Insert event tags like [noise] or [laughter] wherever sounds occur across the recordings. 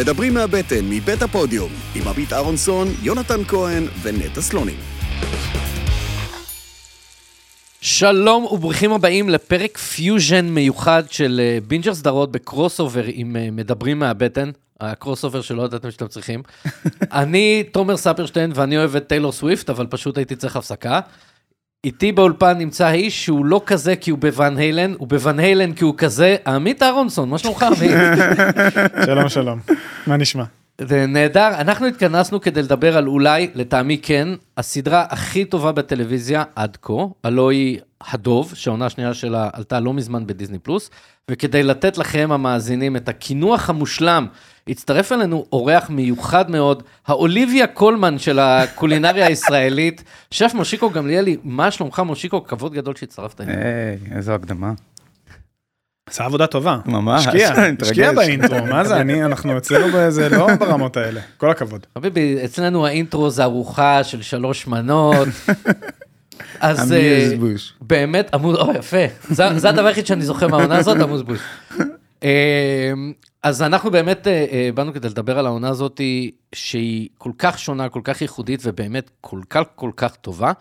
מדברים מהבטן, מבית הפודיום, עם עמית אהרונסון, יונתן כהן ונטע סלונים. שלום וברוכים הבאים לפרק פיוז'ן מיוחד של אה, בינג'ר סדרות ב crossover עם אה, מדברים מהבטן, ה crossover שלא ידעתם שאתם צריכים. [laughs] אני תומר ספרשטיין ואני אוהב את טיילור סוויפט, אבל פשוט הייתי צריך הפסקה. איתי באולפן נמצא האיש שהוא לא כזה כי הוא בוואן היילן, הוא בוואן היילן כי הוא כזה, עמית אהרונסון, מה שלומך עמית? [laughs] שלום שלום, מה נשמע? זה נהדר, אנחנו התכנסנו כדי לדבר על אולי, לטעמי כן, הסדרה הכי טובה בטלוויזיה עד כה, הלוא היא הדוב, שהעונה השנייה שלה עלתה לא מזמן בדיסני פלוס, וכדי לתת לכם המאזינים את הקינוח המושלם, הצטרף אלינו אורח מיוחד מאוד, האוליביה קולמן של הקולינריה [laughs] הישראלית, שף מושיקו גמליאלי, מה שלומך מושיקו? כבוד גדול שהצטרפת אלינו. היי, איזו הקדמה. עשה עבודה טובה. ממש, השקיע. [laughs] השקיע באינטרו, מה זה, אני, אנחנו אצלנו באיזה, לא ברמות האלה, כל הכבוד. חביבי, אצלנו האינטרו זה ארוחה של שלוש מנות. [laughs] אז אה. באמת, עמוד, או יפה, זה זה הדבר היחיד שאני זוכר מהעונה הזאת, עמוד בוש. [laughs] אה, אז אנחנו באמת אה, באנו כדי לדבר על העונה הזאת, שהיא כל כך שונה, כל כך ייחודית, ובאמת כל כך כל כך טובה.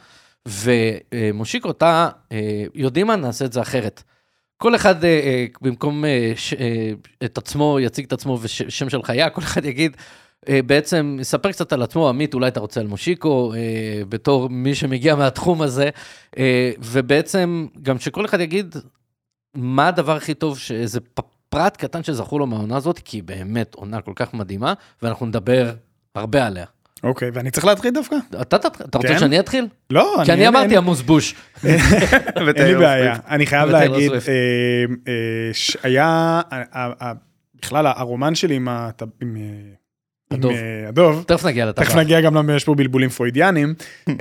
ומושיקו, אתה, אה, יודעים מה, נעשה את זה אחרת. כל אחד אה, אה, במקום אה, ש, אה, את עצמו, יציג את עצמו ושם של חיה, כל אחד יגיד, אה, בעצם, יספר קצת על עצמו, עמית, אולי אתה רוצה על מושיקו, אה, בתור מי שמגיע מהתחום הזה, אה, ובעצם, גם שכל אחד יגיד מה הדבר הכי טוב, שאיזה פרט קטן שזכור לו מהעונה הזאת, כי היא באמת עונה כל כך מדהימה, ואנחנו נדבר הרבה עליה. אוקיי, ואני צריך להתחיל דווקא? אתה, אתה, אתה רוצה כן. שאני אתחיל? לא, כי אני אמרתי עמוס בוש. אין לי [laughs] בעיה, אני חייב להגיד. אה, אה, היה, אה, בכלל הרומן שלי עם הדוב. תכף נגיע לטבח. תכף נגיע גם למה יש פה בלבולים פרוידיאנים. [laughs]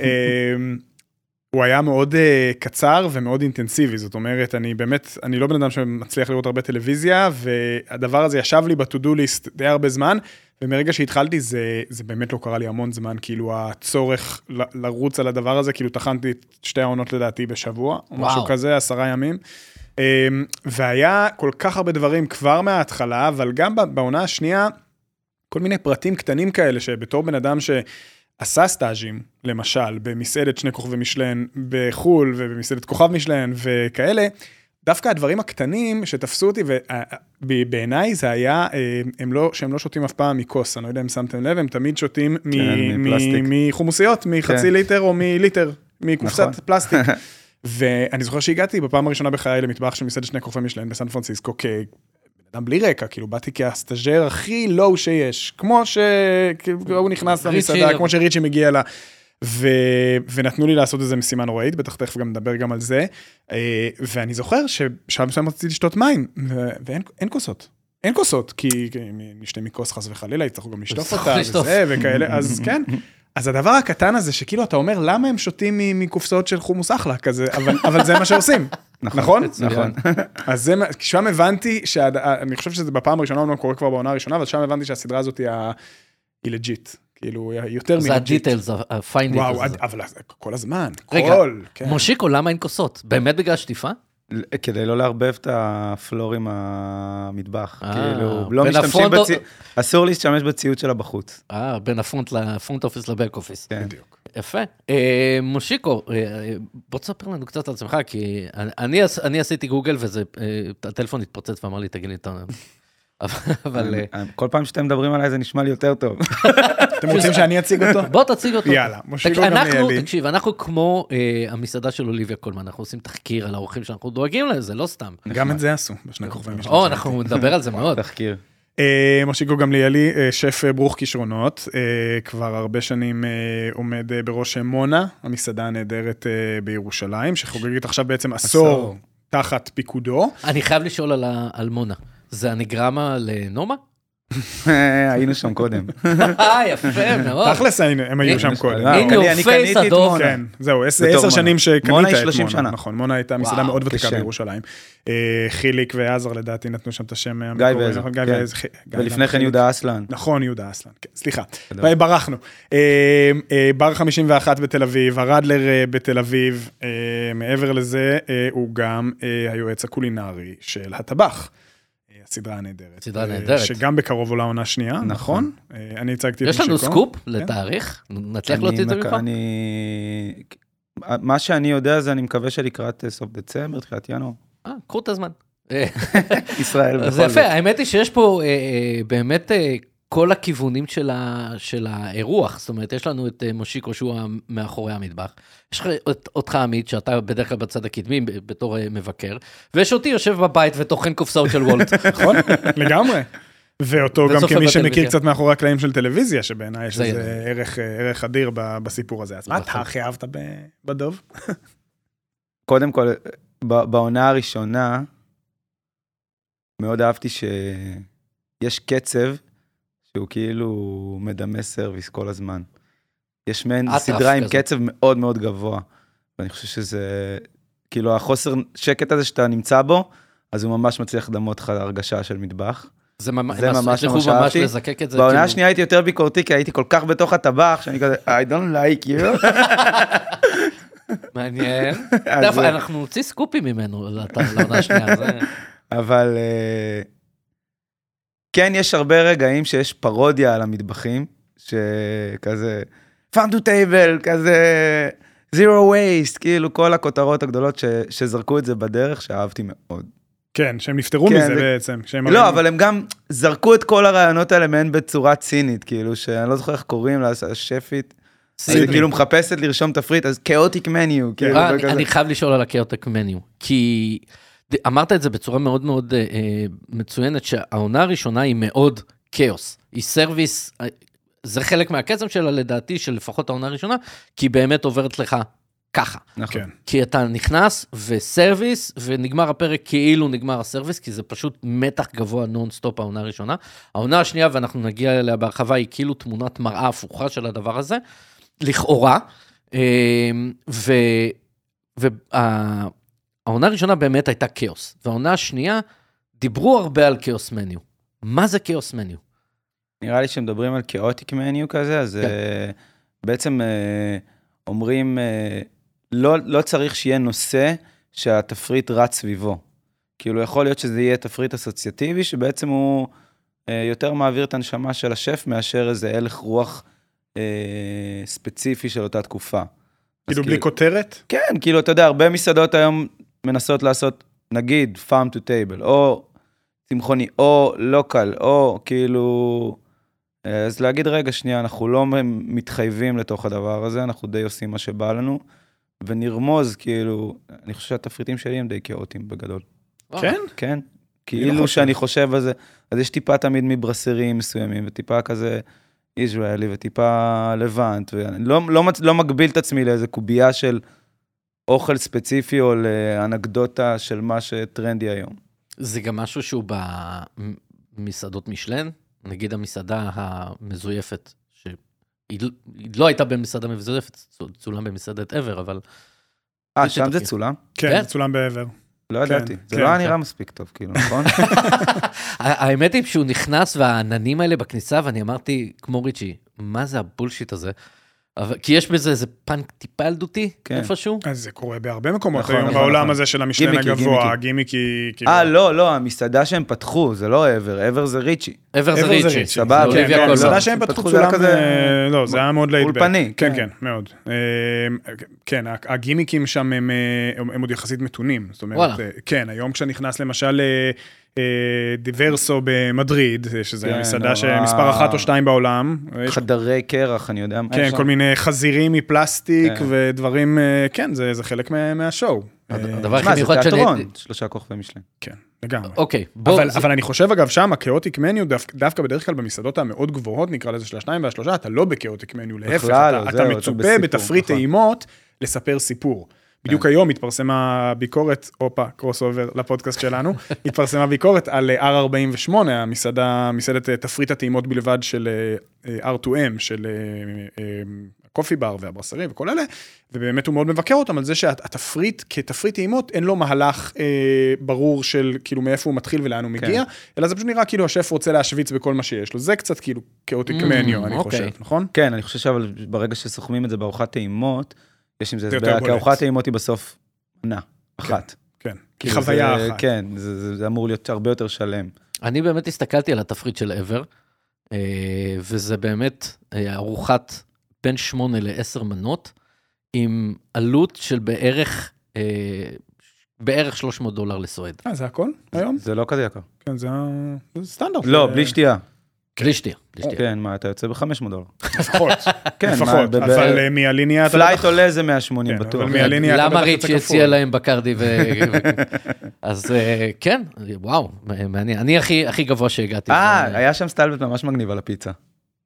הוא היה מאוד קצר ומאוד אינטנסיבי, זאת אומרת, אני באמת, אני לא בן אדם שמצליח לראות הרבה טלוויזיה, והדבר הזה ישב לי ב-to-do list די הרבה זמן, ומרגע שהתחלתי זה, זה באמת לא קרה לי המון זמן, כאילו הצורך ל- לרוץ על הדבר הזה, כאילו טחנתי את שתי העונות לדעתי בשבוע, או. משהו כזה, עשרה ימים. Um, והיה כל כך הרבה דברים כבר מההתחלה, אבל גם בעונה השנייה, כל מיני פרטים קטנים כאלה, שבתור בן אדם שעשה סטאז'ים, למשל, במסעדת שני כוכבי משלן בחו"ל, ובמסעדת כוכב משלן וכאלה, דווקא הדברים הקטנים שתפסו אותי, ובעיניי זה היה, אה, הם לא, שהם לא שותים אף פעם מכוס, אני לא יודע אם שמתם לב, הם תמיד שותים מ- כן. מחומוסיות, מחצי כן. ליטר או מליטר, מקופסת נכון. פלסטיק. [laughs] ואני זוכר שהגעתי בפעם הראשונה בחיי למטבח של מסעדת שני כוכבי משלן בסן פרנסיסקו כבן אדם בלי רקע, כאילו באתי כהסטאז'ר הכי low שיש, כמו שהוא נכנס ריצ'י. למסעדה, כמו שריצ'י מגיע לה. ו... ונתנו לי לעשות איזה משימה נוראית, בטח תכף גם נדבר גם על זה. אה, ואני זוכר שבשלב מסוים רציתי לשתות מים, ו... ואין אין כוסות. אין כוסות, כי נשתה מכוס חס וחלילה, יצטרכו גם לשטוף אותה. וזה, וכאלה, אז כן. אז הדבר הקטן הזה, שכאילו אתה אומר, למה הם שותים מקופסאות של חומוס אחלה כזה, אבל, אבל זה מה שעושים, [laughs] נכון? מצוין. אז זה, מה- שם הבנתי, שהד- אני חושב שזה בפעם הראשונה, אומנם קורה כבר בעונה הראשונה, אבל שם הבנתי שהסדרה הזאת היא legit, כאילו, יותר זה מ legit. ה details, ה fine details. וואו, עד- אבל כל הזמן, רגע, כל, כן. מושיקו, למה אין כוסות? באמת בגלל שטיפה? כדי לא לערבב את ה floor עם המטבח. אה, כאילו, לא משתמשים בציוד, אסור להשתמש בציוד שלה בחוץ. אה, בין ה front ל front office ל back office. כן. בדיוק. יפה. אה, מושיקו, אה, בוא תספר לנו קצת על עצמך, כי אני- אני עש- אני עשיתי גוגל וזה, הטלפון התפוצץ ואמר לי, תגיד לי, אתה... [laughs] אבל- אבל כל פעם שאתם מדברים עליי זה נשמע לי יותר טוב. [laughs] אתם רוצים שאני אציג אותו? בוא תציג אותו. יאללה, מושיקו תק- אנחנו, גמליאלי. תקשיב, אנחנו כמו אה, המסעדה של אוליביה קולמן, אנחנו עושים תחקיר על האורחים שאנחנו דואגים להם, זה לא סתם. גם את זה עשו בשני כוכבי משלן. או, אנחנו נדבר על זה [laughs] מאוד. תחקיר. אה, מושיקו גמליאלי, אה, שף אה, ברוך כישרונות, אה, כבר הרבה שנים אה, עומד אה, בראש אה, מונה, המסעדה הנהדרת אה, בירושלים, שחוגגת עכשיו בעצם עשור. תחת פיקודו. אני חייב לשאול על מונה. זה הנגרמה לנומה? [laughs] היינו שם קודם. אה, יפה מאוד. תכלס היינו- הם היו שם קודם. אני- קניתי את. מונה. כן, זהו, עשר. שנים שקנית את מונה היא מונה. 30 שנה. נכון, מונה הייתה מסעדה מאוד ותיקה. בירושלים. אה, חיליק ועזר לדעתי נתנו שם את השם גיא המקורי, נכון? גיא כן. ועזר. גיא ולפני כן. יהודה אסלן. נכון, יהודה אסלן, כן, סליחה. ברחנו. אה, בר 51 בתל אביב, הרדלר בתל אביב, מעבר לזה, הוא גם היועץ הקולינרי של הטבח. הסדרה הנהדרת. סדרה אה, נהדרת. שגם בקרוב עולה עונה שנייה, נכון. אה, אני הצגתי את יש לנו. סקופ כן. לתאריך? נצליח להוציא את זה ממך? אני... מה שאני יודע זה אני מקווה שלקראת אה, סוף דצמבר, תחילת ינואר. אה, קחו את הזמן. [laughs] ישראל בכל יפה, זאת. האמת היא שיש פה באמת כל הכיוונים של, ה, של האירוח. זאת אומרת, יש לנו את אה, מושיקו שהוא מאחורי המטבח, יש לך את- אותך עמית, שאתה בדרך כלל בצד הקדמי בתור אה, מבקר, ויש אותי יושב בבית וטוחן קופסאות של וולט. [laughs] נכון, לגמרי. ואותו גם כמי שמכיר. קצת מאחורי הקלעים של טלוויזיה, שבעיניי יש זה לזה ידוע. ערך, אה, ערך אדיר ב- בסיפור הזה. אז מה אתה נכון. הכי אהבת בדוב? [laughs] קודם כל, בעונה הראשונה, מאוד אהבתי שיש קצב שהוא כאילו מדמה סרוויס כל הזמן. יש מעין סדרה עם כזה. קצב מאוד מאוד גבוה, ואני חושב שזה, כאילו החוסר שקט הזה שאתה נמצא בו, אז הוא ממש מצליח לדמות לך הרגשה של מטבח. זה ממש, זה ממש ממש אהבתי. לזקק את זה. בעונה כאילו- השנייה הייתי יותר ביקורתי, כי הייתי כל כך בתוך הטבח, שאני כזה, I don't like you. [laughs] מעניין. אנחנו נוציא סקופים ממנו לעונה השנייה. אבל אה, כן, יש הרבה רגעים שיש פרודיה על המטבחים, שכזה, farm to table, כזה, zero waste, כאילו כל הכותרות הגדולות ש, שזרקו את זה בדרך, שאהבתי מאוד. כן, שהם נפטרו כן, מזה זה- בעצם. שהם לא, הרי- אבל הם גם זרקו את כל הרעיונות האלה מעין בצורה צינית, כאילו, שאני לא זוכר איך קוראים לה, השפית. אז סידני. כאילו מחפשת לרשום תפריט, אז כאוטיק מניו, אני- חייב לשאול על ה chaotic menu, כי אמרת את זה בצורה מאוד מאוד אה, אה, מצוינת, שהעונה הראשונה היא מאוד כאוס. היא סרוויס, אה, זה חלק מהקסם שלה לדעתי, של לפחות העונה הראשונה, כי היא באמת עוברת לך ככה. נכון. כן. כי אתה נכנס וסרוויס, ונגמר הפרק כאילו נגמר הסרוויס, כי זה פשוט מתח גבוה נונסטופ העונה הראשונה. העונה השנייה, ואנחנו נגיע אליה בהרחבה, היא כאילו תמונת מראה הפוכה של הדבר הזה, לכאורה. אמ, ו... והעונה הראשונה באמת הייתה כאוס, והעונה השנייה, דיברו הרבה על כאוס מניו. מה זה כאוס מניו? נראה לי שמדברים על כאוטיק מניו כזה, אז כן. אה, בעצם אה, אומרים, אה, לא, לא צריך שיהיה נושא שהתפריט רץ סביבו. כאילו, יכול להיות שזה יהיה תפריט אסוציאטיבי, שבעצם הוא אה, יותר מעביר את הנשמה של השף מאשר איזה הלך רוח אה, ספציפי של אותה תקופה. כאילו בלי כותרת? כן, כאילו, אתה יודע, הרבה מסעדות היום מנסות לעשות, נגיד, farm to table, או צמחוני, או לוקל, או כאילו... אה, אז להגיד, רגע, שנייה, אנחנו לא מתחייבים לתוך הדבר הזה, אנחנו די עושים מה שבא לנו, ונרמוז, כאילו, אני חושב שהתפריטים שלי הם די כאוטיים בגדול. כן? כן? לא כאילו חושב. שאני חושב על זה, אז יש טיפה תמיד מברסרים מסוימים, וטיפה כזה ישראלי, וטיפה לבנט, ואני לא, לא, לא מגביל את עצמי לאיזה קובייה של אוכל ספציפי, או לאנקדוטה של מה שטרנדי היום. זה גם משהו שהוא במסעדות משלן, נגיד המסעדה המזויפת, שהיא לא הייתה במסעדה מזויפת, צו- צולם במסעדת עבר, אבל אה, שם זה. צולם? כן, כן. זה צולם ב Ever. לא כן, ידעתי. זה כן, לא היה כן. נראה מספיק טוב, כאילו, [laughs] נכון? האמת היא שהוא נכנס והעננים האלה בכניסה, ואני אמרתי, כמו ריצ'י, מה זה הבולשיט הזה? אבל, כי יש בזה איזה פאנק טיפה ילדותי, כן. איפשהו. אז זה קורה בהרבה מקומות נכון, היום נכון, בעולם נכון. הזה של גימיקי, הגבוה, גימיקי. גימיקי, כאילו. אה, לא, לא, המסעדה שהם פתחו, זה לא Ever, Ever זה ריצ'י. Ever זה ריצ'י. סבבה, זה כן, כן. המסעדה שהם פתחו פתחו, זה היה צולם, כזה- אה, לא, זה היה מאוד laid back. אולפני, כן, כן. כן, מאוד. אה, כן, הגימיקים שם הם, אה, הם הם עוד יחסית מתונים. זאת אומרת. אה, כן, היום כשאתה נכנס למשל אה, אה, דיברסו במדריד, שזה כן, המסעדה נורא. שמספר אחת או שתיים בעולם. יש חדרי קרח, אני יודע כן, שם. כל מיני חזירים מפלסטיק כן. ודברים, אה, כן, זה זה חלק מה- מהשואו. אה, הדבר הכי מיוחד שאני... תיאטרון, שלושה כוכבי משלן. כן, לגמרי. אוקיי, בוא... אבל, זה- אבל אני חושב אגב שם הכאוטיק מניו דווקא, דווקא בדרך כלל במסעדות המאוד גבוהות נקרא לזה של השניים והשלושה אתה לא בכאוטיק מניו להפך בכלל אתה, לא, מצופה בסיפור, בתפריט נכון. טעימות לספר סיפור. בדיוק היום התפרסמה ביקורת, הופה, crossover לפודקאסט שלנו, [laughs] התפרסמה ביקורת על אה, R48, המסעדה, מסעדת אה, תפריט הטעימות בלבד של אה, אה, R2M, של הקופי בר והברסרי וכל אלה, ובאמת הוא מאוד מבקר אותם על זה שהתפריט, כתפריט טעימות, אין לו מהלך אה, ברור של כאילו מאיפה הוא מתחיל ולאן הוא מגיע, אלא זה פשוט נראה כאילו השף רוצה להשוויץ בכל מה שיש לו, זה קצת כאילו כאוטיק Mm, מניו, אני אוקיי. חושב, נכון? כן, אני חושב אבל ברגע שסוכמים את זה בארוחת טעימות, יש עם זה הסבר, כי. ארוחת טעימות היא בסוף מנה, אחת. כן, כאילו חוויה זה- אחת. כן, זה, זה, זה אמור להיות הרבה יותר שלם. אני באמת הסתכלתי על התפריט של ever, אה, וזה באמת אה, ארוחת בין 8 ל-10 מנות, עם עלות של בערך, אה, בערך 300 דולר לסועד. אה, זה הכל היום? זה לא כזה יקר. כן, זה סטנדרט. לא, בלי שתייה. בלי שתייה, בלי שתייה. כן, מה, אתה יוצא ב-500 דולר. [laughs] לפחות, כן, לפחות, אבל אה, מהלינייה אתה פלייט עולה איזה 180 כן, בטוח. אבל מהלינייה אתה למה ריצ'י הציע כפול. להם בקרדי ו... [laughs] אז אה, כן, וואו, מעניין. אני הכי הכי גבוה שהגעתי. אה, היה שם סטלבט ממש מגניב על הפיצה.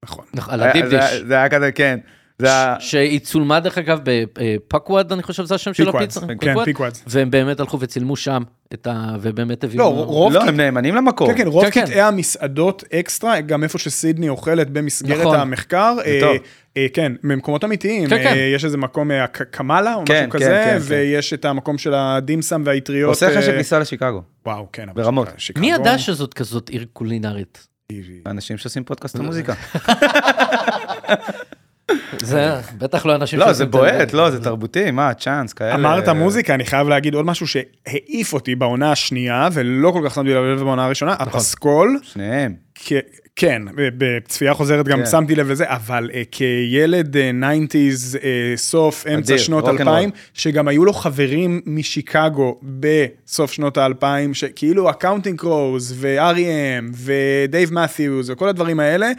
נכון. נכון, על הדיפ דיש. זה- זה היה כזה, כן. שהיא צולמה דרך אגב בפקוואד, אני חושב שזה השם של הפיצה. כן, פיקוואד? והם באמת הלכו וצילמו שם את ה... ובאמת הביאו... לא, רוב לא, הם נאמנים למקור. כן, כן, רוב כן, כן. קטעי המסעדות אקסטרה, גם איפה שסידני אוכלת במסגרת נכון. המחקר, אה. אה, כן, במקומות אמיתיים, כן, כן. אה, יש איזה מקום, קמאלה או כן, משהו כן, כזה, כן, כן. ויש את המקום של הדימסם והאטריות. עושה לך שכניסה לשיקגו. וואו, כן. ברמות. שיקגו- מי ידע שזאת כזאת עיר קולינרית? אנשים שעושים פודקאסט על מוזיקה. [laughs] זה בטח לא אנשים... לא, זה בועט, לא, זה תרבותי, מה, צ'אנס, כאלה. אמרת מוזיקה, אני חייב להגיד עוד משהו שהעיף אותי בעונה השנייה, ולא כל כך שמתי לב בעונה הראשונה, נכון. הפסקול, שניהם. כן, ב- בצפייה חוזרת גם כן. שמתי לב לזה, אבל אה, כילד אה, 90's, אה, סוף, אמצע שנות רוקנרול. 2000, שגם היו לו חברים משיקגו בסוף שנות האלפיים, שכאילו קאונטינג קרוז ו-R.E.M ודייב מת'יוז וכל הדברים האלה,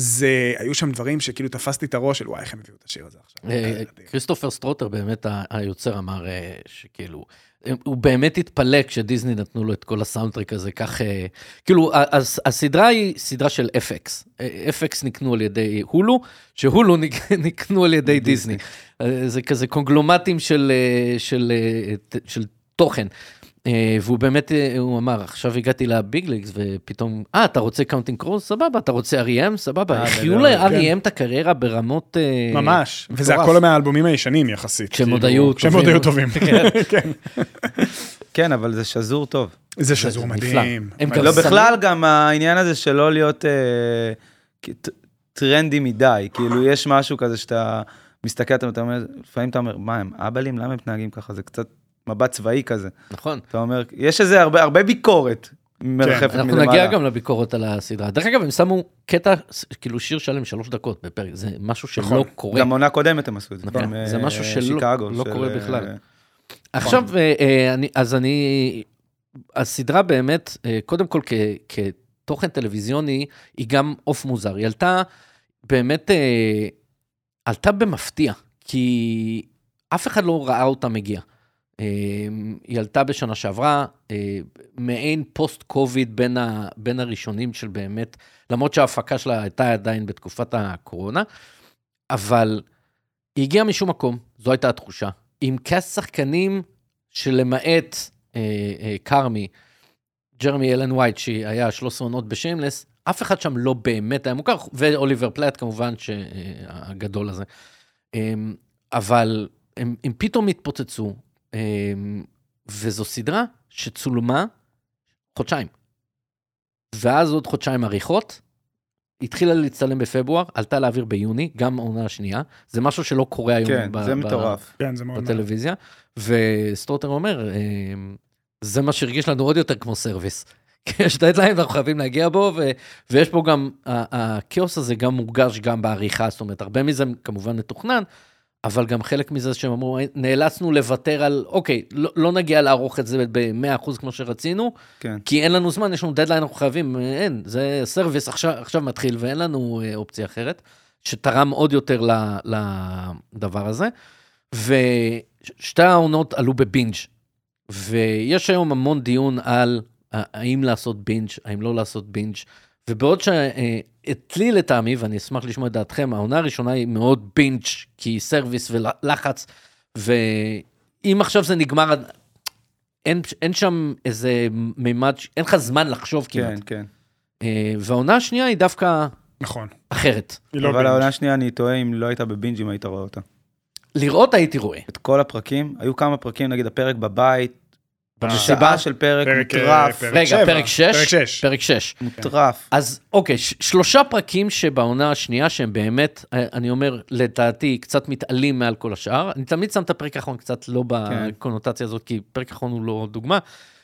זה, היו שם דברים שכאילו תפסתי את הראש של וואי, איך הם הביאו את השיר הזה עכשיו. אה, אדיר. כריסטופר סטרוטר באמת היוצר אמר אה, שכאילו אה, הוא באמת התפלא כשדיסני נתנו לו את כל ה soundtrack הזה כך אה, כאילו הסדרה היא סדרה של FX אה, FX נקנו על ידי הולו שהולו נק- [laughs] נקנו על ידי דיסני אה, זה כזה קונגלומרטים אה, אה, של תוכן. אה, והוא באמת, אה, הוא אמר, עכשיו הגעתי ל big leagues ופתאום, אה, אתה רוצה קאונטינג קרוז? סבבה, אתה רוצה R.E.M? סבבה, אה, החיו גדול, ל-R.E.M את הקריירה ברמות... ממש, וזה. הכל מהאלבומים הישנים יחסית. כשהם עוד כאילו, היו כשהם עוד טובים. היו טובים. כן. [laughs] כן, אבל זה שזור טוב. זה שזור מדהים. לא, בכלל גם העניין הזה של לא להיות טרנדי מדי, כאילו יש משהו כזה שאתה מסתכל, אתה אתה אומר, לפעמים אתה אומר, מה הם אבלים, למה הם מתנהגים ככה? זה קצת מבט צבאי כזה. נכון. אתה אומר, יש איזה הרבה, הרבה ביקורת מרחפת אנחנו מלמעלה. נגיע גם לביקורות על הסדרה. דרך אגב, הם שמו קטע, כאילו שיר שלם שלוש דקות בפרק, זה משהו שלא נכון. קורה. גם עונה קודמת הם עשו את זה. נכון, זה אה, משהו שלא- לא קורה אה, בכלל. עכשיו, אה, אני- אז אני, הסדרה באמת, קודם כל כתוכן טלוויזיוני, היא גם עוף מוזר. היא עלתה, באמת, עלתה במפתיע, כי אף אחד לא ראה אותה מגיעה. אה, היא עלתה בשנה שעברה, אה, מעין פוסט קוביד בין, ה, בין הראשונים של באמת, למרות שההפקה שלה הייתה עדיין בתקופת הקורונה, אבל היא הגיעה משום מקום, זו הייתה התחושה, עם קאסט שחקנים שלמעט אה, אה, כרמי, ג'רמי אלן ווייט, שהיה 13 עונות ב-Shameless, אף אחד שם לא באמת היה מוכר, ואוליבר פלאט כמובן, שהגדול הזה. אה, אבל הם, הם פתאום התפוצצו, וזו סדרה שצולמה חודשיים. ואז עוד חודשיים עריכות, התחילה להצטלם בפברואר, עלתה לאוויר ביוני, גם העונה השנייה. זה משהו שלא קורה היום כן, ב- זה ב- מטורף. כן, זה. בטלוויזיה. וסטרוטר אומר, אה, זה מה שהרגיש לנו עוד יותר כמו service. [laughs] כי יש דדליין ואנחנו חייבים להגיע בו, ו- ויש פה גם, הכאוס הזה גם מורגש גם בעריכה, זאת אומרת, הרבה מזה כמובן מתוכנן, אבל גם חלק מזה שהם אמרו, נאלצנו לוותר על, אוקיי, לא, לא נגיע לערוך את זה ב-100% כמו שרצינו, כן. כי אין לנו זמן, יש לנו דדליין, אנחנו חייבים, אין, זה service עכשיו, עכשיו מתחיל ואין לנו אה, אופציה אחרת, שתורם עוד יותר לדבר הזה. ושתי העונות עלו ב-binge, ויש היום המון דיון על ה- האם לעשות binge, האם לא לעשות binge, ובעוד שאצלי לטעמי, ואני אשמח לשמוע את דעתכם, העונה הראשונה היא מאוד binge, כי היא service ולחץ, ואם עכשיו זה נגמר, אין, אין שם איזה מימד, אין לך זמן לחשוב כמעט. כן, כן. אה, והעונה השנייה היא דווקא נכון. אחרת. היא לא אבל בינג'. העונה השנייה, אני תוהה אם לא הייתה בבינג'ים, היית רואה אותה. לראות הייתי רואה. את כל הפרקים, היו כמה פרקים, נגיד הפרק בבית, במסיבה? של פרק פרק, אה, מוטרף, פרק רגע, שבע. פרק 6? פרק שש. פרק 6. מוטרף. אז אוקיי, ש- שלושה פרקים שבעונה השנייה שהם באמת, אה, אני אומר, לדעתי, קצת מתעלים מעל כל השאר. אני תמיד שם את הפרק האחרון קצת לא בקונוטציה הזאת, כי פרק האחרון הוא לא דוגמה.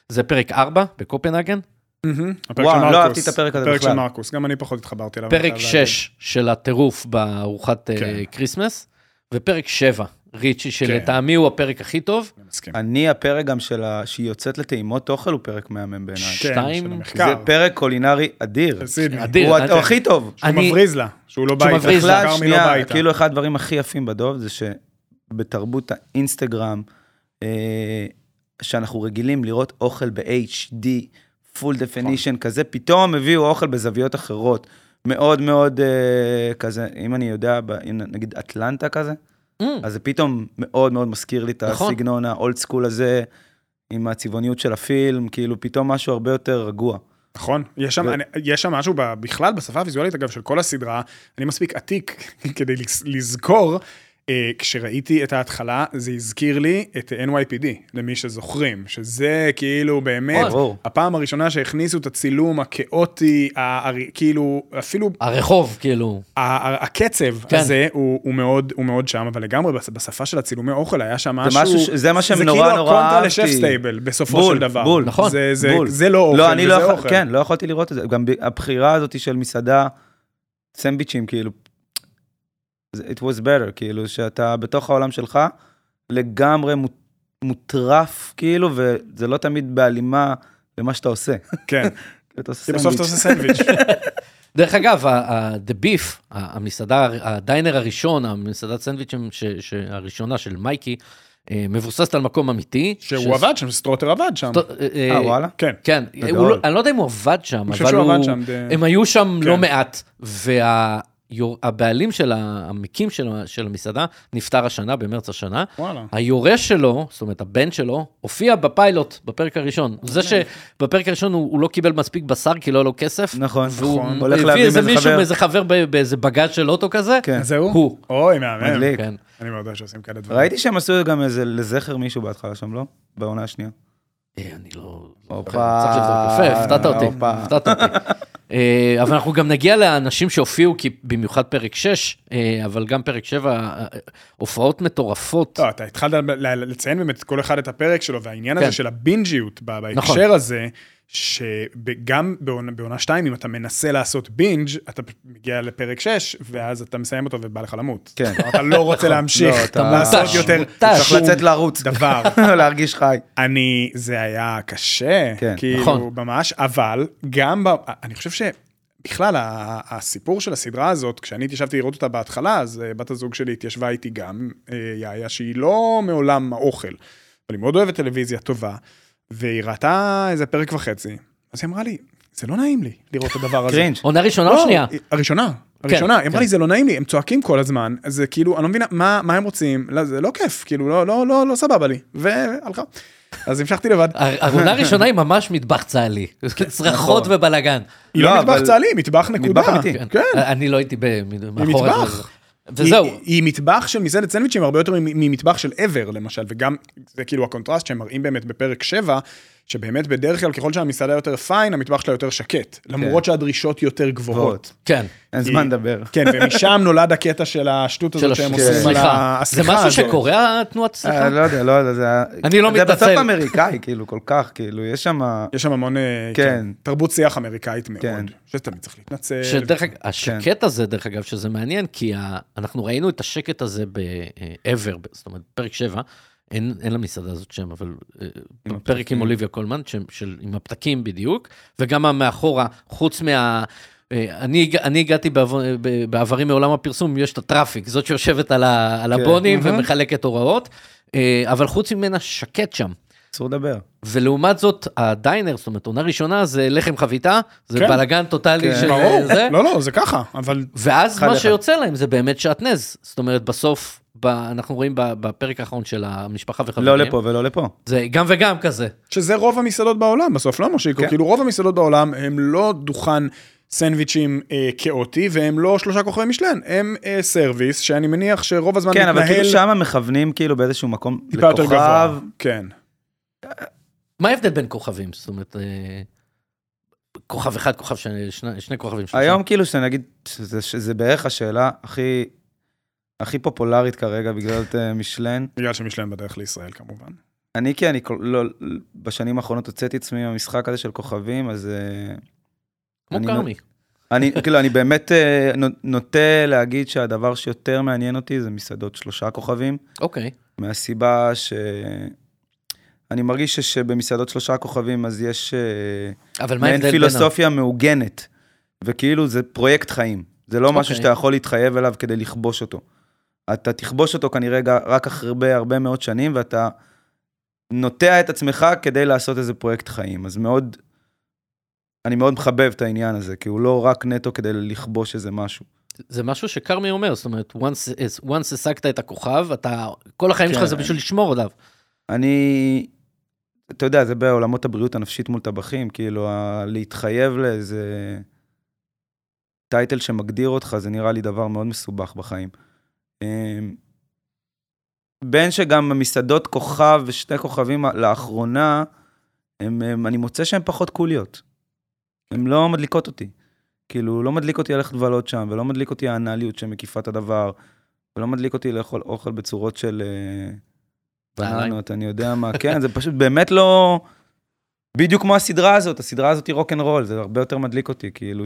זה פרק 4 בקופנהגן, וואו, של לא מרקוס. אהבתי את הפרק הזה הפרק של בכלל. מרקוס, גם אני פחות התחברתי אליו. פרק חייב להגיד. 6 של הטירוף בארוחת אה, כן. כריסמס, ופרק 7, ריצ'י, כן. שלטעמי הוא הפרק הכי טוב. אני הפרק גם של ה... שהיא יוצאת לטעימות אוכל הוא פרק מהמם בעיניי. כן, שתיים, זה. פרק קולינרי אדיר. אדיר. הוא אדיר. הוא הכי טוב. שהוא אני- מבריז לה, שהוא לא בא שהוא איתה. מבריז לה. בעיקר בכלל, לא שנייה. כאילו אחד הדברים הכי יפים בדוב זה שבתרבות האינסטגרם, אה, שאנחנו רגילים לראות אוכל ב-HD, full definition כזה, פתאום הביאו אוכל בזוויות אחרות. מאוד מאוד אה, כזה, אם אני יודע, נגיד אטלנטה כזה, Mm, אז זה פתאום מאוד מאוד מזכיר לי את נכון. הסגנון האולד סקול הזה, עם הצבעוניות של הפילם, כאילו פתאום משהו הרבה יותר רגוע. נכון, יש שם, ו- אני, יש שם משהו ב- בכלל בשפה הוויזואלית, אגב, של כל הסדרה, אני מספיק עתיק [laughs] כדי לז- לזכור, כשראיתי את ההתחלה, זה הזכיר לי את NYPD, למי שזוכרים, שזה כאילו באמת, ברור. הפעם הראשונה שהכניסו את הצילום הכאוטי, הר- כאילו, אפילו הרחוב, כאילו. הקצב כן. הזה הוא, הוא, מאוד, הוא מאוד שם, אבל לגמרי בש- בשפה של הצילומי אוכל היה שם משהו, משהו ש- זה מה זה כאילו נורא הקונטרה אהבתי. לשף סטייבל, בסופו בול, של דבר. בול. נכון, זה, זה, בול. זה לא אוכל, לא, אני לא וזה יכול, אוכל. כן, לא יכולתי לראות את זה. גם הבחירה הזאת של מסעדה, סנדוויצ'ים, כאילו, זה- it was better, כאילו, שאתה בתוך העולם שלך, לגמרי מוט- מוטרף, כאילו, וזה לא תמיד בהלימה למה שאתה עושה. כן. [laughs] אתה עושה כי בסוף אתה. עושה סנדוויץ'. [laughs] דרך אגב, The Beef, ה- המסעדה, הדיינר הראשון, המסעדת סנדוויצ'ים ש- הראשונה של מייקי, אה, מבוססת על מקום אמיתי. שהוא ש- עבד שם, סטרוטר עבד שם. סט- אה, אה, וואלה? כן. כן. הוא לא- אני לא יודע אם הוא עבד שם, חושב אבל שהוא הוא... עבד שם, הם היו שם כן. לא מעט, והבעלים של המקים של של המסעדה נפטר השנה, במרץ השנה. וואלה. היורש שלו, זאת אומרת הבן שלו, הופיע בפיילוט בפרק הראשון. זה שבפרק הראשון הוא, הוא לא קיבל מספיק בשר כי לא היה לו כסף. נכון, והוא נכון. הולך הביא להביא איזה מישהו, חבר. מאיזה חבר ב- באיזה בגז של אוטו כזה. כן. זהו? הוא. אוי, מהמם. מדליק. כן. אני מאוד אוהב שעושים כאלה דברים. ראיתי שהם עשו גם איזה לזכר מישהו בהתחלה שם, לא? בעונה השנייה. אה, אני לא... הופה. צריך לבדוק. יפה, הפתעת אותי. הופה. הפתעת אותי. אה, אבל אנחנו גם נגיע לאנשים שהופיעו, כי במיוחד פרק 6, אה, אבל גם פרק 7, אה, הופעות מטורפות. לא, אתה התחלת לציין באמת כל אחד את הפרק שלו, והעניין כן. הזה של הבינג'יות ב- בהקשר נכון. הזה, שגם בעונה, בעונה 2, אם אתה מנסה לעשות בינג', אתה מגיע לפרק 6, ואז אתה מסיים אותו ובא לך למות. כן. אתה לא רוצה להמשיך, לא, אתה לעשות יותר. צריך לצאת לרוץ. דבר. [laughs] להרגיש [laughs] חי. אני, זה היה קשה, כן, כאילו, נכון. ממש, אבל גם, ב, אני חושב שבכלל, ה- הסיפור של הסדרה הזאת, כשאני התיישבתי לראות אותה בהתחלה, אז אה, בת הזוג שלי התיישבה איתי גם, אה, יאיה, שהיא לא מעולם האוכל, אבל היא מאוד אוהבת טלוויזיה טובה, והיא ראתה איזה פרק וחצי, אז היא אמרה לי, זה לא נעים לי לראות את הדבר הזה. קרינג'. עונה ראשונה או לא, שנייה? הראשונה. הראשונה, היא אמרה כן. לי, זה לא נעים לי, הם צועקים כל הזמן, זה כאילו, אני לא מבינה, מה, מה הם רוצים? לא, זה לא כיף, כאילו, לא, לא, לא, לא סבבה לי, והלכה. אז המשכתי לבד. העונה הראשונה היא ממש מטבח צה"לי. צרחות ובלאגן. היא לא לא, מטבח צה"לי, מטבח נקודה. מטבח אמיתי. כן. כן. אני לא הייתי מאחורי מטבח. זה. וזהו. היא, היא מטבח של מסעדת סנדוויצ'ים הרבה יותר ממטבח של ever למשל, וגם זה כאילו הקונטרסט שהם מראים באמת בפרק 7, שבאמת בדרך כלל ככל שהמסעדה יותר פיין, המטבח שלה יותר שקט, למרות שהדרישות יותר גבוהות. גבוהות. כן. אין זמן לדבר. כן, ומשם נולד הקטע של השטות של הזאת שהם הש- עושים על סליחה. ה- זה משהו הזאת. שקורה, התנועת אה, סליחה? לא יודע, לא יודע, זה... אני לא זה מתנצל. בסוף אמריקאי, כאילו, כל כך, כאילו, יש שם... יש שם המון, אה, כן. כן, תרבות שיח אמריקאית כן. מאוד, שתמיד צריך להתנצל. שדרך אגב, השקט הזה, דרך אגב, שזה מעניין, כי ה- אנחנו ראינו את השקט הזה ב-ever, זאת אומרת, פרק 7, אין, אין למסעדה הזאת שם, אבל אה, עם פרק עם. אוליביה קולמן, של, של, עם הפתקים בדיוק, וגם מאחורה, חוץ מה... אה, אני, אני הגעתי בעבר, בעברי מעולם הפרסום, יש את הטראפיק, זאת שיושבת על, ה, על כן. הבונים מהמם. ומחלקת הוראות, אה, אבל חוץ ממנה שקט שם. אסור לדבר. ולעומת זאת, הדיינר, זאת אומרת, עונה ראשונה זה לחם חביתה, זה כן. בלאגן טוטאלי כן. של ברור, זה, לא, לא, זה ככה, אבל ואז מה אחד. שיוצא להם זה באמת שעטנז. זאת אומרת, בסוף, ב, אנחנו רואים בפרק האחרון של המשפחה וחברים. לא לפה ולא לפה. זה גם וגם כזה. שזה רוב המסעדות בעולם בסוף, לא מושיקו? כן. כאילו רוב המסעדות בעולם הם לא דוכן סנדוויצ'ים אה, כאוטי, והם לא שלושה כוכבי משלן, הם אה, סרוויס, שאני מניח שרוב הזמן כן, אבל מתנהל כאילו שם מכוונים כאילו באיזשהו מקום טיפה יותר גבוה. לכוכב. כן. מה ההבדל בין כוכבים? זאת אומרת, אה, כוכב אחד, כוכב שני, שני, שני כוכבים. שלושה. היום כאילו שנגיד, שזה, שזה בערך השאלה הכי, הכי פופולרית כרגע בגלל אה, משלן. בגלל שמשלן בדרך לישראל כמובן. אני כי אני כל- לא, בשנים האחרונות הוצאתי את עצמי מהמשחק הזה של כוכבים, אז אה, כמו אני כרמי. אני, כאילו, אני באמת אה, נו- נוטה להגיד שהדבר שיותר מעניין אותי זה מסעדות שלושה כוכבים, אוקיי. מהסיבה ש... אני מרגיש ש- שבמסעדות שלושה כוכבים אז יש אבל מה ההבדל בין... פילוסופיה מעוגנת, וכאילו זה פרויקט חיים. זה לא משהו אוקיי. שאתה יכול להתחייב אליו כדי לכבוש אותו. אתה תכבוש אותו כנראה רק אחרי הרבה הרבה מאוד שנים, ואתה נוטע את עצמך כדי לעשות איזה פרויקט חיים. אז מאוד, אני מאוד מחבב את העניין הזה, כי הוא לא רק נטו כדי לכבוש איזה משהו. זה משהו שכרמי אומר, זאת אומרת, once, once השגת את הכוכב, אתה, כל החיים שלך כן. זה בשביל לשמור עליו. אני, אתה יודע, זה בעולמות הבריאות הנפשית מול טבחים, כאילו, ה- להתחייב לאיזה טייטל שמגדיר אותך, זה נראה לי דבר מאוד מסובך בחיים. אמ, בין שגם המסעדות כוכב ושתי כוכבים לאחרונה, הם, הם, אני מוצא שהן פחות קוליות. הן לא מדליקות אותי. כאילו, לא מדליק אותי ללכת לבלות שם, ולא מדליק אותי האנליות שמקיפה את הדבר, ולא מדליק אותי לאכול אוכל בצורות של אה, בננות, אני יודע מה, כן, זה פשוט באמת לא... בדיוק כמו הסדרה הזאת, הסדרה הזאת היא rock and roll, זה הרבה יותר מדליק אותי, כאילו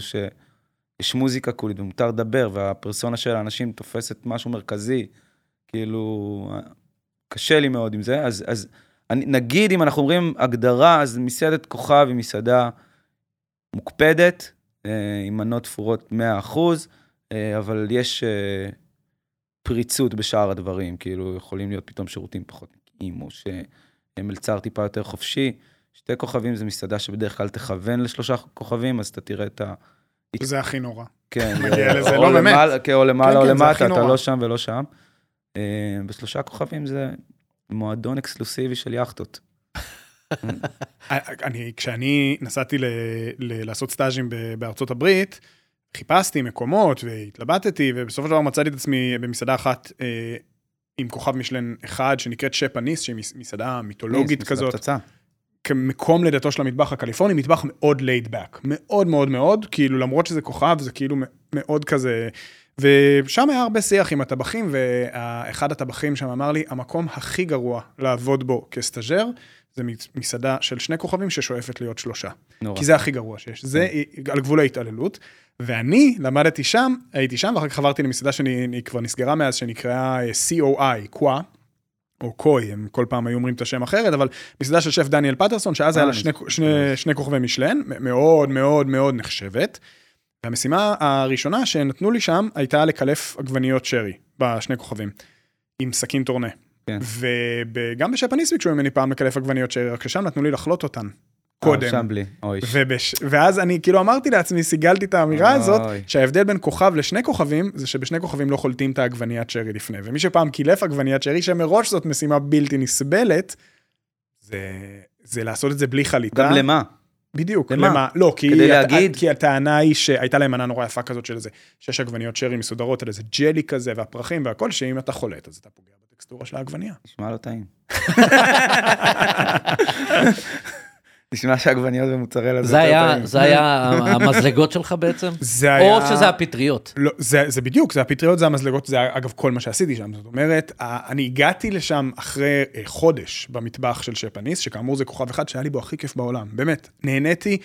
שיש מוזיקה קולית ומותר לדבר, והפרסונה של האנשים תופסת משהו מרכזי, כאילו, קשה לי מאוד עם זה, אז, אז אני, נגיד אם אנחנו אומרים הגדרה, אז מסעדת כוכב היא מסעדה מוקפדת, אה, עם מנות תפורות 100%, אה, אבל יש אה, פריצות בשאר הדברים, כאילו יכולים להיות פתאום שירותים פחות נקיים, או שמלצר טיפה יותר חופשי. שתי כוכבים זה מסעדה שבדרך כלל תכוון לשלושה כוכבים, אז אתה תראה את ה... זה הכי נורא. כן, מגיע לזה, או לא, באמת. כן, או למעלה כן, או כן, למטה, אתה. לא שם ולא שם. אה, בשלושה כוכבים זה מועדון אקסקלוסיבי של יאכטות. [laughs] אני, כשאני נסעתי ל, ל, לעשות סטאז'ים בארצות הברית, חיפשתי מקומות והתלבטתי, ובסופו של דבר מצאתי את עצמי במסעדה אחת אה, עם כוכב משלן אחד, שנקראת שפניס, שהיא מס- מסעדה מיתולוגית כזאת, פצצה. כמקום לידתו של המטבח הקליפורני, מטבח מאוד לייד באק, מאוד מאוד מאוד, כאילו למרות שזה כוכב, זה כאילו מאוד כזה, ושם היה הרבה שיח עם הטבחים, ואחד הטבחים שם אמר לי, המקום הכי גרוע לעבוד בו כ-stager, זה מס- מסעדה של שני כוכבים ששואפת להיות שלושה. נורא. כי זה הכי גרוע שיש, זה על גבול ההתעללות. ואני למדתי שם, הייתי שם, ואחר כך עברתי למסעדה שכבר נסגרה מאז, שנקראה אה, COI, קווא, או קוי, הם כל פעם היו אומרים את השם אחרת, אבל מסעדה של שף דניאל פטרסון, שאז היה אה, לה שני, אני שני, שני כוכבי משלן, מאוד מאוד מאוד נחשבת. והמשימה הראשונה שנתנו לי שם, הייתה לקלף עגבניות שרי, בשני כוכבים, עם סכין טורנה. כן. וגם בשפניס ביקשו ממני פעם לקלף עגבניות שרי, רק ששם נתנו לי לחלוט אותן. קודם. אה, שם בלי, אוי. ובש... ואז אני כאילו אמרתי לעצמי, סיגלתי את האמירה הזאת, אוי. שההבדל בין כוכב לשני כוכבים, זה שבשני כוכבים לא חולטים את העגבניית שרי לפני. ומי שפעם קילף עגבניית שרי, שמראש זאת משימה בלתי נסבלת, זה, זה לעשות את זה בלי חליטה. גם למה? בדיוק, למה? למה? לא, כי, כדי הט- להגיד? כי הטענה היא שהייתה להם מנה נורא יפה כזאת של איזה שש עגבניות שרי מסודרות על איזה ג'לי כזה, והפרחים והכל, שאם אתה חולט, אז אתה פוגע בטקסטורה של העגבנייה. נשמע לא טעים. [laughs] נשמע שעגבניות ומוצרלה זה היה. זה היה המזלגות שלך בעצם? [laughs] זה היה... או שזה הפטריות? לא, זה, זה בדיוק, זה הפטריות, זה המזלגות, זה אגב כל מה שעשיתי שם. זאת אומרת, אני הגעתי לשם אחרי אה, חודש במטבח של שפניס, שכאמור זה כוכב אחד שהיה לי בו הכי כיף בעולם, באמת. נהניתי,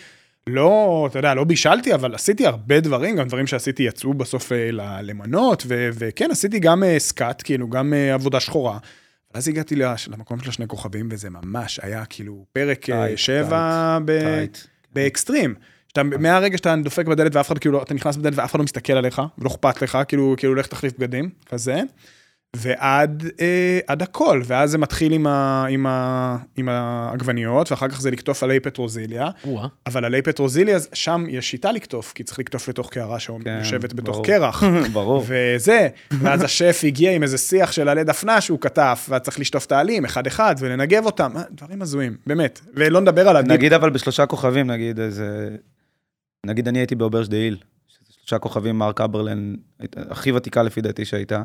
לא, אתה יודע, לא בישלתי, אבל עשיתי הרבה דברים, גם דברים שעשיתי יצאו בסוף אה, למנות, ו- וכן, עשיתי גם אה, סקאט, כאילו, גם עבודה שחורה. ואז הגעתי למקום של השני כוכבים, וזה ממש היה כאילו פרק אה, טייט, שבע ב- טייט. באקסטרים. שאתה, מהרגע שאתה דופק בדלת ואף אחד כאילו, אתה נכנס בדלת ואף אחד לא מסתכל עליך, ולא אכפת לך, כאילו, כאילו, לך תחליף בגדים, כזה. ועד אה, עד הכל, ואז זה מתחיל עם, ה, עם, ה, עם העגבניות, ואחר כך זה לקטוף עלי פטרוזיליה, או-אה. אבל עלי פטרוזיליה, שם יש שיטה לקטוף, כי צריך לקטוף לתוך קערה כן, שיושבת בתוך ברור. קרח. [laughs] ברור. וזה, ואז השף הגיע עם איזה שיח של עלי דפנה שהוא כתב, ואז צריך לשטוף את העלים אחד-אחד ולנגב אותם, אה, דברים הזויים, באמת. ולא נדבר על הדיפ. נגיד אבל בשלושה כוכבים, נגיד איזה... נגיד אני הייתי באוברש דה שזה שלושה כוכבים, מרק אברלן, הכי ותיקה לפי דעתי שהייתה.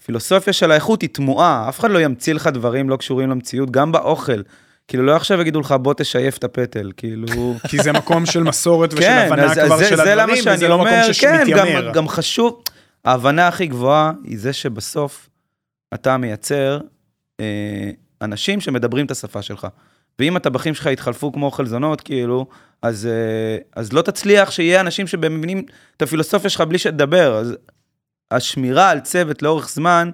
הפילוסופיה של האיכות היא תמוהה, אף אחד לא ימציא לך דברים לא קשורים למציאות, גם באוכל. כאילו לא עכשיו יגידו לך בוא תשייף את הפטל, כאילו... כי זה מקום של מסורת ושל כן, הבנה אז, כבר זה, של זה הדברים, וזה לא אומר, מקום כן, גם, שמתיימר. גם חשוב, ההבנה הכי גבוהה היא זה שבסוף אתה מייצר אה, אנשים שמדברים את השפה שלך. ואם הטבחים שלך יתחלפו כמו חלזונות, כאילו, אז, אה, אז לא תצליח שיהיה אנשים שמבינים את הפילוסופיה שלך בלי שתדבר. אז השמירה על צוות לאורך זמן,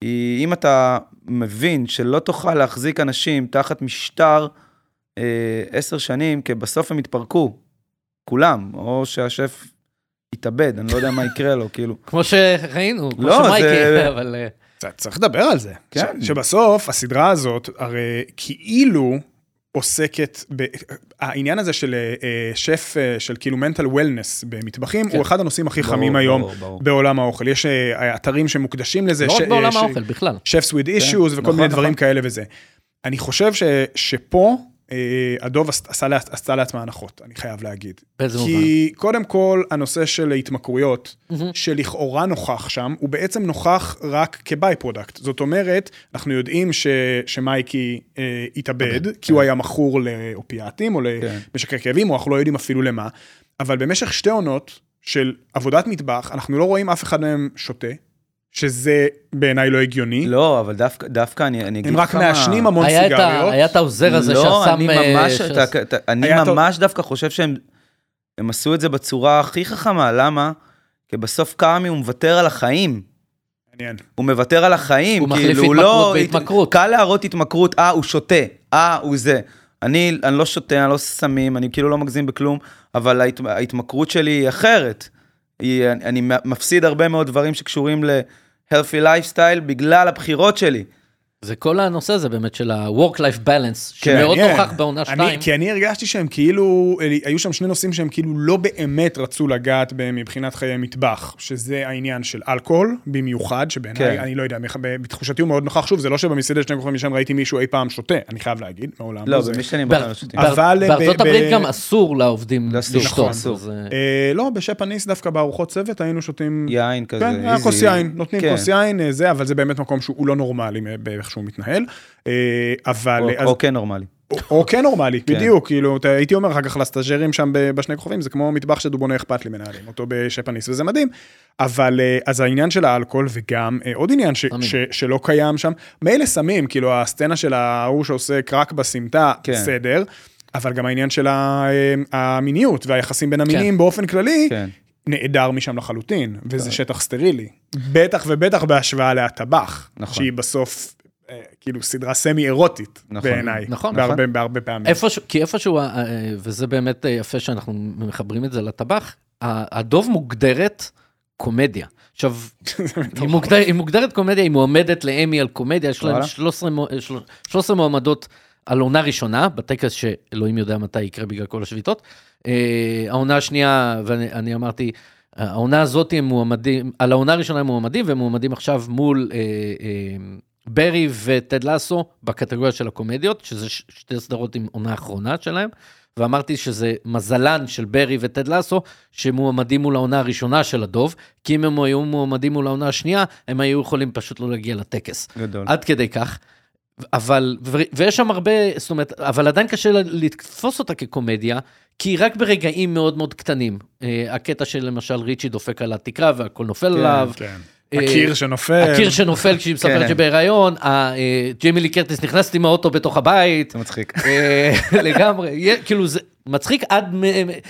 היא, אם אתה מבין שלא תוכל להחזיק אנשים תחת משטר אה, עשר שנים, כי בסוף הם יתפרקו, כולם, או שהשף יתאבד, אני לא יודע מה יקרה לו, כאילו. כמו שראינו, כמו לא, שמייקי, זה- [laughs] אבל... אה, צריך לדבר על זה. כן. ש- שבסוף הסדרה הזאת הרי כאילו עוסקת, ב... העניין הזה של אה, אה, שף אה, של כאילו mental wellness במטבחים, כן. הוא אחד הנושאים הכי ברור, חמים היום ברור, ברור. בעולם האוכל. יש אתרים שמוקדשים לזה. לא ש- רק בעולם ש- האוכל, בכלל. chefs with issues וכל נכון, מיני דברים נכון. כאלה וזה. אני חושב ש, שפה הדוב עש- עשה, עשתה לעצמה הנחות, אני חייב להגיד. באיזה מובן? כי קודם כל, הנושא של התמכרויות, מהמם. שלכאורה נוכח שם, הוא בעצם נוכח רק כ-by-product. זאת אומרת, אנחנו יודעים ש, שמייקי אה, התאבד, כי הוא היה מכור לאופיאטים או כן. למשככי כאבים, או אנחנו לא יודעים אפילו למה, אבל במשך שתי עונות של עבודת מטבח, אנחנו לא רואים אף אחד מהם שותה, שזה בעיניי לא הגיוני. לא, אבל דווקא, דווקא אני, אני אגיד הם רק לך מה- מעשנים המון היה סיגריות. היה את העוזר הזה לא, ששם... אני אה, ממש, ש- אתה, אתה, אני. ממש דווקא חושב שהם הם עשו את זה בצורה הכי חכמה, למה? כי בסוף קאמי הוא מוותר על החיים. מעניין. הוא מוותר על החיים, הוא מחליף כאילו, הוא התמכרות לא... בהתמכרות. קל להראות התמכרות, אה, הוא שותה, אה, הוא זה. אני, אני לא שותה, אני לא סמים, אני כאילו לא מגזים בכלום, אבל ההת, ההתמכרות שלי היא אחרת. היא, אני, אני מפסיד הרבה מאוד דברים שקשורים ל-healthy lifestyle בגלל הבחירות שלי. זה כל הנושא הזה באמת של ה-work-life balance, כן, שמאוד מעניין. נוכח בעונה אני- 2. כי אני הרגשתי שהם כאילו, היו שם שני נושאים שהם כאילו לא באמת רצו לגעת בהם מבחינת חיי מטבח, שזה העניין של אלכוהול במיוחד, שבעיניי, כן. אני לא יודע, בתחושתי הוא מאוד נוכח, שוב, זה לא שבמסעדת שני כוכבים משם ראיתי מישהו אי פעם שותה, אני חייב להגיד, מעולם. לא, זה- במשתנים באר- בכלל לא שותים. בארצות הברית גם אסור לעובדים אסור, לשתות. נכון. אה, לא, בשפ הניס דווקא בארוחות צוות היינו שותים... יין כזה, כן, איזי. כוס יין, נותנים כן. כוס יין, זה, אבל זה באמת מקום שהוא לא נורמלי שהוא מתנהל. אה, אבל... או- אז- או כן נורמלי. או- או כן נורמלי, כן. בדיוק, כאילו, אתה- הייתי אומר אחר כך לסטאג'רים שם בשני כוכבים, זה כמו מטבח שדובוני אכפת לי מנהלים אותו בשפניס, וזה מדהים. אבל אה, אז העניין של האלכוהול, וגם אה, עוד עניין ש-. ש- שלא קיים שם, מילא סמים, כאילו הסצנה של ההוא שעושה קרק בסמטה, כן. בסדר, אבל גם העניין של המיניות והיחסים בין המינים באופן כללי, כן. נעדר משם לחלוטין, וזה שטח סטרילי. בטח ובטח בהשוואה להטבח, נכון. שהיא בסוף, כאילו, סדרה סמי אירוטית נכון. בעיניי. נכון, בהרבה, נכון. בהרבה פעמים. איפשהו, כי איפשהו, אה, אה, וזה באמת אה, יפה שאנחנו מחברים את זה לטבח, הדוב מוגדרת קומדיה. עכשיו, [laughs] היא, מוגדר, היא מוגדרת קומדיה, היא מועמדת לאמי על קומדיה, יש להם וואלה. 13, מו- אה, של- 13 מועמדות על עונה ראשונה, בטקס שאלוהים יודע מתי יקרה בגלל כל השביתות. אה, העונה השנייה, ואני אני אמרתי, העונה הזאת הם מועמדים, על העונה הראשונה הם מועמדים, והם מועמדים עכשיו מול אה, אה, ברי וטד לסו בקטגוריה של הקומדיות, שזה שתי סדרות עם עונה אחרונה שלהם. ואמרתי שזה מזלן של ברי וטד לסו, שמועמדים מול העונה הראשונה של הדוב, כי אם הם היו מועמדים מול העונה השנייה, הם היו יכולים פשוט לא להגיע לטקס. גדול. עד כדי כך. אבל, ו- ויש שם הרבה, זאת אומרת, אבל עדיין קשה לתפוס אותה כקומדיה, כי רק ברגעים מאוד מאוד קטנים. אה, הקטע של למשל ריצ'י דופק על התקרה והכל נופל עליו. כן. אה, הקיר שנופל. הקיר שנופל כשהיא מספרת כן. שבהיריון, אה, ג'יימי לי קרטיס נכנסת עם האוטו בתוך הבית, זה מצחיק. אה, [laughs] לגמרי, כאילו זה מצחיק עד,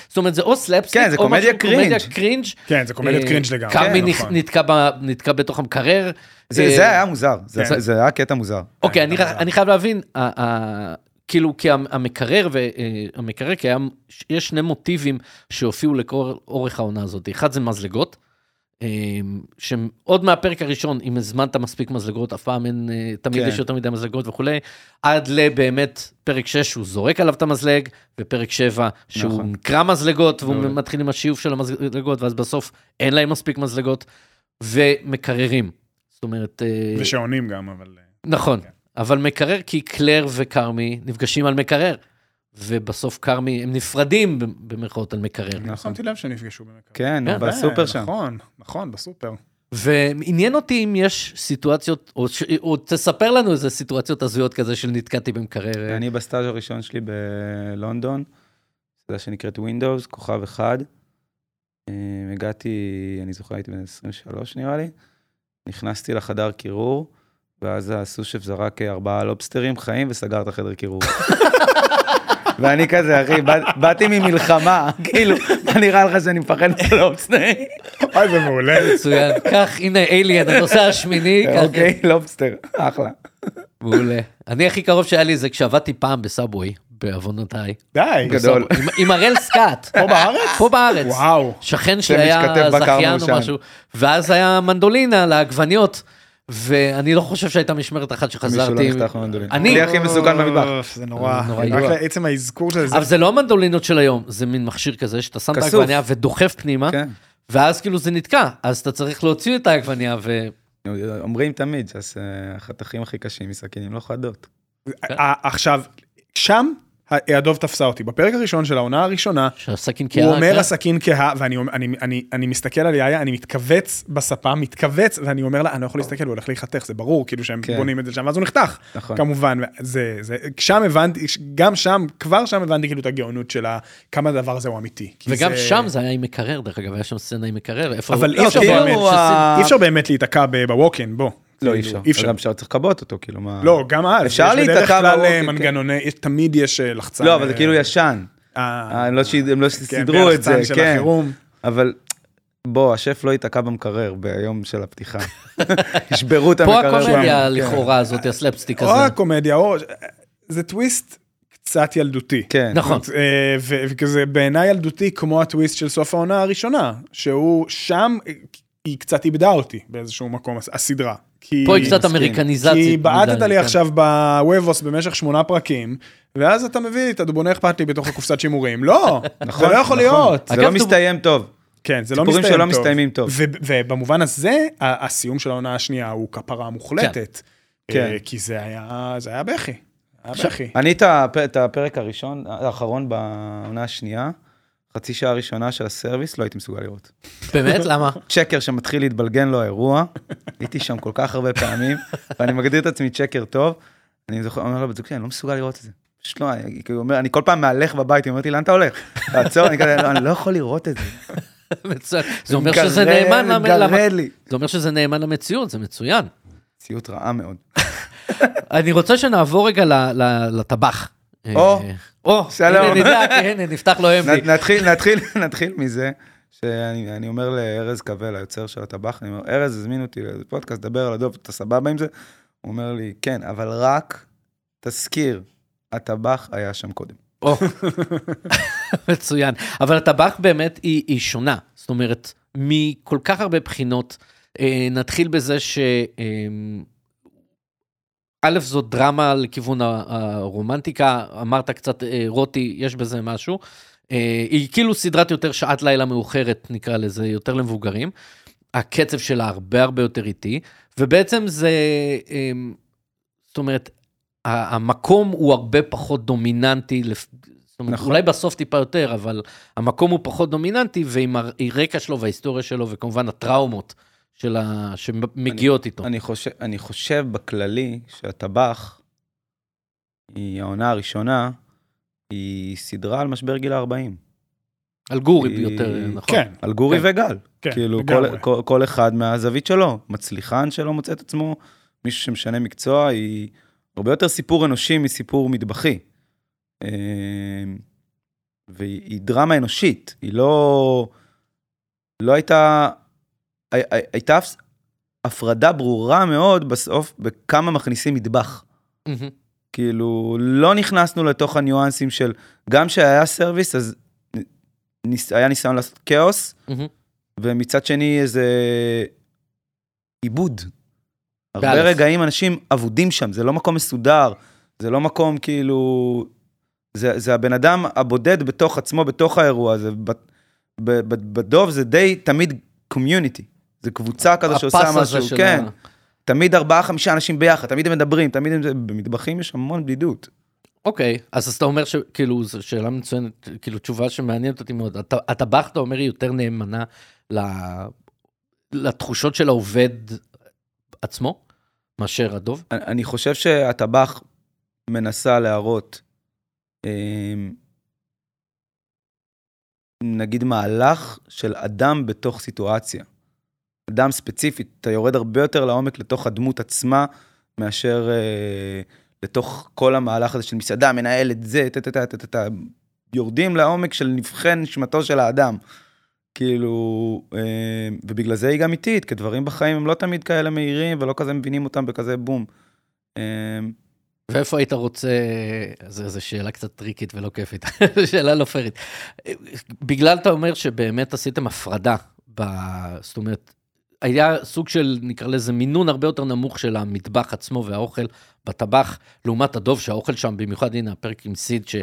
זאת אומרת זה או סלאפסטיק, כן, זה קומדיה קומדיה cringe. cringe. כן, זה קומדיית אה, cringe לגמרי. קרמי כן, נכ- נכון. נתקע בתוך המקרר. זה זה היה מוזר, זה כן. זה היה קטע מוזר. אוקיי, אני, חייב להבין, כאילו, כי המ- המקרר, והמקרר, כי היה, יש שני מוטיבים שהופיעו לכל אורך העונה הזאת. אחד זה מזלגות, שעוד מהפרק הראשון, אם הזמנת מספיק מזלגות, אף פעם אין, אה, תמיד כן. יש יותר מדי מזלגות וכולי, עד לבאמת פרק 6 שהוא זורק עליו את המזלג, ופרק 7 שהוא נכון. נקרא מזלגות, והוא מעולה. מתחיל עם השיוף של המזלגות, ואז בסוף אין להם מספיק מזלגות, ומקררים. זאת אומרת... אה, ושעונים גם, אבל... אה, נכון, כן. אבל מקרר כי קלר וכרמי נפגשים על מקרר, ובסוף כרמי, הם נפרדים במרכאות על מקרר. לא שמתי לב שנפגשו במקרה. כן, כן, בסופר שם. נכון, נכון, בסופר. ועניין אותי אם יש סיטואציות, או, ש... או תספר לנו איזה סיטואציות הזויות כזה של נתקעתי במקרר. אני בסטאז' הראשון שלי בלונדון, סטאז' שנקראת Windows, כוכב אחד. אה, הגעתי, אני זוכר, הייתי בן 23 נראה לי. נכנסתי לחדר קירור, ואז הסושף זרק ארבעה לובסטרים חיים וסגר את החדר קירור. [laughs] ואני כזה, אחי, בא- באתי ממלחמה, כאילו, מה נראה לך שאני מפחד מהלובסטרים? אוי, זה מעולה. מצוין. קח, הנה אליאן, הנושא השמיני. אוקיי, לובסטר, אחלה. מעולה. אני הכי קרוב שהיה לי זה כשעבדתי פעם בסאבווי, בעוונותיי. די. גדול. עם- עם הראל סקאט. [laughs] פה בארץ? פה בארץ. וואו. שכן שלי היה זכיין או. משהו, ואז היה מנדולינה לעגבניות, ואני לא חושב שהייתה משמרת אחת מישהו לא שחזרתי. אני- הכי מסוכן במטבח. זה נורא. נורא רק. לעצם האזכור של זה. אבל זה לא המנדולינות של היום, זה מין מכשיר כזה שאתה שם את. העגבניה ודוחף פנימה, כן. ואז כאילו זה נתקע, אז אתה צריך להוציא את העגבניה ו... אומרים תמיד שהחתכים הכי קשים מסכינים לא חדות. אה, עכשיו, שם הדוב תפסה אותי. בפרק הראשון של העונה הראשונה, שהסכין. הוא אומר כן? הסכין כהה, ואני אומר- אני- אני- אני מסתכל על יאיה, אני מתכווץ בספה, מתכווץ, ואני אומר לה, אני לא יכול להסתכל, הוא הולך להיחתך, זה ברור, כאילו שהם כן. בונים את זה שם, ואז הוא נחתך. נכון. כמובן, זה, זה, שם הבנתי, גם שם, כבר שם הבנתי כאילו את הגאונות של כמה הדבר הזה הוא אמיתי. וגם זה- שם זה היה עם מקרר, דרך אגב, היה שם סצנה עם מקרר, איפה... אבל הוא- הוא- ה- אי אפשר באמת להיתקע בווקן, בוא. לא, כאילו, אי אפשר. אי אפשר. גם אפשר צריך לכבות אותו, כאילו מה... לא, גם אז. אפשר יש בדרך להיתקע כלל, אה, כן. מנגנוני, תמיד יש אה, לחצן. לא, אבל זה אה, כאילו ישן. הם לא לא כן, סידרו את זה, כן. אבל בוא, השף לא ייתקע במקרר ביום של הפתיחה. [laughs] ישברו את פה המקרר. הקומדיה כן. לכאורה הזאת, הסלפסטיק או הזה. הקומדיה, או... זה טוויסט קצת ילדותי. כן. נכון. וכזה בעיניי ילדותי כמו הטוויסט של סוף העונה הראשונה, שהוא שם, היא קצת איבדה אותי באיזשהו מקום, הס- הסדרה. כי- פה היא קצת מסכים. אמריקניזציה. כי בעטת לי כן. עכשיו בוובוס במשך שמונה פרקים, ואז אתה מביא את הדובוני אכפת לי בתוך הקופסת שימורים. לא, [laughs] זה נכון, לא יכול נכון. להיות. זה לא מסתיים טוב. כן, זה לא סיפורים מסתיים שלא טוב. מסתיימים טוב. ובמובן הזה, הסיום של העונה השנייה הוא כפרה מוחלטת. כן. אה, כי זה היה, זה היה בכי. היה בכי. אני את הפרק הראשון, האחרון בעונה השנייה, חצי שעה הראשונה של הסרוויס, לא הייתי מסוגל לראות. באמת? למה? [laughs] צ'קר שמתחיל להתבלגן לו האירוע, הייתי שם כל כך הרבה פעמים, ואני מגדיר את עצמי צ'קר טוב, אני זוכר, אומר לו בזוג שלי, אני לא מסוגל לראות את זה. פשוט לא, אני, כאילו, אומר, אני כל פעם מהלך בבית, היא אומרת לי, לאן אתה הולך? תעצור, אני כזה, "לא, אני לא יכול לראות את זה. זה אומר שזה נאמן למ- גרד למ- לי. זה אומר שזה נאמן למציאות, זה מצוין. ציוט רעה מאוד. [laughs] אני רוצה שנעבור רגע לטבח. או, אה, או, שלום. הנה נדע, הנה, נפתח לו אמבי. נתחיל, נתחיל, [laughs] נתחיל מזה, שאני אני אומר לארז קבל, היוצר של הטבח, אני אומר, ארז הזמין אותי לאיזה פודקאסט, דבר על הדוב, אתה סבבה עם זה? הוא אומר לי, כן, אבל רק תזכיר, הטבח היה שם קודם. או, [laughs] מצוין. אבל הטבח באמת היא, היא שונה. זאת אומרת, מכל כך הרבה בחינות, אה, נתחיל בזה ש... אה, א', זו דרמה לכיוון הרומנטיקה, אמרת קצת אה, רוטי, יש בזה משהו. אה, היא כאילו סדרת יותר שעת לילה מאוחרת, נקרא לזה, יותר למבוגרים. הקצב שלה הרבה הרבה יותר איטי, ובעצם זה, אה, זאת אומרת, המקום הוא הרבה פחות דומיננטי, זאת אומרת, נכון. אולי בסוף טיפה יותר, אבל המקום הוא פחות דומיננטי, ועם הרקע שלו וההיסטוריה שלו, וכמובן הטראומות של ה... שמגיעות איתו. אני חושב, אני חושב בכללי שהטבח, היא העונה הראשונה, היא סדרה על משבר גיל ה-40. על גורי היא- יותר, נכון. כן, על גורי כן. וגל. כן, כאילו, לגמרי. כל, כל, כל אחד מהזווית שלו. מצליחן שלא מוצא את עצמו, מישהו שמשנה מקצוע, היא הרבה יותר סיפור אנושי מסיפור מטבחי. אה, והיא היא דרמה אנושית, היא לא... לא הייתה... הי- הי- הייתה הפ- הפרדה ברורה מאוד בסוף בכמה מכניסים מטבח. כאילו, לא נכנסנו לתוך הניואנסים של, גם שהיה סרוויס, אז ניס, היה ניסיון לעשות כאוס. ומצד שני איזה עיבוד. הרבה באלף. רגעים אנשים אבודים שם, זה לא מקום מסודר, זה לא מקום כאילו... זה, זה הבן אדם הבודד בתוך עצמו, בתוך האירוע הזה. בדוב זה די תמיד קומיוניטי. זה קבוצה כזו שעושה משהו, של כן. ה- תמיד ארבעה, חמישה אנשים ביחד, תמיד הם מדברים, תמיד הם... במטבחים יש המון בדידות. אוקיי, אז אז אתה אומר שכאילו, זו שאלה מצוינת, כאילו תשובה שמעניינת אותי מאוד. הט- הטבח, אתה אומר, היא יותר נאמנה ל- לתחושות של העובד עצמו, מאשר הדוב? אני- אני חושב שהטבח מנסה להראות, אמ, נגיד מהלך של אדם בתוך סיטואציה. אדם ספציפית, אתה יורד הרבה יותר לעומק לתוך הדמות עצמה, מאשר אה, לתוך כל המהלך הזה של מסעדה, מנהלת זה, טה טה טה טה טה טה, יורדים לעומק של נבחן נשמתו של האדם. כאילו, אה, ובגלל זה היא גם איטית, כי דברים בחיים הם לא תמיד כאלה מהירים ולא כזה מבינים אותם בכזה בום. אה, ואיפה היית רוצה, זו שאלה קצת טריקית ולא כיפית, [laughs] שאלה לא פיירית. בגלל אתה אומר שבאמת עשיתם הפרדה, ב... זאת אומרת, היה סוג של, נקרא לזה, מינון הרבה יותר נמוך של המטבח עצמו והאוכל בטבח, לעומת הדוב, שהאוכל שם, במיוחד, הנה הפרק עם סיד, ש...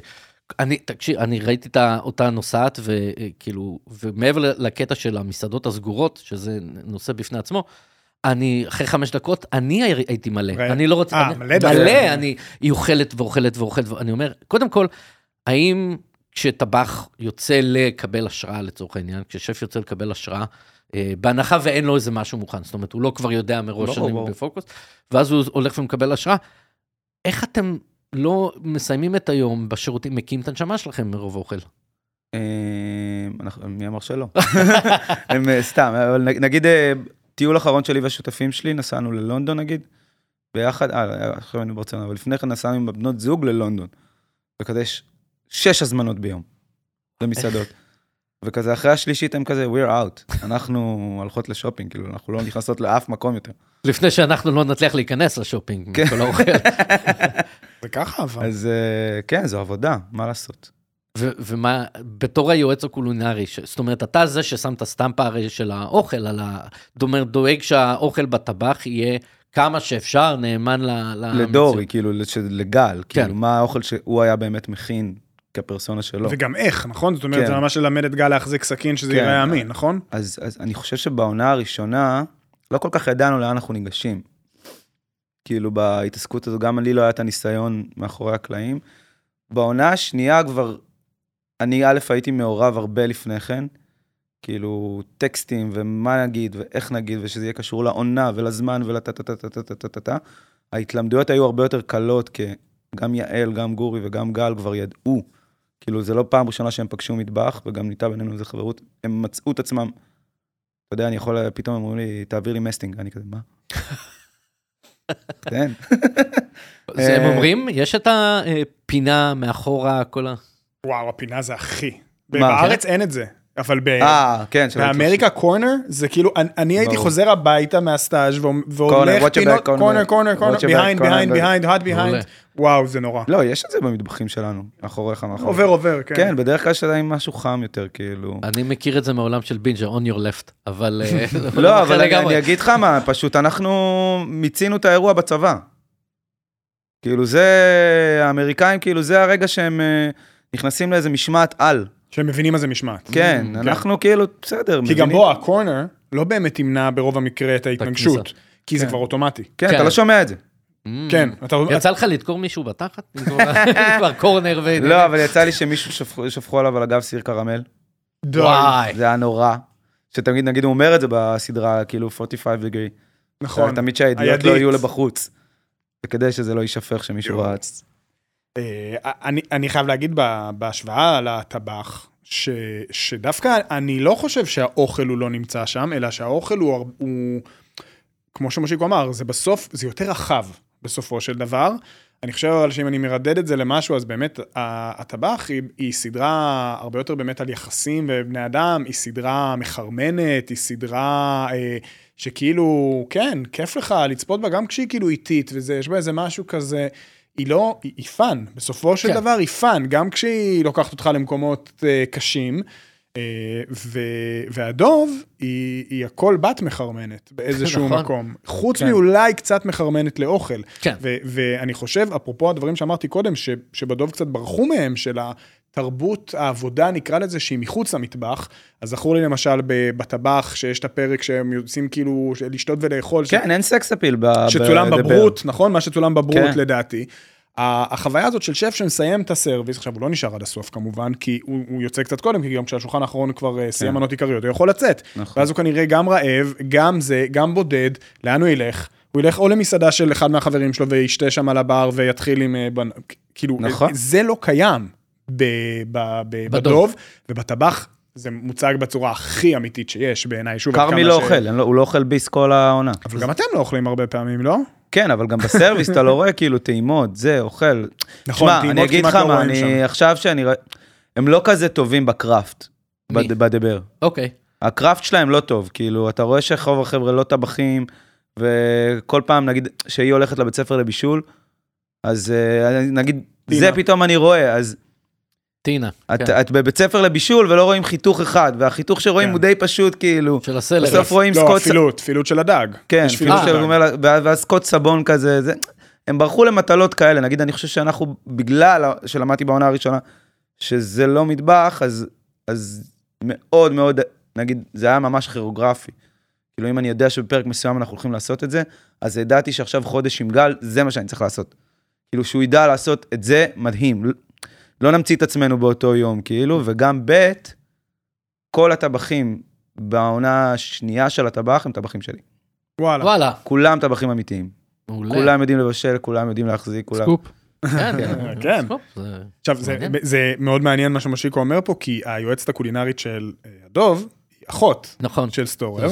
אני, תקשיב, אני ראיתי את אותה נוסעת, וכאילו, ומעבר לקטע של המסעדות הסגורות, שזה נושא בפני עצמו, אני, אחרי חמש דקות, אני הייתי מלא. ו... אני לא רוצה... אה, מלא. מלא, אני, היא אוכלת ואוכלת ואוכלת, ואני אומר, קודם כל, האם כשטבח יוצא לקבל השראה, לצורך העניין, כששף יוצא לקבל השראה, אה, בהנחה ואין לו איזה משהו מוכן, זאת אומרת, הוא לא כבר יודע מראש שאני. בפוקוס, ואז הוא הולך ומקבל השראה, איך אתם לא מסיימים את היום בשירותים, מקיאים את הנשמה שלכם מרוב אוכל? אה, מי אמר שלא? [laughs] הם אה, סתם, אבל נגיד אה, טיול אחרון שלי והשותפים שלי, נסענו ללונדון נגיד, ביחד, אה, עכשיו אני ברצון, אבל לפני כן נסענו עם הבנות זוג ללונדון. וכזה יש שש הזמנות ביום למסעדות. וכזה אחרי השלישית הם כזה, we're out, אנחנו הולכות לשופינג, כאילו, אנחנו לא נכנסות לאף מקום יותר. לפני שאנחנו לא נצליח להיכנס לשופינג, כן. מכל האוכל. זה ככה, אבל. אז אה, כן, זו עבודה, מה לעשות? ו- ומה, בתור היועץ הקולינרי, זאת אומרת, אתה זה ששם את הסטמפה הרי של האוכל, על ה... זאת אומרת, דואג שהאוכל בטבח יהיה כמה שאפשר נאמן ל... למציאות. לדורי, כאילו, לגל, כן. כאילו, מה האוכל שהוא היה באמת מכין כפרסונה שלו. וגם איך, נכון? זאת אומרת, כן. זה ממש ללמד את גל להחזיק סכין שזה כן. יראה אמין, נכון? אז, אז אני חושב שבעונה הראשונה, לא כל כך ידענו לאן אנחנו ניגשים. כאילו בהתעסקות הזו, גם לי לא היה את הניסיון מאחורי הקלעים. בעונה השנייה כבר, אני א', הייתי מעורב הרבה לפני כן, כאילו טקסטים ומה נגיד ואיך נגיד, ושזה יהיה קשור לעונה ולזמן ולטה טה טה טה טה טה טה טה. ההתלמדויות היו הרבה יותר קלות, כי גם יעל, גם גורי וגם גל כבר ידעו כאילו, זה לא פעם ראשונה שהם פגשו מטבח, וגם נהייתה בינינו איזה חברות, הם מצאו את עצמם אתה יודע, אני יכול, פתאום אמרו לי, תעביר לי מסטינג, אני כזה, מה? [laughs] כן. זה הם אה, אומרים, יש את הפינה מאחורה, כל ה... וואו, הפינה זה הכי. בארץ אין את זה, אבל ב... אה, כן, באמריקה corner זה כאילו אני, אני הייתי. חוזר הביתה מהסטאז' והולך פינות. corner corner corner behind corner, behind behind hot behind וואו זה נורא. לא, יש את זה במטבחים שלנו, מאחוריך, מאחוריך. עובר עובר כן. כן, בדרך כלל שאתה עם משהו חם יותר, כאילו. אני מכיר את זה מעולם של בינג'ר, on your left, אבל... אה, [laughs] לא, אבל. אני אגיד לך מה, פשוט אנחנו מיצינו את האירוע בצבא. כאילו זה, האמריקאים, כאילו זה הרגע שהם אה, נכנסים לאיזה משמעת על. שהם מבינים מה זה משמעת. כן, אנחנו כאילו, בסדר, כי גם מבינים. בו הקורנר לא באמת ימנע ברוב המקרה את ההתנגשות, כי זה כן. כבר אוטומטי. כן, כן. אתה לא שומע את זה. Mm. כן, אתה... יצא לך לדקור מישהו בתחת? [laughs] כבר קורנר ו... לא, אבל יצא לי שמישהו שפכו- שפכו עליו על הגב סיר קרמל. די. זה היה נורא. שתמיד, נגיד, הוא אומר את זה בסדרה, כאילו 45 degree. נכון. תמיד שהידיעות לא. יהיו לבחוץ. וכדי שזה לא יישפך שמישהו. רץ. אה, אני, אני חייב להגיד בהשוואה לטבח, ש, שדווקא אני לא חושב שהאוכל הוא לא נמצא שם, אלא שהאוכל הוא, הוא כמו שמושיקו אמר, זה בסוף, זה יותר רחב בסופו של דבר. אני חושב אבל שאם אני מרדד את זה למשהו, אז באמת הטבח היא, היא סדרה הרבה יותר באמת על יחסים ובני אדם, היא סדרה מחרמנת, היא סדרה אה, שכאילו, כן, כיף לך לצפות בה גם כשהיא כאילו איטית, וזה, יש בה איזה משהו כזה, היא לא, היא, היא fun, בסופו של כן. דבר היא fun, גם כשהיא לוקחת אותך למקומות אה, קשים. אה, ו, והדוב היא, היא הכל בת מחרמנת באיזשהו [laughs] נכון. מקום. חוץ כן. מאולי קצת מחרמנת לאוכל. כן. ו- ואני חושב, אפרופו הדברים שאמרתי קודם, ש- שבדוב קצת ברחו מהם, של התרבות העבודה, נקרא לזה, שהיא מחוץ למטבח, אז זכור לי למשל בטבח, שיש את הפרק שהם יוצאים כאילו ש- לשתות ולאכול, ש- כן, אין סקס אפיל ב... שצולם ב- בברוט, נכון? מה שצולם בברוט כן. לדעתי. החוויה הזאת של שף שמסיים את הסרוויס, עכשיו הוא לא נשאר עד הסוף כמובן, כי הוא, הוא יוצא קצת קודם, כי גם כשהשולחן האחרון כבר אה, סיים כן. מנות עיקריות, הוא יכול לצאת. נכון. ואז הוא כנראה גם רעב, גם זה, גם בודד, לאן הוא ילך? הוא ילך או למסעדה של אחד מהחברים שלו וישתה שם על הבר ויתחיל עם... אה, בנ- כאילו, נכון. זה לא קיים בדוב. ובטבח זה מוצג בצורה הכי אמיתית שיש בעיניי, שוב, כרמי לא ש- אוכל, לו- הוא לא אוכל ביס כל העונה. אבל גם אתם לא אוכלים הרבה פעמים, לא? כן, אבל גם בסרוויס אתה לא רואה כאילו טעימות, זה, אוכל. נכון, שמע, טעימות אני אגיד כמעט לך לא מה, רואים אני שם. עכשיו שאני רואה, הם לא כזה טובים בקראפט? בד- בדבר. אוקיי. הקראפט שלהם לא טוב, כאילו, אתה רואה שרוב החבר'ה לא טבחים, וכל פעם, נגיד, שהיא הולכת לבית ספר לבישול, אז אה, נגיד, טינה. זה פתאום אני רואה, אז טינה. את, כן. את בבית ספר לבישול ולא רואים חיתוך אחד, והחיתוך שרואים כן. הוא די פשוט, כאילו, של הסלר. בסוף רואים לא, סקוט, תפילות, תפילות של הדג. כן, תפילות של הדג. ואז סקוט סבון כזה, זה, הם ברחו למטלות כאלה, נגיד, אני חושב שאנחנו, בגלל שלמדתי בעונה הראשונה, שזה לא מטבח, אז, אז מאוד מאוד, נגיד, זה היה ממש כירוגרפי. כאילו, אם אני יודע שבפרק מסוים אנחנו הולכים לעשות את זה, אז ידעתי שעכשיו חודש עם גל, זה מה שאני צריך לעשות. כאילו, שהוא ידע לעשות את זה, מדהים. לא- נמציא את עצמנו באותו יום, כאילו, וגם ב', כל הטבחים בעונה השנייה של הטבח הם טבחים שלי. וואלה. וואלה. כולם טבחים אמיתיים. מעולה. כולם יודעים לבשל, כולם יודעים להחזיק, כולם... סקופ. כן. כן. זה- עכשיו, זה, מאוד מעניין מה שמושיקו אומר פה, כי היועצת הקולינרית של אה, הדוב, היא אחות נכון. של סטורר.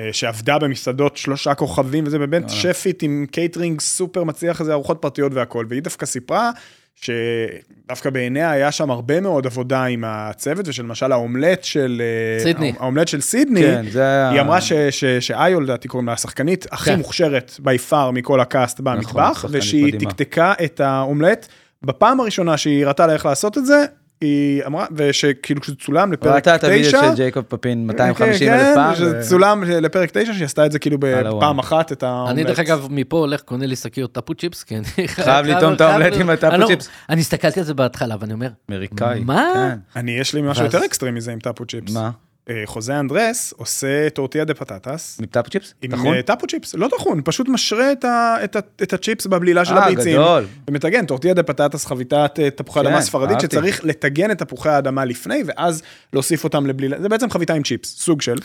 אה, שעבדה במסעדות שלושה כוכבים, וזה באמת וואלה. שפית עם קייטרינג סופר מצליח, איזה ארוחות פרטיות והכל, והיא דווקא סיפרה שדווקא בעיניה היה שם הרבה מאוד עבודה עם הצוות, ושלמשל האומלט של... אה, סידני. האומלט של סידני, כן, זה היה... היא אמרה ש- ש- שאיו, לדעתי קוראים לה, השחקנית הכי כן. מוכשרת by far מכל ה cast במטבח, שחקנית ושהיא מדהימה. תקתקה את האומלט. בפעם הראשונה שהיא הראתה לה איך לעשות את זה, היא אמרה, ושכאילו כשזה צולם לפרק ראתה את הוידאו 9, של ג'ייקוב פפין 250 כן, אלף פעם. שזה ו- צולם לפרק 9, שהיא עשתה את זה כאילו. בפעם אחת, את האומלט. אני דרך אגב מפה הולך קונה לי שקיות טאפו צ'יפס כי אני [laughs] חייב לטעום את האומלט עם הטאפו אני לא- צ'יפס. אני הסתכלתי על זה בהתחלה ואני אומר אמריקאי. מה? כן. אני, יש לי משהו יותר אקסטרים מזה עם טאפו צ'יפס. מה? אה, חוזה אנדרס עושה tortilla de patatas. עם טאפו צ'יפס? עם טחון? אה, טאפו צ'יפס, לא טחון, פשוט משרה את, ה, את, ה, את הצ'יפס בבלילה של אה, הביצים. גדול. ומטגן, tortilla de patatas, חביתת אה, תפוחי כן, אדמה ספרדית, אהבתי. שצריך לטגן את תפוחי האדמה לפני, ואז להוסיף אותם לבלילה, זה בעצם חביתה עם צ'יפס, סוג של.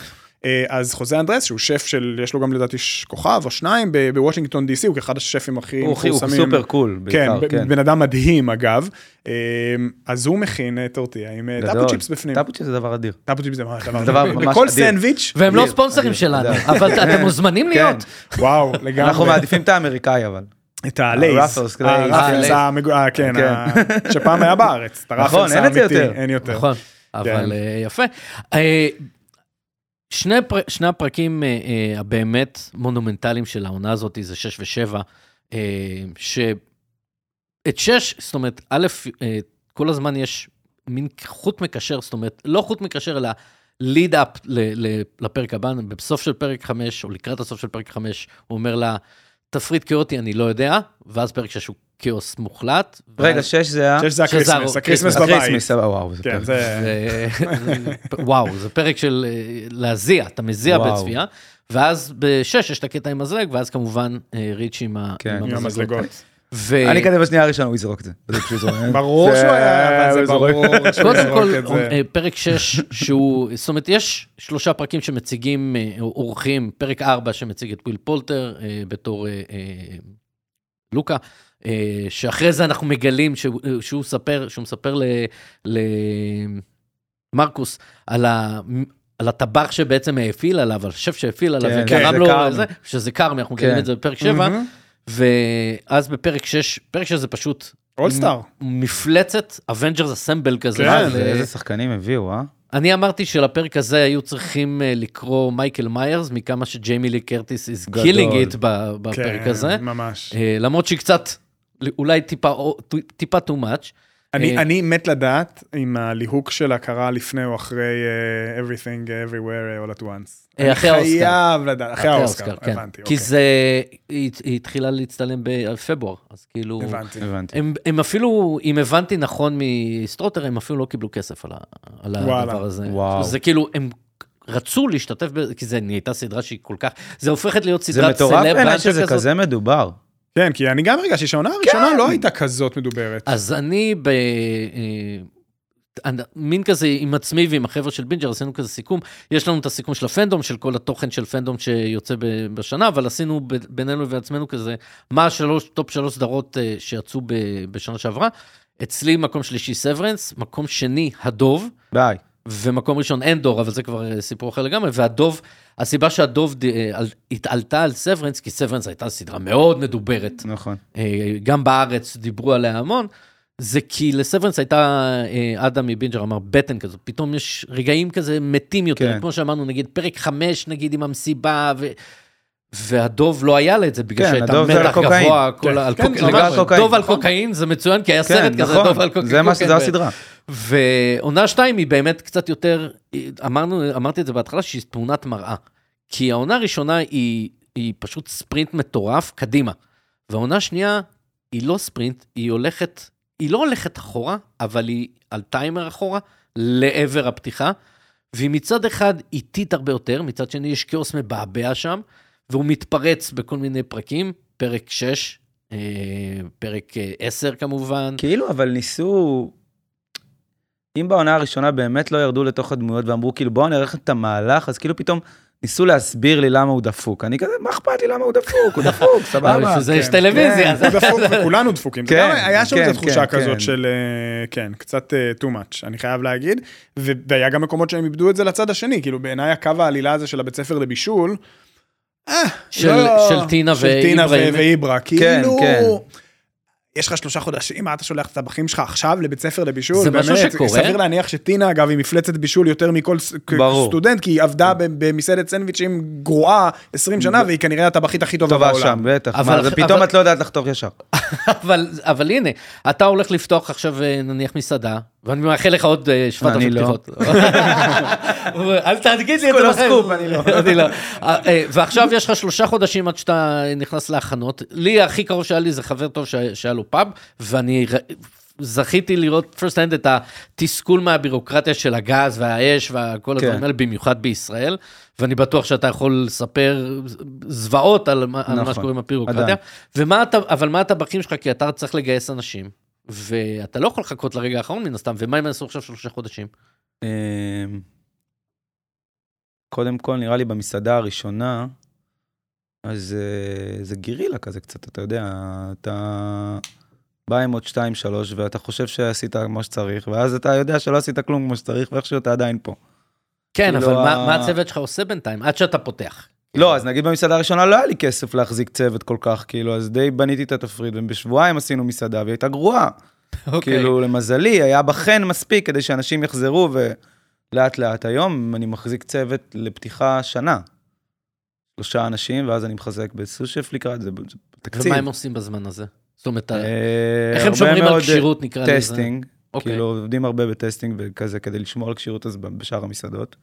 אה, אז חוזה אנדרס, שהוא שף של, יש לו גם לדעתי כוכב או שניים בוושינגטון די.סי, הוא כאחד השפים הכי הוא הוא מפורסמים. super cool, כן, בעיקר, ב- כן. בן אדם מדהים אגב. אה, אז הוא מכין טורטיה עם אה, טאפו. צ'יפס בפנים. טאפ צ'יפס זה דבר אדיר. טאפו צ'יפס זה דבר, [laughs] דבר ממש בכל אדיר. סנדוויץ', והם לא אדיר, ספונסרים אדיר, שלנו אדיר. אבל אתם [laughs] מוזמנים להיות. וואו, לגמרי. אנחנו מעדיפים את האמריקאי אבל. את הלייז. הראפלס, כן. כן, כן. שפעם היה בארץ. את נכון, הראפלס אין את זה האמיתי, יותר. אין יותר. נכון, אבל יפה. אה, שני פר- שני הפרקים אה, אה, הבאמת מונומנטליים של העונה הזאת זה 6 ו-7, שאת 6, זאת אומרת, א', אה, כל הזמן יש מין חוט מקשר, זאת אומרת, לא חוט מקשר, אלא ליד אפ לפרק הבא, בסוף של פרק 5, או לקראת הסוף של פרק 5, הוא אומר לה, תפריט כאוטי, אני לא יודע, ואז פרק 6 הוא כאוס מוחלט. רגע, ואז- שש זה ה... שש זה שזה ה Christmas, ה Christmas בבית. ה Christmas, וואו, זה כן, פרק. זה... ו- וואו, זה פרק של אה, להזיע, אתה מזיע. בצפייה, ואז בשש יש את הקטע עם מזלג, ואז כמובן אה, ריץ' עם כן. המזלגות. ו- אני כזה בשנייה הראשונה הוא יזרוק את זה. ברור שהוא היה, זה. ברור שהוא קודם יזרוק כל, את זה. אה, פרק 6, שהוא, זאת אומרת, יש שלושה פרקים שמציגים אה, אורחים, פרק 4 שמציג את וויל פולטר אה, בתור אה, אה, לוקה, אה, שאחרי זה אנחנו מגלים שהוא, אה, שהוא מספר, שהוא מספר למרקוס על ה... על הטבח שבעצם האפיל עליו, על השף שהאפיל עליו, כן, וגרם זה לו, קרמי. זה, שזה קרמי, אנחנו מגלים כן. את זה בפרק 7, מהמם. ואז בפרק 6, פרק 6 זה פשוט all-star. מפלצת Avengers assemble כזה. כן. של, איזה שחקנים הביאו, אה? אני אמרתי שלפרק הזה היו צריכים אה, לקרוא מייקל מיירס, מכמה שג'יימי לי קרטיס is גדול. killing it בפרק כן, הזה. ממש. אה, למרות שהיא קצת, אולי טיפה, טיפה too much. אני, אה, אני מת לדעת אם הליהוק שלה קרה לפני או אחרי uh, everything everywhere all at once. אה, אני אחרי האוסקר. חייב לדעת, אחרי האוסקר, כן. הבנתי, כי אוקיי. זה, היא היא התחילה להצטלם בפברואר, אז כאילו... הבנתי. הבנתי. הם, הם אפילו, אם הבנתי נכון מסטרוטר, הם אפילו לא קיבלו כסף על, ה, על. הדבר הזה. וואו. זה כאילו, הם רצו להשתתף, ב, כי זה נהייתה סדרה שהיא כל כך, זה הופכת להיות זה סדרת מטורף סלב בעיניי באנצ'ה שזה כזאת. כזה מדובר. כן, כי אני גם הרגשתי שהעונה הראשונה לא הייתה כזאת מדוברת. אז אני ב... אה, מין כזה עם עצמי ועם החבר'ה של בינג'ר עשינו כזה סיכום יש לנו את הסיכום של הפנדום של כל התוכן של פנדום שיוצא בשנה אבל עשינו בינינו ובעצמנו כזה מה השלוש טופ שלוש סדרות אה, שיצאו בשנה שעברה. אצלי מקום שלישי סברנס מקום שני הדוב ביי. ומקום ראשון אנדור, אבל זה כבר אה, סיפור אחר לגמרי, והדוב, הסיבה שהדוב אה, על- התעלתה על סברנס, כי סברנס הייתה סדרה מאוד מדוברת, נכון. אה, גם בארץ דיברו עליה המון, זה כי לסברנס הייתה, אדם מבינג'ר אמר, בטן כזאת, פתאום יש רגעים כזה מתים יותר, כן. כמו שאמרנו, נגיד פרק חמש, נגיד עם המסיבה, ו... והדוב לא היה לה את זה, בגלל כן, שהייתה מתח. גבוה, כל כן, על כן, קוק- על קוקאין, דוב על נכון. קוקאין, זה מצוין, כי היה כן, סרט כזה, דוב על נכון, קוקאין. זה מה שזה הסדרה. ועונה שתיים היא באמת קצת יותר, אמרנו, אמרתי את זה בהתחלה, שהיא תמונת מראה. כי העונה הראשונה היא, היא פשוט ספרינט מטורף קדימה. והעונה שנייה היא לא ספרינט, היא הולכת, היא לא הולכת אחורה, אבל היא על טיימר אחורה, לעבר הפתיחה. והיא מצד אחד איטית הרבה יותר, מצד שני יש כאוס מבעבע שם, והוא מתפרץ בכל מיני פרקים, פרק 6, אה, פרק אה, 10 כמובן. כאילו, אבל ניסו... אם בעונה הראשונה באמת לא ירדו לתוך הדמויות ואמרו, כאילו, בואו נערך את המהלך, אז כאילו פתאום ניסו להסביר לי למה הוא דפוק. אני כזה, מה אכפת לי למה הוא דפוק? הוא דפוק, [laughs] אבל סבבה. בשביל זה יש כן, טלוויזיה. אז- הוא דפוק וכולנו דפוקים. כן, כן, היה שם כן, איזו תחושה כן, כזאת כן. של, אה, כן, קצת אה, too much, אני חייב להגיד. והיה גם מקומות שהם איבדו את זה לצד השני, כאילו בעיניי הקו העלילה הזה של הבית ספר לבישול, אה, של- לא- של טינה ואיברה, כאילו... יש לך שלושה חודשים, מה אתה שולח את הבחים שלך עכשיו לבית ספר לבישול? זה משהו באמת, שקורה? סביר להניח שטינה, אגב, היא מפלצת בישול יותר מכל ברור. סטודנט, כי היא עבדה במסעדת סנדוויצ'ים גרועה 20 שנה, והיא כנראה הטבחית הכי טובה טובה בעולם. שם, בטח. אבל- מה, פתאום אבל- את לא יודעת לחתוך ישר. [laughs] אבל, אבל הנה, אתה הולך לפתוח עכשיו אה, נניח מסעדה, ואני מאחל לך עוד אה, 7,000 [laughs] אני לא. פתיחות. אל תגיד לי את זה בחיים. אני לא. לא. אה, אה, ועכשיו יש לך שלושה חודשים עד שאתה נכנס להכנות. לי הכי קרוב שהיה לי זה חבר טוב שהיה לו פאב, ואני זכיתי לראות פרסט הנד את התסכול מהבירוקרטיה של הגז והאש וכל הדברים כן. האלה, במיוחד בישראל, ואני בטוח שאתה יכול לספר זוועות על מה על מה נכון, שקורה עם הבירוקרטיה. עדיין. ומה אתה, אבל מה הטבחים שלך? כי אתה צריך לגייס אנשים, ואתה לא יכול לחכות לרגע האחרון מן הסתם, ומה אם יעשו עכשיו שלושה חודשים? אמ, קודם כל, נראה לי במסעדה הראשונה, אז אה, זה גירילה כזה קצת, אתה יודע, אתה בא עם עוד שתיים, שלוש, ואתה חושב שעשית כמו שצריך, ואז אתה יודע שלא עשית כלום כמו שצריך, ואיכשהו אתה עדיין פה. כן, כאילו אבל מה הצוות שלך עושה בינתיים, עד שאתה פותח? לא, אז נגיד במסעדה הראשונה לא היה לי כסף להחזיק צוות כל כך, כאילו, אז די בניתי את התפריט, ובשבועיים עשינו מסעדה, והיא הייתה גרועה. [laughs] אוקיי. כאילו, למזלי, היה בחן מספיק כדי שאנשים יחזרו, ולאט לאט היום אני מחזיק צוות לפתיחה שנה. שלושה אנשים, ואז אני מחזק בסו שף לקראת זה, זה תקציב. ומה הם עושים בזמן הזה? זאת אומרת, אה, איך הם שומרים על מאוד, כשירות נקרא לזה? testing, אוקיי. כאילו עובדים הרבה ב testing וכזה כדי לשמור על כשירות אז בשאר המסעדות.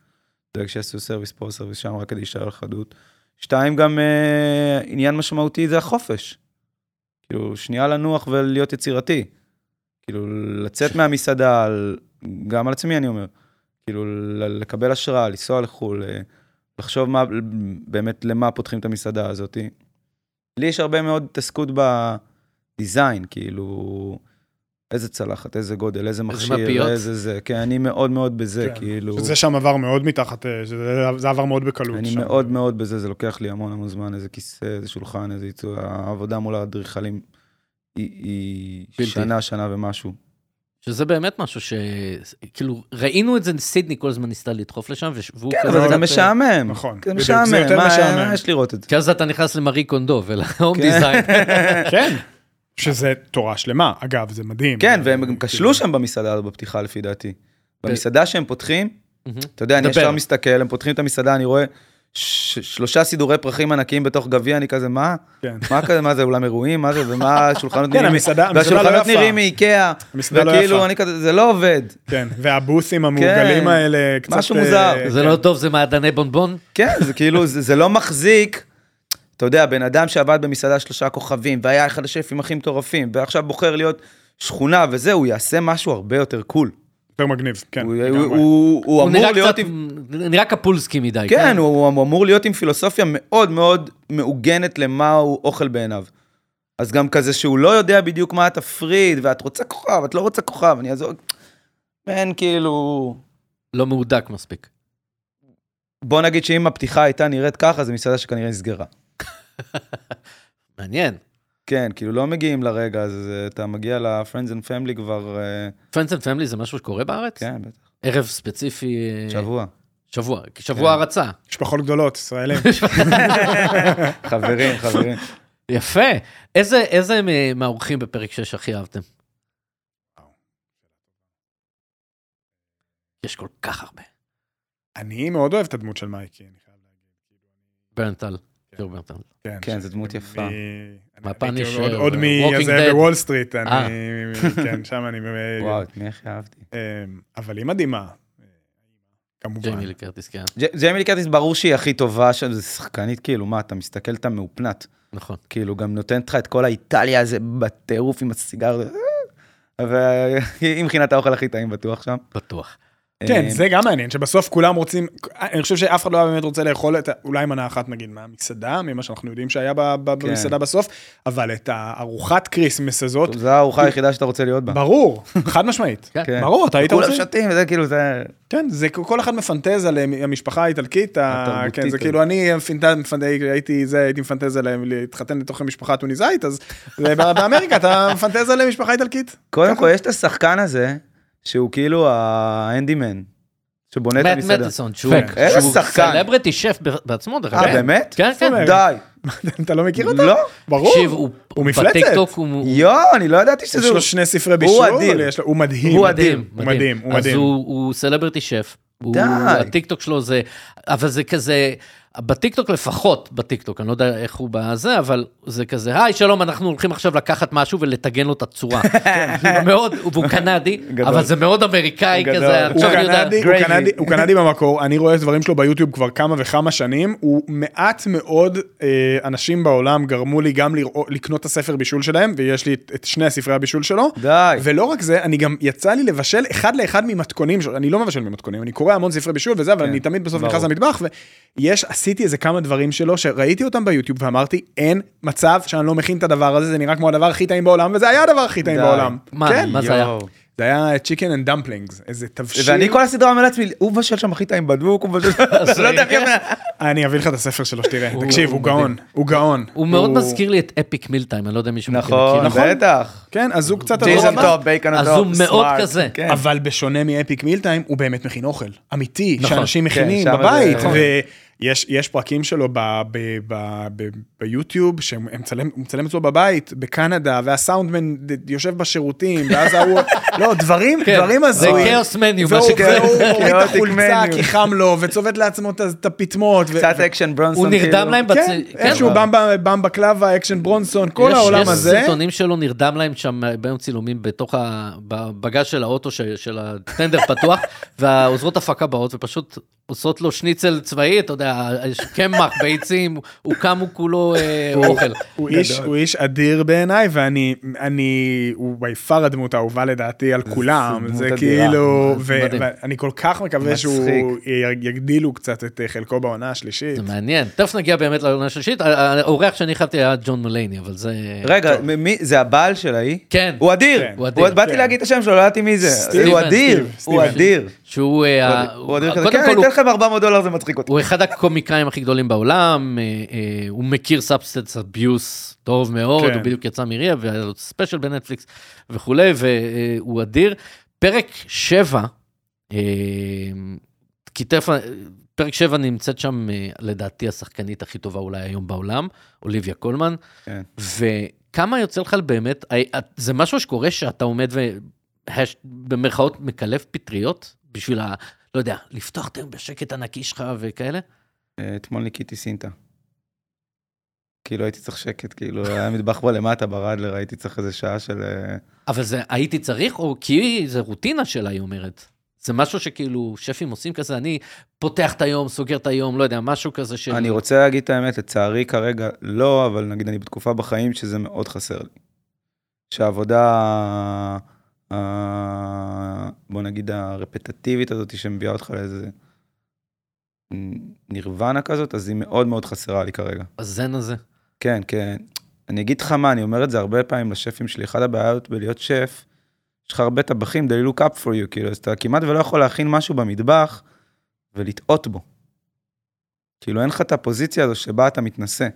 דואג שיעשו service פה, service שם, רק כדי להישאר על חדות. שתיים, גם אה, עניין משמעותי זה החופש. כאילו, שנייה לנוח ולהיות יצירתי. כאילו, לצאת [laughs] מהמסעדה, על- גם על עצמי אני אומר. כאילו, לקבל השראה, לנסוע לחו"ל, אה, לחשוב מה, באמת למה פותחים את המסעדה הזאת. לי יש הרבה מאוד התעסקות בדיזיין, כאילו, איזה צלחת, איזה גודל, איזה מכשיר, מפיות? איזה זה, כן, אני מאוד מאוד בזה, כן, כאילו, שזה שם עבר מאוד מתחת, אה, שזה זה עבר מאוד בקלות. אני שם. מאוד מאוד בזה, זה לוקח לי המון המון זמן, איזה כיסא, איזה שולחן, איזה ייצור, העבודה מול האדריכלים היא, היא בלתי. שנה, שנה ומשהו. שזה באמת משהו ש... כאילו, ראינו את זה, סידני כל הזמן ניסתה לדחוף לשם, והוא כן, כזה אבל זה גם משעמם. נכון, זה זה מה משעמם. מה יש לראות את זה? כי אז אתה נכנס למרי קונדו ולהום כן. דיזיין. [laughs] כן, שזה תורה שלמה, אגב, זה מדהים. כן, והם גם כאילו, כשלו שם במסעדה הזאת בפתיחה לפי דעתי. במסעדה שהם פותחים. אתה יודע, אני. ישר מסתכל, הם פותחים את המסעדה, אני רואה שלושה סידורי פרחים ענקיים בתוך גביע, אני כזה, מה? כן. מה כזה, מה זה, אולם אירועים? מה זה, ומה [laughs] השולחנות כן, נראים? המסעדה- המסעדה לא והשולחנות יפה. נראים מאיקאה. המסעדה לא וכאילו, יפה. אני כזה, זה לא עובד. כן, והבוסים המעוגלים כן, האלה, קצת... משהו אה, מוזר. זה כן. לא טוב, זה מעדני בונבון. כן, זה כאילו, זה, זה לא מחזיק. אתה יודע, בן אדם שעבד במסעדה שלושה כוכבים, והיה אחד השפים הכי מטורפים, ועכשיו בוחר להיות שכונה וזה, הוא יעשה משהו הרבה יותר קול. יותר מגניב, כן. הוא. הוא, הוא, הוא הוא אמור להיות קצת, עם... נראה קפולסקי מדי. כן, הוא, הוא אמור להיות עם פילוסופיה מאוד מאוד מעוגנת למה הוא אוכל בעיניו. אז גם כזה שהוא לא יודע בדיוק מה התפריט, ואת רוצה כוכב, את לא רוצה כוכב, אני אעזור... אין כאילו... לא מהודק מספיק. בוא נגיד שאם הפתיחה הייתה נראית ככה, זו מסעדה שכנראה נסגרה. [laughs] מעניין. כן, כאילו לא מגיעים לרגע הזה, אתה מגיע ל-Friends and Family כבר... אה, Friends and Family זה משהו שקורה בארץ? כן, בטח. ערב ספציפי, אה, שבוע. שבוע, שבוע כן. הרצה. משפחות גדולות, ישראלים. [laughs] חברים, חברים. יפה. איזה, איזה מהאורחים בפרק 6 הכי אהבתם? יש כל כך הרבה. אני מאוד אוהב את הדמות של מייקי, אני חייב להגיד. ברנטל, ג'ו ברנטל. כן, כן, זו דמות יפה. מהפאנישר, אני- עוד- Walking מזה. בוול סטריט, אני... אה. כן, שם אני... וואו, את מי הכי אהבתי? אמ, אבל היא מדהימה. כמובן. ג'יימי לי קרטיס, כן, ג'- ג'יימי לי קרטיס ברור שהיא הכי טובה שם, זו שחקנית, כאילו, מה, אתה מסתכל, אתה מאופנת. נכון. כאילו, גם נותנת לך את כל האיטליה הזה בטירוף עם הסיגר. והיא [laughs] מכינה את האוכל הכי טעים בטוח שם. בטוח. כן, אה, זה גם מעניין, שבסוף כולם רוצים, אני חושב שאף אחד לא היה באמת רוצה לאכול את, אולי מנה אחת נגיד מהמסעדה, ממה שאנחנו יודעים שהיה כן. במסעדה בסוף, אבל את הארוחת Christmas הזאת, זו הארוחה היחידה שאתה רוצה להיות בה. ברור, חד משמעית. כן. כן. ברור, אתה היית כולם רוצה? שותים, וזה כאילו, זה... כן, זה כל אחד מפנטז על אה, המשפחה האיטלקית, כן, זה. כאילו אני הייתי זה, הייתי מפנטז עליהם להתחתן לתוך המשפחה טוניסאית, אז זה באמריקה אתה מפנטז על משפחה איטלקית. קודם כל, יש את השחקן הזה, שהוא כאילו האנדימן, שבונה את מאט המסעדה. Fak. איזה שהוא שחקן. celebrity chef בעצמו, דרך אה, אגב. באמת? כן, כן. די. [laughs] אתה לא מכיר אותו? לא? ברור. תקשיב, הוא הוא מפלצת. בטיקטוק הוא... יואו, אני לא ידעתי יש שזה... לו שני ספרי בישול, אדיר. יש לו- הוא מדהים. הוא מדהים, הוא מדהים, הוא אז מדהים. הוא, הוא celebrity chef. הוא- די. הטיקטוק שלו זה, אבל זה כזה, בטיקטוק לפחות, בטיקטוק, אני לא יודע איך הוא בזה, אבל זה כזה, היי שלום, אנחנו הולכים עכשיו לקחת משהו ולטגן לו את הצורה. [laughs] מאוד, והוא [laughs] קנדי. אבל זה מאוד אמריקאי. כזה, הוא עכשיו אני יודע, קנדי, במקור, אני רואה דברים שלו ביוטיוב כבר כמה וכמה שנים, הוא מעט מאוד אה, אנשים בעולם גרמו לי גם לקנות את הספר בישול שלהם, ויש לי את, שני הספרי הבישול שלו. די. ולא רק זה, אני גם יצא לי לבשל אחד לאחד ממתכונים אני לא מבשל ממתכונים, אני קורא המון ספרי בישול וזה, אבל כן, אני תמיד בסוף. נכנס למטבח, ויש, עשיתי איזה כמה דברים שלו, שראיתי אותם ביוטיוב ואמרתי, אין מצב שאני לא מכין את הדבר הזה, זה נראה כמו הדבר הכי טעים בעולם, וזה היה הדבר הכי טעים. בעולם. מה, כן, מה זה היה? זה היה chicken and dumplings, איזה תבשיל. ואני כל הסדרה אומר לעצמי, הוא מבשל שם הכי טעים בדוק, הוא מבשל... [laughs] לא יודע. אני אביא לך את הספר שלו שתראה, תקשיב, הוא גאון, הוא גאון. הוא מאוד מזכיר לי את אפיק מילטיים, אני לא יודע אם מישהו מכיר. נכון, מכיר. בטח. כן, אז הוא קצת... אבל- טוב, בייקון אז טוב, הוא מאוד כזה. כן. אבל בשונה מאפיק מילטיים, הוא באמת מכין אוכל, אמיתי, נכון, שאנשים כן, מכינים שם בבית, זה- ויש יש פרקים שלו ב- ב- ב- ב- ביוטיוב, שהוא מצלם אצלו בבית, בקנדה, והסאונדמן יושב בשירותים, ואז ההוא, [laughs] לא, דברים, כן, דברים זה הזויים. כאוס מניו, מה שקרה. והוא מוריד את החולצה. כי חם לו, וצובט לעצמו את ה- הפטמות. קצת אקשן ברונסון. הוא נרדם כאילו. להם כן, בצ... איכשהו במבה קלאבה, אקשן ברונסון, כל יש- העולם יש הזה. סרטונים שלו נרדם להם שם ביום צילומים בתוך הבגז של האוטו של הטנדר פתוח, [laughs] והעוזרות הפקה באות ופשוט עושות לו שניצל צבאי, אתה יודע, יש קמח, [laughs] ביצים, הוא קם הוא כולו אה, אוכל. הוא איש, אדיר בעיניי, ואני, אני, הוא ביפר הדמות האהובה לדעתי על כולם, זה כאילו. ואני כל כך מקווה. שהוא יגדילו קצת את אה, חלקו בעונה השלישית. זה מעניין. תכף נגיע באמת לעונה השלישית, האורח שאני הכנתי היה ג'ון מולייני, אבל זה... רגע, זה הבעל של ההיא? כן. הוא אדיר. כן. הוא- באתי כן. להגיד את השם שלו, לא ידעתי מי זה. הוא אדיר, הוא. אדיר. שהוא... אה, הוא אדיר כזה. קודם כן, כל אני אתן לכם 400 דולר, זה מצחיק אותי. הוא אחד הקומיקאים הכי גדולים בעולם, אה, אה, הוא מכיר substance abuse טוב מאוד, כן. הוא בדיוק יצא מריה, והיה לו ספיישל בנטפליקס וכולי, והוא אדיר. פרק 7, אה, כי תכף, פרק 7 נמצאת שם, לדעתי, השחקנית הכי טובה אולי היום בעולם, אוליביה קולמן, כן. וכמה יוצא לך באמת, זה משהו שקורה שאתה עומד ובמרכאות מקלף פטריות, בשביל ה... לא יודע, לפתוח את היום בשקט הנקי שלך וכאלה? אתמול ניקיתי סינטה. כאילו הייתי צריך שקט, כאילו [laughs] היה מטבח בו למטה ברדלר, הייתי צריך איזה שעה של... אה, אבל זה הייתי צריך, או כי זה רוטינה שלה, היא אומרת. זה משהו שכאילו שפים עושים כזה, אני פותח את היום, סוגר את היום, לא יודע, משהו כזה של... אני רוצה להגיד את האמת, לצערי כרגע לא, אבל נגיד אני בתקופה בחיים שזה מאוד חסר לי. שהעבודה, בוא נגיד הרפטטיבית הזאת שמביאה אותך לאיזה נירוונה כזאת, אז היא מאוד מאוד חסרה לי כרגע. הזן הזה. כן, כן. אני אגיד לך מה, אני אומר את זה הרבה פעמים לשפים שלי, אחת הבעיות בלהיות שף, יש לך הרבה טבחים, they look up for you, כאילו, אז אתה כמעט ולא יכול להכין משהו במטבח ולטעות בו. כאילו, אין לך את הפוזיציה הזו שבה אתה מתנשא.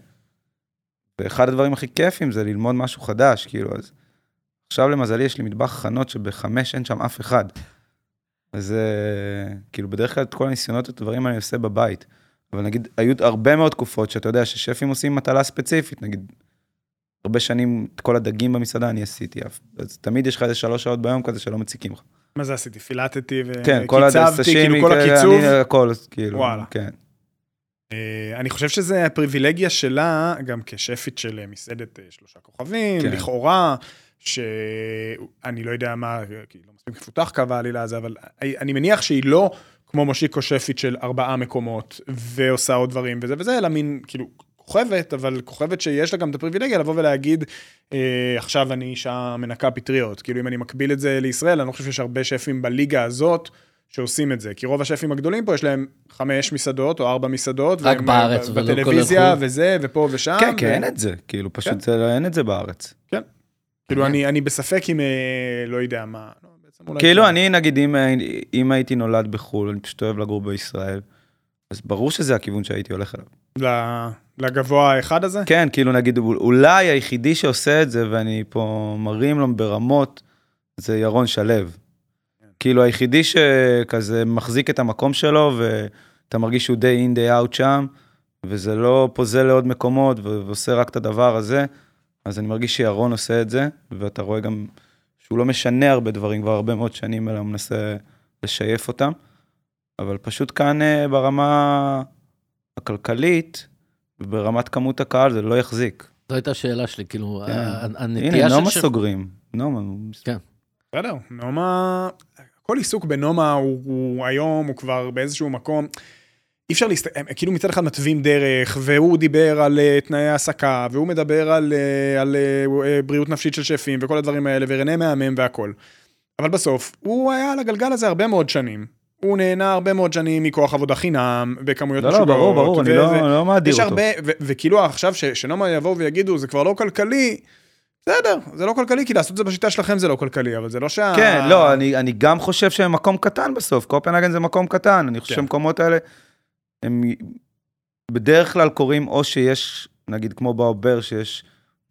ואחד הדברים הכי כיפים זה ללמוד משהו חדש, כאילו, אז עכשיו למזלי יש לי מטבח חנות שבחמש אין שם אף אחד. אז אה, כאילו בדרך כלל את כל הניסיונות ואת הדברים אני עושה בבית. אבל נגיד, היו הרבה מאוד תקופות שאתה יודע ששפים עושים מטלה ספציפית, נגיד, הרבה שנים את כל הדגים במסעדה אני עשיתי, אז תמיד יש לך איזה שלוש שעות ביום כזה שלא מציקים לך. מה זה עשיתי? פילטתי כן, כל וקיצבתי, הסשימי, כאילו כל הקיצוב. אני הכל, כאילו, וואלה. כן. אה, אני חושב שזה הפריבילגיה שלה, גם כשפית של אה, מסעדת אה, שלושה כוכבים, כן. לכאורה, שאני לא יודע מה, כי לא מספיק מפותח קו העלילה הזה, אבל אני מניח שהיא לא כמו מושיקו שפית של ארבעה מקומות, ועושה עוד דברים וזה וזה, אלא מין, כאילו, כוכבת, אבל כוכבת שיש לה גם את הפריבילגיה לבוא ולהגיד, אה, עכשיו אני אישה מנקה פטריות. כאילו, אם אני מקביל את זה לישראל, אני לא חושב שיש הרבה שפים בליגה הזאת. שעושים את זה, כי רוב השפים הגדולים פה יש להם חמש מסעדות או ארבע מסעדות. רק בארץ ולא כל בטלוויזיה החו"ל. וזה, ופה ושם. כן, כי ו- אין את זה, כאילו, פשוט כן. זה- אין את זה בארץ. כאילו, אני, אני בספק אם, אה, לא יודע מה. לא, כאילו, כן. אני, נגיד, אם, אם הייתי נולד בחו"ל, אני פשוט אוהב לגור בישראל, אז ברור שזה הכיוון שהייתי הולך אליו. לגבוה האחד הזה? כן, כאילו, נגיד, אולי היחידי שעושה את זה, ואני פה מרים לו ברמות, זה ירון שלו. כאילו, היחידי שכזה מחזיק את המקום שלו, ואתה מרגיש שהוא די in, day out שם, וזה לא פוזל לעוד מקומות, ועושה רק את הדבר הזה, אז אני מרגיש שירון עושה את זה, ואתה רואה גם שהוא לא משנה הרבה דברים כבר הרבה מאוד שנים, אלא הוא מנסה לשייף אותם. אבל פשוט כאן אה, ברמה הכלכלית, וברמת כמות הקהל, זה לא יחזיק. זו הייתה השאלה שלי, כאילו, כן. הנה, הנטייה של... נומה שף- סוגרים. נומה, בסדר, נומה, כל עיסוק בנומה הוא, הוא היום, הוא כבר באיזשהו מקום. אי אפשר להסתכל, הם כאילו מצד אחד מתווים דרך, והוא דיבר על uh, תנאי העסקה, והוא מדבר על, uh, על uh, בריאות נפשית של שפים וכל הדברים האלה, ורנה מהמם והכל. אבל בסוף, הוא היה על הגלגל הזה הרבה מאוד שנים. הוא נהנה הרבה מאוד שנים מכוח עבודה חינם, בכמויות לא, לא, משוגעות. ברור, ברור, אני לא לא מאדיר אותו. הרבה, וכאילו עכשיו ש- שנומה יבואו ויגידו, זה כבר לא כלכלי, בסדר, זה לא כלכלי, כי לעשות את זה בשיטה שלכם זה לא כלכלי, אבל זה לא שה... כן, לא, אני, אני גם חושב שהם מקום קטן בסוף, קופנהגן זה מקום קטן, אני חושב כן. שהמקומות האלה, הם בדרך כלל קורים או שיש, נגיד כמו באובר, שיש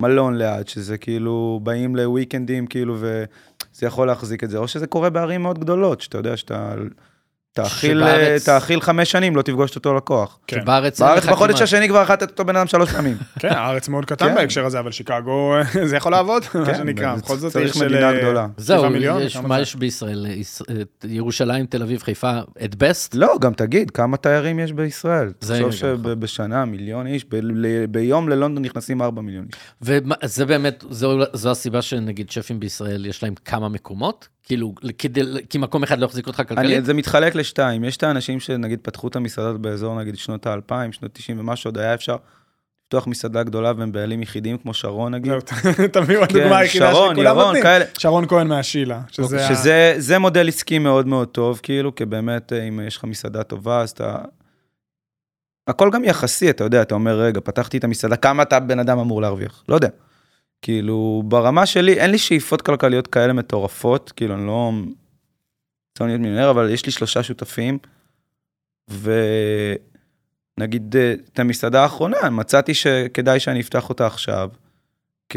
מלון ליד, שזה כאילו, באים לוויקנדים, כאילו, וזה יכול להחזיק את זה, או שזה קורה בערים מאוד גדולות, שאתה יודע שאתה... תאכיל, שבארץ- תאכיל חמש שנים, לא תפגוש את אותו לקוח. כן. שבארץ אין בארץ לך בחודש כמעט- השני כבר אכלת את אותו בן אדם שלוש פעמים. [laughs] כן, הארץ מאוד קטן כן. בהקשר הזה, אבל שיקגו, זה יכול לעבוד, מה כן, שנקרא, זה בכל זאת צריך עיר של... מדינה אה, גדולה. זהו, מיליון, יש, מה זה? יש בישראל? יש- את ירושלים, תל אביב, חיפה, את בסט? לא, גם תגיד, כמה תיירים יש בישראל? זה תחשוב. שבשנה מיליון איש, ביום ללונדון נכנסים ארבע מיליון איש. וזה באמת, זו, זו הסיבה שנגיד שפים בישראל, יש להם כמה מקומות? כאילו, כדי, כי מקום אחד לא יחזיק אותך אני, כלכלית? זה מתחלק לשתיים, יש את האנשים שנגיד פתחו את המסעדות באזור נגיד שנות האלפיים, שנות 90 ומשהו, עוד היה אפשר לפתוח מסעדה גדולה והם בעלים יחידים כמו שרון נגיד. [laughs] תביאו הדוגמה כן, היחידה שרון, שכולם ירון, נותנים. כאלה. שרון כהן מהשילה, שזה... ה- שזה זה מודל עסקי מאוד מאוד טוב, כאילו, כי באמת, אה, אם יש לך מסעדה טובה, אז אתה... הכל גם יחסי, אתה יודע, אתה אומר, רגע, פתחתי את המסעדה, כמה אתה בן אדם אמור להרוויח? לא יודע. כאילו, ברמה שלי, אין לי שאיפות כלכליות כאלה מטורפות, כאילו, אני לא... רוצה להיות מיליונר, אבל יש לי שלושה שותפים, ונגיד, אה, את המסעדה האחרונה, מצאתי שכדאי שאני אפתח אותה עכשיו, כ...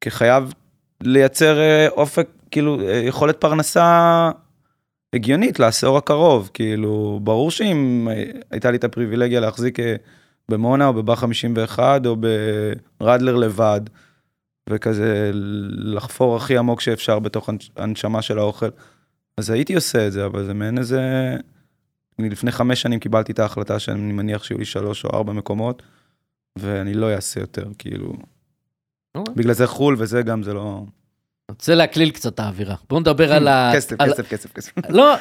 כחייב לייצר אה, אופק, כאילו, אה, יכולת פרנסה הגיונית לעשור הקרוב. כאילו, ברור שאם הייתה לי את הפריבילגיה להחזיק במונה או בבא 51 או ברדלר לבד, וכזה לחפור הכי עמוק שאפשר בתוך הנש- הנשמה של האוכל, אז הייתי עושה את זה, אבל זה מעין איזה... אני לפני חמש שנים קיבלתי את ההחלטה שאני מניח שיהיו לי שלוש או ארבע מקומות, ואני לא אעשה יותר, כאילו... אוקיי. בגלל זה חו"ל וזה גם, זה לא... רוצה להקליל קצת את האווירה. בואו נדבר על ה... כסף, על- כסף, כסף, כסף. לא,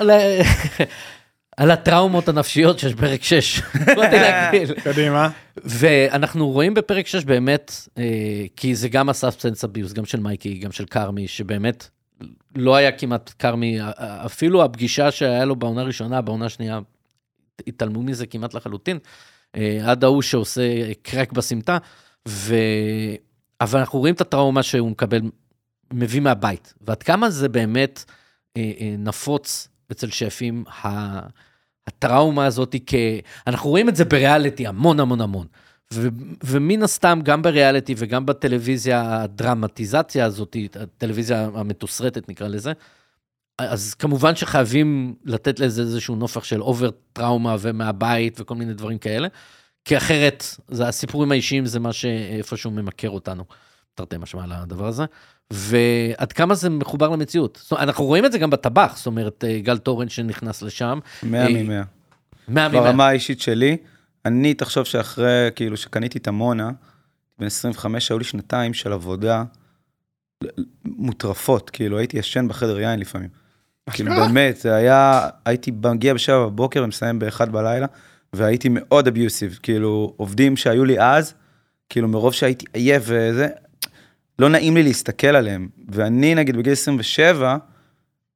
על הטראומות הנפשיות שיש בפרק 6. באתי להקליל. קדימה. ואנחנו רואים בפרק 6 באמת, אה, כי זה גם ה substance abuse, גם של מייקי, גם של כרמי, שבאמת לא היה כמעט כרמי, אפילו הפגישה שהיה לו בעונה הראשונה, בעונה השנייה, התעלמו מזה כמעט לחלוטין, אה, עד ההוא שעושה קרק בסמטה, ו... אבל אנחנו רואים את הטראומה שהוא מקבל, מביא מהבית, ועד כמה זה באמת אה, נפוץ אצל שפים. הטראומה הזאת, כ... אנחנו רואים את זה בריאליטי המון המון המון. ו- ומן הסתם, גם בריאליטי וגם בטלוויזיה, הדרמטיזציה הזאת, הטלוויזיה המתוסרטת נקרא לזה, אז כמובן שחייבים לתת לזה איזשהו נופח של אובר טראומה ומהבית וכל מיני דברים כאלה, כי אחרת, זה הסיפורים האישיים זה מה שאיפשהו ממכר אותנו, תרתי משמע לדבר הזה. ועד כמה זה מחובר למציאות. זאת אומרת, אנחנו רואים את זה גם בטבח, זאת אומרת, אה, גל תורן שנכנס לשם. 100 אה, מ-100. 100 מ-100. ברמה האישית שלי, אני, תחשוב שאחרי, כאילו, שקניתי את עמונה, בן 25, היו לי שנתיים של עבודה מוטרפות, כאילו, הייתי ישן בחדר יין לפעמים. כאילו, [laughs] באמת, זה היה, הייתי מגיע בשבע בבוקר ומסיים באחד בלילה, והייתי מאוד אביוסיב, כאילו, עובדים שהיו לי אז, כאילו, מרוב שהייתי עייף וזה, לא נעים לי להסתכל עליהם. ואני, נגיד, בגיל 27,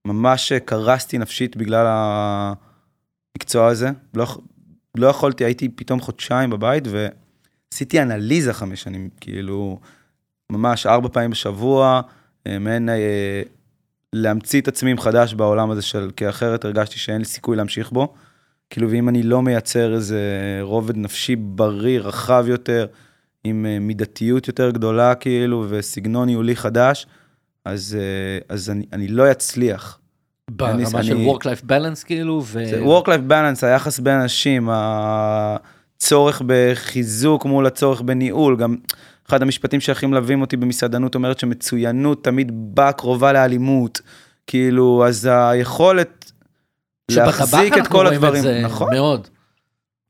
ממש קרסתי נפשית בגלל המקצוע הזה. לא, לא יכולתי, הייתי פתאום חודשיים בבית, ועשיתי אנליזה חמש שנים, כאילו, ממש ארבע פעמים בשבוע, אה, מעין אה, להמציא את עצמי מחדש בעולם הזה של, כי אחרת הרגשתי שאין לי סיכוי להמשיך בו. כאילו, ואם אני לא מייצר איזה רובד נפשי בריא, רחב יותר, עם אה, מידתיות יותר גדולה, כאילו, וסגנון ניהולי חדש, אז, אה, אז אני, אני לא אצליח. ברמה אני- של אני- work-life balance כאילו, ו... זה Work-Life Balance, היחס בין אנשים, הצורך בחיזוק מול הצורך בניהול, גם אחד המשפטים שהכי מלווים אותי במסעדנות אומרת שמצוינות תמיד באה קרובה לאלימות, כאילו, אז היכולת להחזיק את אנחנו כל רואים הדברים, זה נכון? מאוד.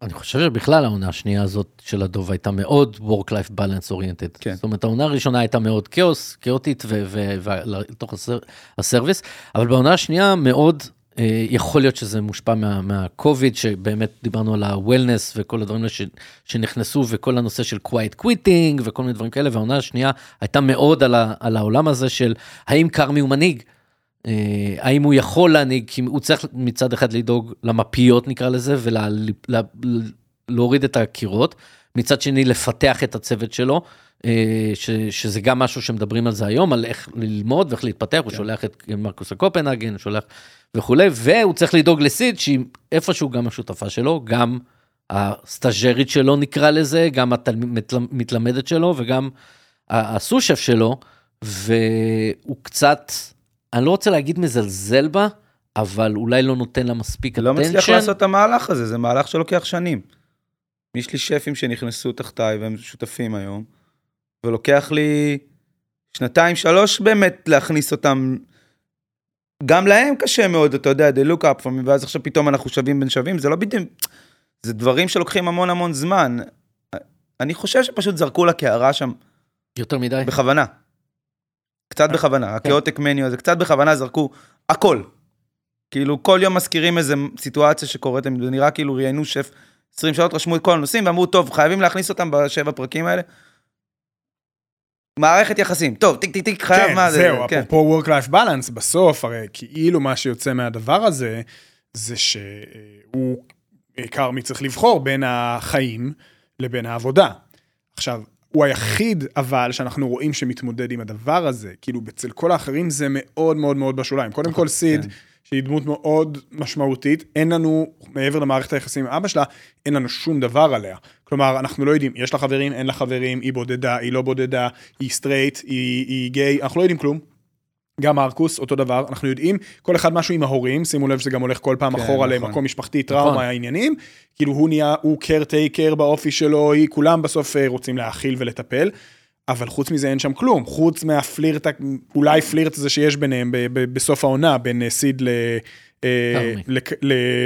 אני חושב שבכלל העונה השנייה הזאת של הדוב הייתה מאוד work-life balance oriented. כן. זאת אומרת, העונה הראשונה הייתה מאוד כאוס, כאוטית ולתוך הסרוויס, אבל בעונה השנייה מאוד, אה, יכול להיות שזה מושפע מה- מהקוביד, שבאמת דיברנו על ה-wellness וכל הדברים ש- שנכנסו, וכל הנושא של quiet quitting וכל מיני דברים כאלה, והעונה השנייה הייתה מאוד על, ה, על העולם הזה של האם כרמי הוא מנהיג. אה, האם הוא יכול להנהיג, כי הוא צריך מצד אחד לדאוג למפיות נקרא לזה, ולהוריד את הקירות, מצד שני לפתח את הצוות שלו, אה, ש, שזה גם משהו שמדברים על זה היום, על איך ללמוד ואיך להתפתח, הוא שולח את מרקוס לקופנהגן, הוא שולח וכולי, והוא צריך לדאוג לסיד, שהיא איפשהו גם השותפה שלו, גם הסטאג'רית שלו נקרא לזה, גם המתלמדת שלו וגם הסו-שף שלו, והוא קצת, אני לא רוצה להגיד מזלזל בה, אבל אולי לא נותן לה מספיק לא מצליח attention. לעשות את המהלך הזה, זה מהלך שלוקח שנים. יש לי שפים שנכנסו תחתיי והם שותפים היום, ולוקח לי שנתיים, שלוש באמת להכניס אותם. גם להם קשה מאוד, אתה יודע, they look up for me, ואז עכשיו פתאום אנחנו שווים בין שווים, זה לא בדיוק, זה דברים שלוקחים המון המון זמן. אני חושב שפשוט זרקו לה קערה שם יותר מדי. בכוונה. קצת בכוונה, הכאוטק מניו הזה, קצת בכוונה זרקו הכל. כאילו כל יום מזכירים איזה סיטואציה שקורית להם, זה נראה כאילו ראיינו שף 20 שעות, רשמו את כל הנושאים ואמרו, טוב, חייבים להכניס אותם בשבע פרקים האלה. מערכת יחסים, טוב, טיק טיק טיק, חייב כן, מה זה, זהו, כן. אפרופו Work-Life Balance, בסוף, הרי כאילו מה שיוצא מהדבר הזה, זה שהוא, כרמי צריך לבחור בין החיים לבין העבודה. עכשיו, הוא היחיד, אבל, שאנחנו רואים שמתמודד עם הדבר הזה, כאילו, אצל כל האחרים זה מאוד מאוד מאוד בשוליים. קודם כל, סיד, כן. שהיא דמות מאוד משמעותית, אין לנו, מעבר למערכת היחסים עם אבא שלה, אין לנו שום דבר עליה. כלומר, אנחנו לא יודעים, יש לה חברים, אין לה חברים, היא בודדה, היא לא בודדה, היא סטרייט, היא, היא גיי, אנחנו לא יודעים כלום. גם מרקוס, אותו דבר, אנחנו יודעים, כל אחד משהו עם ההורים, שימו לב שזה גם הולך כל פעם כן, אחורה נכון. למקום משפחתי, טראומה, נכון. העניינים. כאילו הוא נהיה, הוא caretaker באופי שלו, היא, כולם בסוף אה, רוצים להאכיל ולטפל. אבל חוץ מזה אין שם כלום, חוץ מהפלירט, אולי פלירט הזה שיש ביניהם ב- ב- בסוף העונה, בין אה, סיד ל... אה,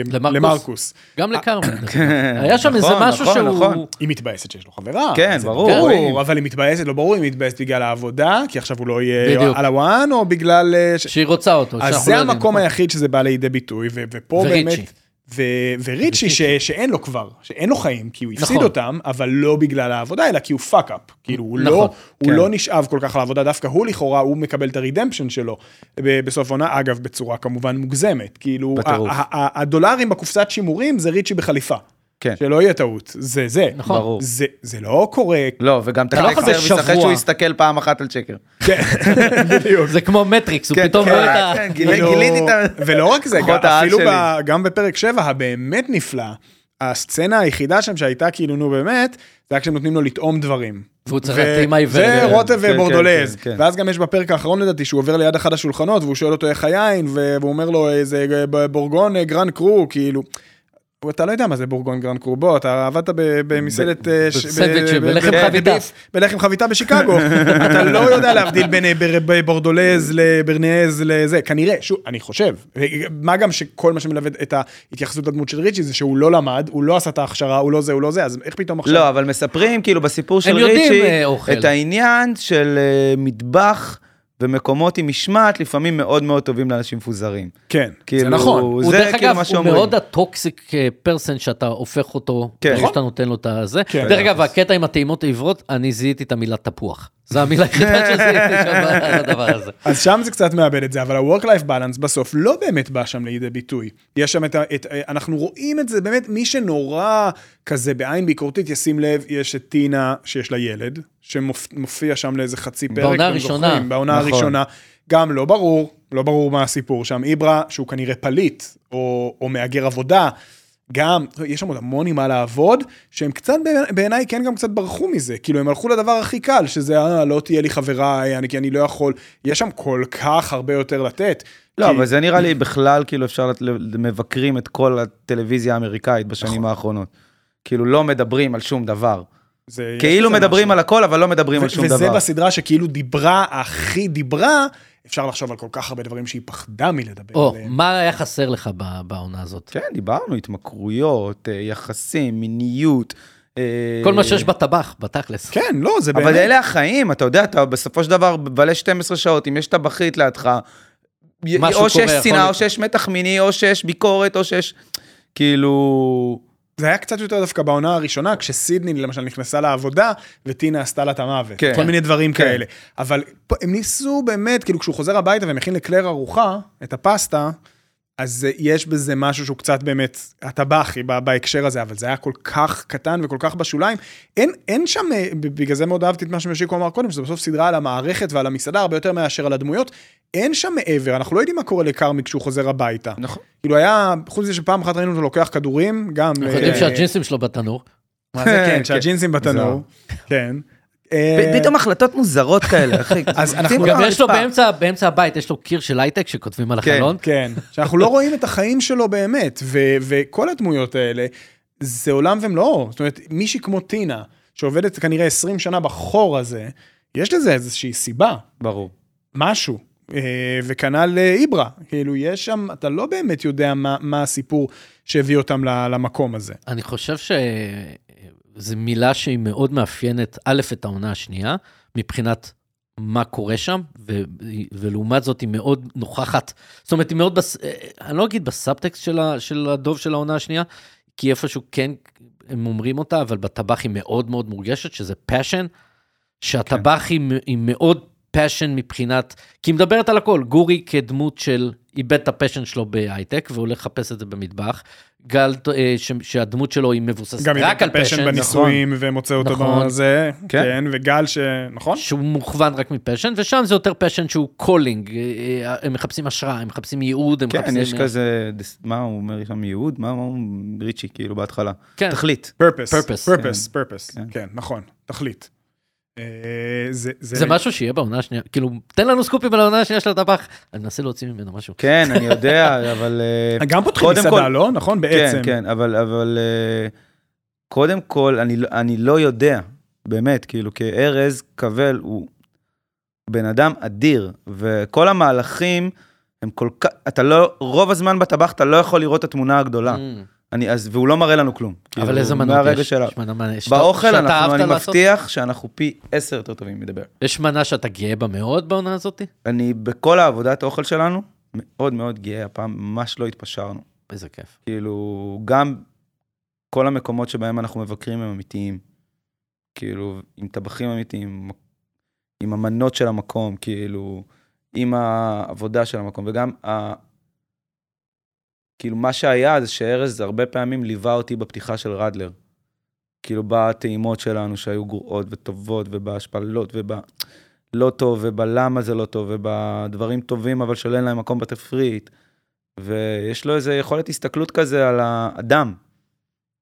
למרקוס. גם לכרמל. [laughs] היה שם איזה נכון, משהו נכון, שהוא... נכון. היא מתבאסת שיש לו חברה. כן, ברור. אבל היא מתבאסת, לא ברור אם היא מתבאסת בגלל העבודה, כי עכשיו הוא לא יהיה. על ה one, או בגלל... אה, שהיא רוצה אותו. אז זה המקום. היחיד שזה בא לידי ביטוי, ו- ופה וריצ'י. ו- וריצ'י ש- שאין לו כבר, שאין לו חיים, כי הוא הפסיד נכון. אותם, אבל לא בגלל העבודה, אלא כי הוא fuck up. כאילו, הוא נכון, לא, הוא כן. לא נשאב כל כך לעבודה, דווקא הוא לכאורה, הוא מקבל את ה redemption שלו בסוף העונה, אגב, בצורה כמובן מוגזמת. כאילו, הדולרים בקופסת שימורים זה ריצ'י בחליפה. כן. שלא יהיה טעות, זה זה. נכון. ברור. זה, זה לא קורה. לא, וגם אתה לא יכול service אחרי. שהוא יסתכל פעם אחת על shaker. כן, בדיוק. זה כמו מטריקס, הוא כן, פתאום כן, רואה את ה... כן, גילי- גיליתי את ה... ולא רק זה, אפילו גם בפרק 7 הבאמת נפלא, הסצנה היחידה שם שהייתה כאילו, נו באמת, זה היה כשהם נותנים לו לטעום דברים. והוא צריך להתאים העיוור. זה רוטב כן, ובורדולז. כן, כן. ואז גם יש בפרק האחרון לדעתי, שהוא עובר ליד אחד השולחנות, והוא שואל אותו איך היין, והוא אומר לו איזה ב- בורגון אה, grand cru, כאילו. אתה לא יודע מה זה בורגון grand cru, בוא, אתה עבדת ב- במסעדת... אה, בלחם חביתה. בלחם חביתה בשיקגו. [laughs] אתה לא יודע להבדיל בין אה, בורדולז לברנז לזה, כנראה, שוב, אני חושב. מה גם שכל מה שמלווה את ההתייחסות לדמות של ריצ'י זה שהוא לא למד, הוא לא עשה את ההכשרה, הוא לא זה, הוא לא זה, אז איך פתאום עכשיו... לא, אבל מספרים כאילו בסיפור של ריצ'י, אה. את העניין של אה, מטבח ומקומות עם משמעת, לפעמים מאוד מאוד טובים לאנשים מפוזרים. כן, זה כאילו, נכון. הוא זה דרך כאילו אגב, מה הוא שאומרים. מאוד הטוקסיק פרסן שאתה הופך אותו, כן. שאתה נותן לו את הזה. כן. דרך אגב, הקטע עם הטעימות העיוורות, אני זיהיתי את המילה תפוח. זו המילה היחידה שזיהיתי שם על הדבר הזה. אז שם זה קצת מאבד את זה, אבל ה-work life balance בסוף לא באמת בא שם לידי ביטוי. יש שם את. את, אנחנו רואים את זה באמת, מי שנורא כזה בעין ביקורתית ישים לב, יש את טינה שיש לה ילד, שמופיע שם לאיזה חצי פרק. בעונה הראשונה. זוכרים? בעונה נכון. הראשונה. גם לא ברור, לא ברור מה הסיפור שם. איברה, שהוא כנראה פליט, או, או מהגר עבודה, גם, יש שם עוד המון עם מה לעבוד, שהם קצת בעיני- בעיניי כן גם קצת ברחו מזה, כאילו הם הלכו לדבר הכי קל, שזה אה, לא תהיה לי חברה, אני, כי אני לא יכול, יש שם כל כך הרבה יותר לתת. לא, כי- אבל זה נראה לי בכלל, כאילו אפשר, מבקרים את כל הטלוויזיה האמריקאית בשנים נכון. האחרונות. כאילו לא מדברים על שום דבר. זה- כאילו מדברים משהו. על הכל, אבל לא מדברים על שום וזה דבר. בסדרה שכאילו דיברה, הכי דיברה, אפשר לחשוב על כל כך הרבה דברים שהיא פחדה מלדבר או, עליהם. מה היה חסר לך ב- בעונה הזאת? כן, דיברנו, התמכרויות, אה, יחסים, מיניות. אה, כל מה שיש בטבח, בתכלס. כן, לא, זה אבל באמת... אלה החיים, אתה יודע, אתה בסופו של דבר מבלה 12 שעות, אם יש טבחית לידך, או שיש שנאה, או. שיש מתח מיני, או שיש ביקורת, או שיש... כאילו... זה היה קצת יותר דווקא בעונה הראשונה, כשסידני למשל נכנסה לעבודה, וטינה עשתה לה את המוות. כן. כל מיני דברים כן. כאלה. אבל פה הם ניסו באמת, כאילו כשהוא חוזר הביתה ומכין לקלר ארוחה, את הפסטה, אז אה, יש בזה משהו שהוא קצת באמת הטבחי בהקשר הזה, אבל זה היה כל כך קטן וכל כך בשוליים. אין, אין שם, אה, בגלל זה מאוד אהבתי את מה שמשיקו אמר קודם, שזה בסוף סדרה על המערכת ועל המסעדה הרבה יותר מאשר על הדמויות. אין שם מעבר, אנחנו לא יודעים מה קורה לקרמי כשהוא חוזר הביתה. נכון. כאילו היה, חוץ מזה שפעם אחת ראינו אותו לוקח כדורים, גם... אנחנו יודעים שהג'ינסים שלו בתנור. מה זה כן, כן. שהג'ינסים בתנור, כן. אה, פתאום החלטות מוזרות כאלה, אחי. [laughs] אז אנחנו גם- יש לו. באמצע, באמצע הבית, יש לו קיר של הייטק שכותבים על כן. החלון. כן, שאנחנו לא רואים את החיים שלו באמת, ו- וכל הדמויות האלה, זה עולם ומלואו. זאת אומרת, מישהי כמו טינה, שעובדת כנראה 20 שנה בחור הזה, יש לזה איזושהי סיבה, ברור. משהו. אה, וכנ"ל אה, איברה, כאילו יש שם, אתה לא באמת יודע מה, מה הסיפור שהביא אותם למקום הזה. אני חושב שזו מילה שהיא מאוד מאפיינת, א', את העונה השנייה, מבחינת מה קורה שם, ו... ולעומת זאת היא מאוד נוכחת, זאת אומרת, היא מאוד, בס... אני לא אגיד בסאבטקסט של, ה... של הדוב של העונה השנייה, כי איפשהו כן הם אומרים אותה, אבל בטבח היא מאוד מאוד מורגשת, שזה passion, שהטבח היא, היא מאוד passion מבחינת, כי היא מדברת על הכל, גורי כדמות של, איבד את ה passion שלו בהייטק, והולך לחפש את זה במטבח. גל, אה, ש, שהדמות שלו היא מבוססת גם רק על איבד passion, passion בנישואים ומוצא אותו נכון. בזה, כן. כן, וגל ש... נכון? שהוא מוכוון רק מ passion, ושם זה יותר passion שהוא calling, הם מחפשים השראה, הם מחפשים ייעוד, הם כן, מחפשים... יש כזה, מה הוא אומר שם, ייעוד? מה מה הוא, ריצ'י, כאילו, בהתחלה. כן. תכלית. פרפס, Purpose, פרפס, פרפס, כן. כן, נכון, תכלית. אה, זה, זה משהו שיהיה בעונה השנייה, כאילו, תן לנו סקופים על העונה השנייה של הטבח, אני מנסה להוציא ממנו משהו. כן, אני יודע, [laughs] אבל... אה, גם פותחים קודם מסעדה, כל- לא? נכון? בעצם. כן, כן, אבל, אבל אה, קודם כל, אני, לא- אני לא יודע, באמת, כאילו, כי ארז קבל הוא בן אדם אדיר, וכל המהלכים הם כל כך, אתה לא, רוב הזמן בטבח אתה לא יכול לראות את התמונה הגדולה. Mm. אני, אז, והוא לא מראה לנו כלום. אבל כאילו, איזה מנות יש? שלה. יש מנה שאתה- באוכל, שאתה אנחנו, אני לעשות? מבטיח שאנחנו פי עשר יותר טובים מדבר. יש מנה שאתה גאה בה מאוד בעונה הזאת? אני, בכל העבודת האוכל שלנו, מאוד מאוד גאה, הפעם ממש לא התפשרנו. איזה כיף. כאילו, גם כל המקומות שבהם אנחנו מבקרים הם אמיתיים. כאילו, עם טבחים אמיתיים, עם המנות של המקום, כאילו, עם העבודה של המקום, וגם. כאילו, מה שהיה זה שארז הרבה פעמים ליווה אותי בפתיחה של רדלר. כאילו, בטעימות שלנו שהיו גרועות וטובות, ובהשפלות, וב... לא טוב, ובלמה זה לא טוב, ובדברים טובים, אבל שאין להם מקום בתפריט. ויש לו איזה יכולת הסתכלות כזה על האדם.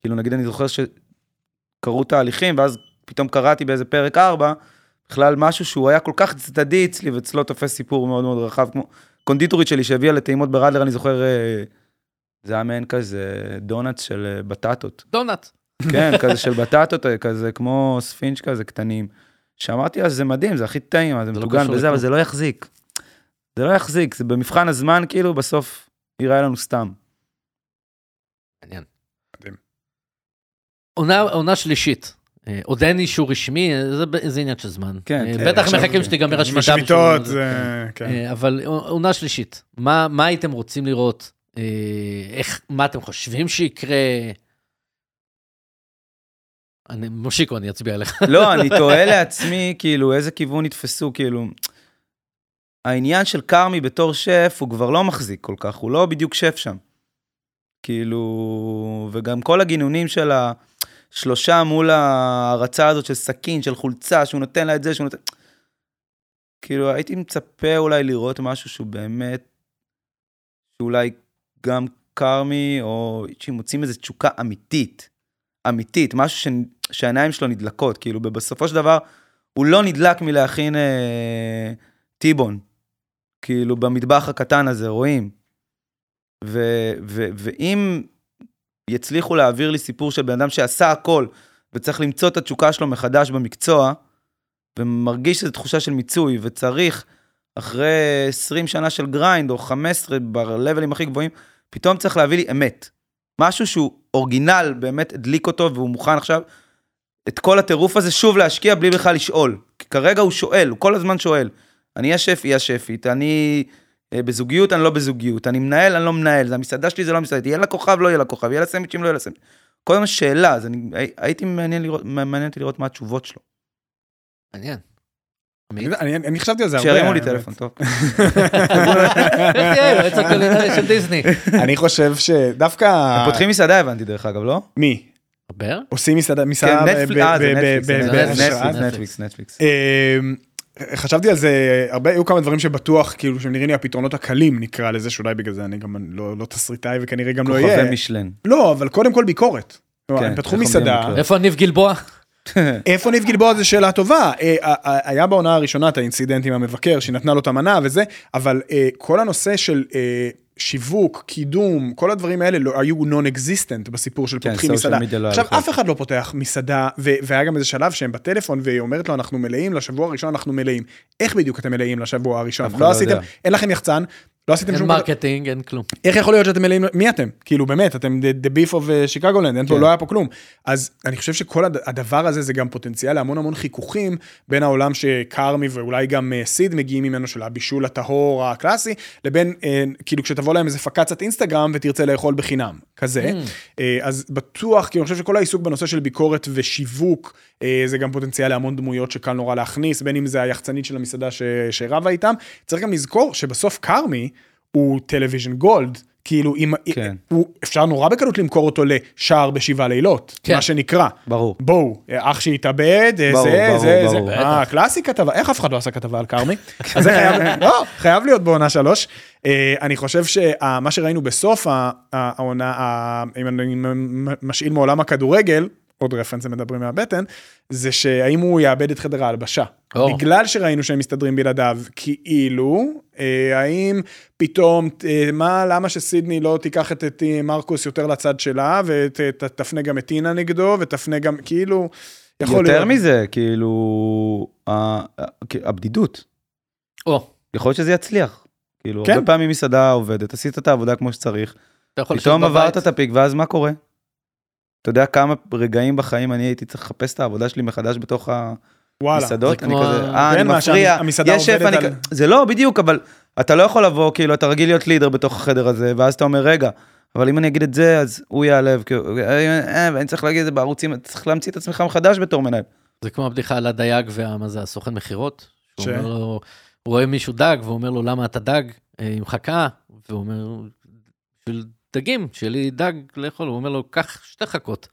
כאילו, נגיד אני זוכר שקרו תהליכים, ואז פתאום קראתי באיזה פרק 4, בכלל משהו שהוא היה כל כך צדדי אצלי, ואצלו תופס סיפור מאוד מאוד רחב, כמו קונדיטורית שלי שהביאה לטעימות ברדלר, אני זוכר, אה, זה היה מעין כזה דונלדס של אה, בטטות. דונלד. כן, כזה [laughs] של בטטות, אה, כזה כמו ספינץ' כזה קטנים. שאמרתי אז זה מדהים, זה הכי טעים, זה זה לא מטוגן קשור וזה, אבל. זה לא יחזיק. זה לא יחזיק, זה במבחן הזמן, כאילו, בסוף ייראה לנו סתם. מעניין. מדהים. עונה, עונה שלישית. אה, עוד אין אישור רשמי, אה, זה, זה עניין של זמן. כן, אה, כן. בטח עכשיו, מחכים שתיגמר השביתה. השביתות, בשביל- זה... כן. אה, אבל עונה שלישית, מה, מה הייתם רוצים לראות? אה, איך, מה אתם חושבים שיקרה? אני, מושיקו, אני אצביע עליך. [laughs] לא, אני תוהה לעצמי, כאילו, איזה כיוון יתפסו, כאילו... העניין של כרמי בתור שף, הוא כבר לא מחזיק כל כך, הוא לא בדיוק שף שם. כאילו, וגם כל הגינונים של השלושה מול ההרצה הזאת של סכין, של חולצה, שהוא נותן לה את זה, שהוא נותן... כאילו, הייתי מצפה אולי לראות משהו שהוא באמת, שאולי גם כרמי, או שמוצאים איזו תשוקה אמיתית. אמיתית, משהו ש... שהעיניים שלו נדלקות, כאילו בסופו של דבר הוא לא נדלק מלהכין אה, טיבון, כאילו במטבח הקטן הזה, רואים. ו, ו, ואם יצליחו להעביר לי סיפור של בן אדם שעשה הכל וצריך למצוא את התשוקה שלו מחדש במקצוע, ומרגיש שזו תחושה של מיצוי, וצריך אחרי 20 שנה של grind, או 15 ב levels הכי גבוהים, פתאום צריך להביא לי אמת. משהו שהוא original, באמת הדליק אותו, והוא מוכן עכשיו את כל הטירוף הזה שוב להשקיע בלי בכלל לשאול. כי כרגע הוא שואל, הוא כל הזמן שואל. אני אהיה שף, היא השפית, אני אה, בזוגיות, אני לא בזוגיות, אני מנהל, אני לא מנהל, זה המסעדה שלי, זה לא המסעדה, יהיה לה כוכב, לא יהיה לה כוכב, יהיה לה סנדוויצ'ים, לא יהיה לה סנדוויצ'ים. כל הזמן שאלה, אז אני הי- הייתי מעניין לראות, מעניין אותי לראות מה התשובות שלו. מעניין. אני יודע, אני אני חשבתי על זה הרבה. שירימו לי. טלפון, טוב. [laughs] של דיסני. אני חושב שדווקא... הם פותחים מסעדה, הבנתי, דרך אגב, לא? מי? דבר? עושים מסעדה, כן, מסעדה ב- נטפליקס, נטפליקס. אמ, חשבתי על זה, הרבה, היו כמה דברים שבטוח, כאילו, שהם נראים לי הפתרונות הקלים, נקרא לזה, שאולי בגלל זה אני גם לא לא תסריטאי וכנראה גם לא כוכבי יהיה. מישלן. לא, אבל קודם כל ביקורת. כן, הם פתחו מסעדה? איפה ניב גלבוע? [laughs] איפה ניב גלבוע זו שאלה טובה. אה, אה, אה, היה בעונה הראשונה את ה incident עם המבקר, שהיא נתנה לו את המנה וזה, אבל כל הנושא של שיווק, קידום, כל הדברים האלה לא, היו non-existent בסיפור של כן, פותחים מסעדה. לא עכשיו. אף אחד לא פותח מסעדה, ו- והיה גם איזה שלב שהם בטלפון, והיא אומרת לו, אנחנו מלאים, לשבוע הראשון אנחנו מלאים. איך בדיוק אתם מלאים לשבוע הראשון? לא לא עשיתם, יודע. אין לכם יחצן, לא עשיתם אין שום... marketing, אין כלום. איך יכול להיות שאתם מלאים, מי אתם? כאילו באמת, אתם the beef of Chicagoland, אין פה, כן. לא היה פה כלום. אז אני חושב שכל הד- הדבר הזה זה גם פוטנציאל להמון המון חיכוכים בין העולם שכרמי ואולי גם אה, סיד מגיעים ממנו של הבישול הטהור הקלאסי, לבין אה, כאילו כשתבוא להם איזה פקצת אינסטגרם ותרצה לאכול בחינם, כזה. אה, אז בטוח, כי אני חושב שכל העיסוק בנושא של ביקורת ושיווק, זה גם פוטנציאל להמון דמויות שקל נורא להכניס, בין אם זה היחצנית של המסעדה ש- שרבה איתם. צריך גם לזכור שבסוף כרמי הוא television gold. כאילו, אם, כן. הוא, אפשר נורא בקלות למכור אותו לשער בשבעה לילות, כן. מה שנקרא. ברור. בואו, אח שהתאבד, אה, ברור, זה, ברור, זה, ברור. זה. אה, קלאסי כתבה, איך אף אחד לא עשה כתבה על כרמי? [laughs] אז זה חייב, לא, חייב להיות בעונה שלוש. אה, אני חושב שמה שראינו בסוף העונה, אם אני משאיל מעולם הכדורגל, עוד רפרנס הם מדברים מהבטן, זה שהאם הוא יאבד את חדר ההלבשה. או. בגלל שראינו שהם מסתדרים בלעדיו, כאילו, אה, האם פתאום, אה, מה, למה שסידני לא תיקח את, את אה, מרקוס יותר לצד שלה, ותפנה גם את טינה נגדו, ותפנה גם, כאילו, יכול יותר להיות. מזה, כאילו, הבדידות. או, יכול להיות שזה יצליח. כאילו, כן. הרבה פעמים מסעדה עובדת, עשית את העבודה כמו שצריך, אתה יכול לשבת פתאום. עברת את הפיק, ואז מה קורה? אתה יודע כמה רגעים בחיים אני הייתי צריך לחפש את העבודה שלי מחדש בתוך וואלה. המסעדות? זה אני כמו- כזה, אה, אני מפריע, יש שף, אני... על- כ- זה לא בדיוק, אבל אתה לא יכול לבוא, כאילו, אתה רגיל להיות לידר בתוך החדר הזה, ואז אתה אומר, רגע, אבל אם אני אגיד את זה, אז הוא ייעלב, כאילו, אה, אה, ואני צריך להגיד את זה בערוצים, אתה צריך להמציא את עצמך מחדש בתור מנהל. זה כמו הבדיחה על הדייג ומה זה, הסוכן מכירות. שהוא ש? אומר לו, הוא רואה מישהו דג, והוא אומר לו, למה אתה דג אה, עם חכה? והוא אומר, דגים, שיהיה לי דג לאכול. הוא אומר לו, קח שתי חכות,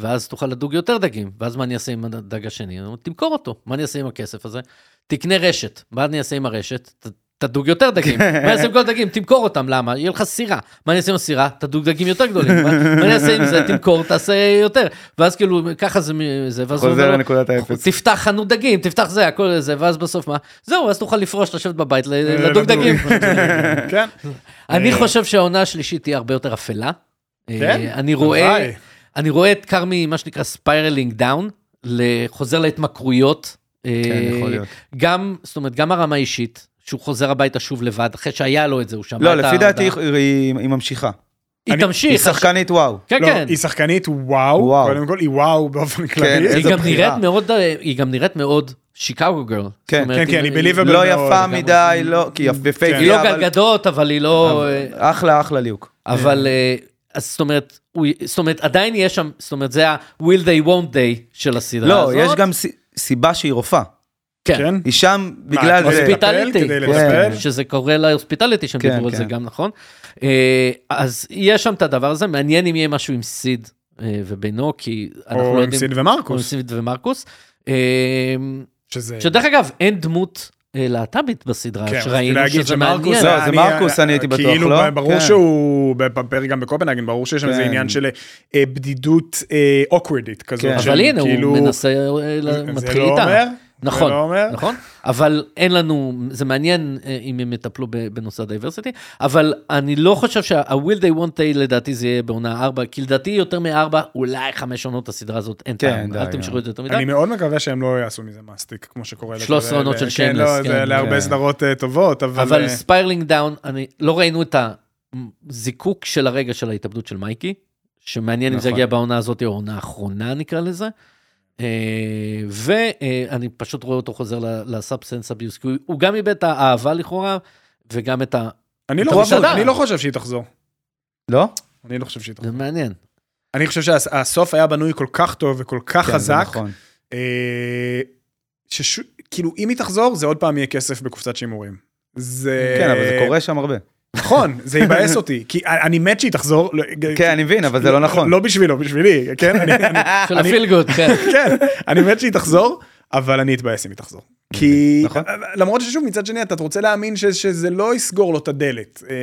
ואז תוכל לדוג יותר דגים. ואז מה אני אעשה עם הדג השני? הוא אומר, תמכור אותו, מה אני אעשה עם הכסף הזה? תקנה רשת, מה אני אעשה עם הרשת? ת, תדוג יותר דגים. [laughs] מה אני אעשה עם כל הדגים? תמכור אותם, למה? יהיה לך סירה. מה אני אעשה עם הסירה? תדוג דגים יותר גדולים. מה אני אעשה עם זה? תמכור, תעשה יותר. ואז כאילו, ככה זה, זה, ואז הוא אומר לו. תפתח חנות דגים, תפתח זה, הכל זה, ואז בסוף מה? זהו, אז תוכל לפרוש, לשבת בבית, אה, לדוג דגים. [laughs] כן. אני אה, חושב שהעונה השלישית תהיה הרבה יותר אפלה. כן? אה, אני רואה. אני רואה את כרמי, מה שנקרא spiraling down, חוזר להתמכרויות. כן, יכול להיות. גם, זאת אומרת, גם הרמה האישית, שהוא חוזר הביתה שוב לבד, אחרי שהיה לו את זה, הוא שמע לא, את לפי דעתי. היא- היא היא ממשיכה. היא אני- היא תמשיך. שחקנית וואו. כן, לא, כן. היא שחקנית וואו, וואו. קודם כל היא וואו באופן כן, כללי. היא איזו גם בחירה. נראית מאוד, אה, היא גם נראית מאוד שיקגו גרל. כן, כן, כן, היא believable לא מאוד, יפה. מדי, לא, כי היא כן. בפייק. היא לא גלגדות, אבל היא לא... אה, אחלה, אחלה ליהוק. אבל אה, אז זאת אומרת, זאת אומרת, עדיין יש שם, זאת אומרת, זה ה-will they won't they של הסדרה לא, הזאת. יש גם סי- סיבה שהיא רופאה. כן. כן? היא שם בגלל זה. הוספיטליטי, כן? שזה קורה להוספיטליטי, שהם כן, דיברו על זה. גם, נכון? אה, אז יש שם את הדבר הזה, מעניין אם יהיה משהו עם סיד אה, ובינו, כי אנחנו לא או עם יודעים... סיד או עם ומרקוס. סיד ומרקוס. אה, שזה... שדרך אגב, אין דמות להט"בית בסדרה, כן, שראינו שזה מעניין. לא, זה מרקוס, אני הייתי בטוח, כאילו, לא? ברור כן. שהוא, בפרק גם בקופנהגן, ברור שיש שם איזה. עניין של אה, בדידות אוקוורדית כזאת. כן. אבל הנה, כאילו- הוא מנסה, אה, זה מתחיל לא איתה. נכון, זה לא אומר? נכון, אבל אין לנו, זה מעניין אה, אם הם יטפלו בנושא ה diversity, אבל אני לא חושב שה- will they won't they לדעתי זה יהיה בעונה 4, כי לדעתי יותר מ-4, אולי 5 עונות הסדרה הזאת, אין כן, טעם, אל תמשכו את זה יותר מדי. אני מאוד מקווה שהם לא יעשו מזה מסטיק, כמו שקורה. 13 עונות של כן, Shameless, לא, כן. זה להרבה כן. סדרות אה, טובות, אבל... אבל אה, spiraling down, אני לא ראינו את הזיקוק של הרגע של ההתאבדות של מייקי, שמעניין אם זה נכון. יגיע בעונה הזאת או העונה האחרונה נקרא לזה. ואני פשוט רואה אותו חוזר לסאבסנס אביוס, כי הוא- גם איבד את האהבה לכאורה, וגם את ה... אני לא. אני לא חושב שהיא תחזור. לא? אני לא חושב שהיא תחזור. זה מעניין. אני חושב שהסוף היה בנוי כל כך טוב וכל כך כן, זה חזק, נכון. אה, שכאילו אם היא תחזור זה עוד פעם יהיה כסף בקופסת שימורים. זה... כן, אבל זה קורה שם הרבה. נכון, זה יבאס אותי, כי אני מת שהיא תחזור. לא- כן, אני מבין, אבל זה לא נכון. לא בשבילו, בשבילי, כן? כן. כן, אני מת שהיא תחזור, אבל אני אתבאס אם היא תחזור. כי נכון. למרות ששוב, מצד שני, אתה רוצה להאמין ש- שזה לא יסגור לו את הדלת, אה,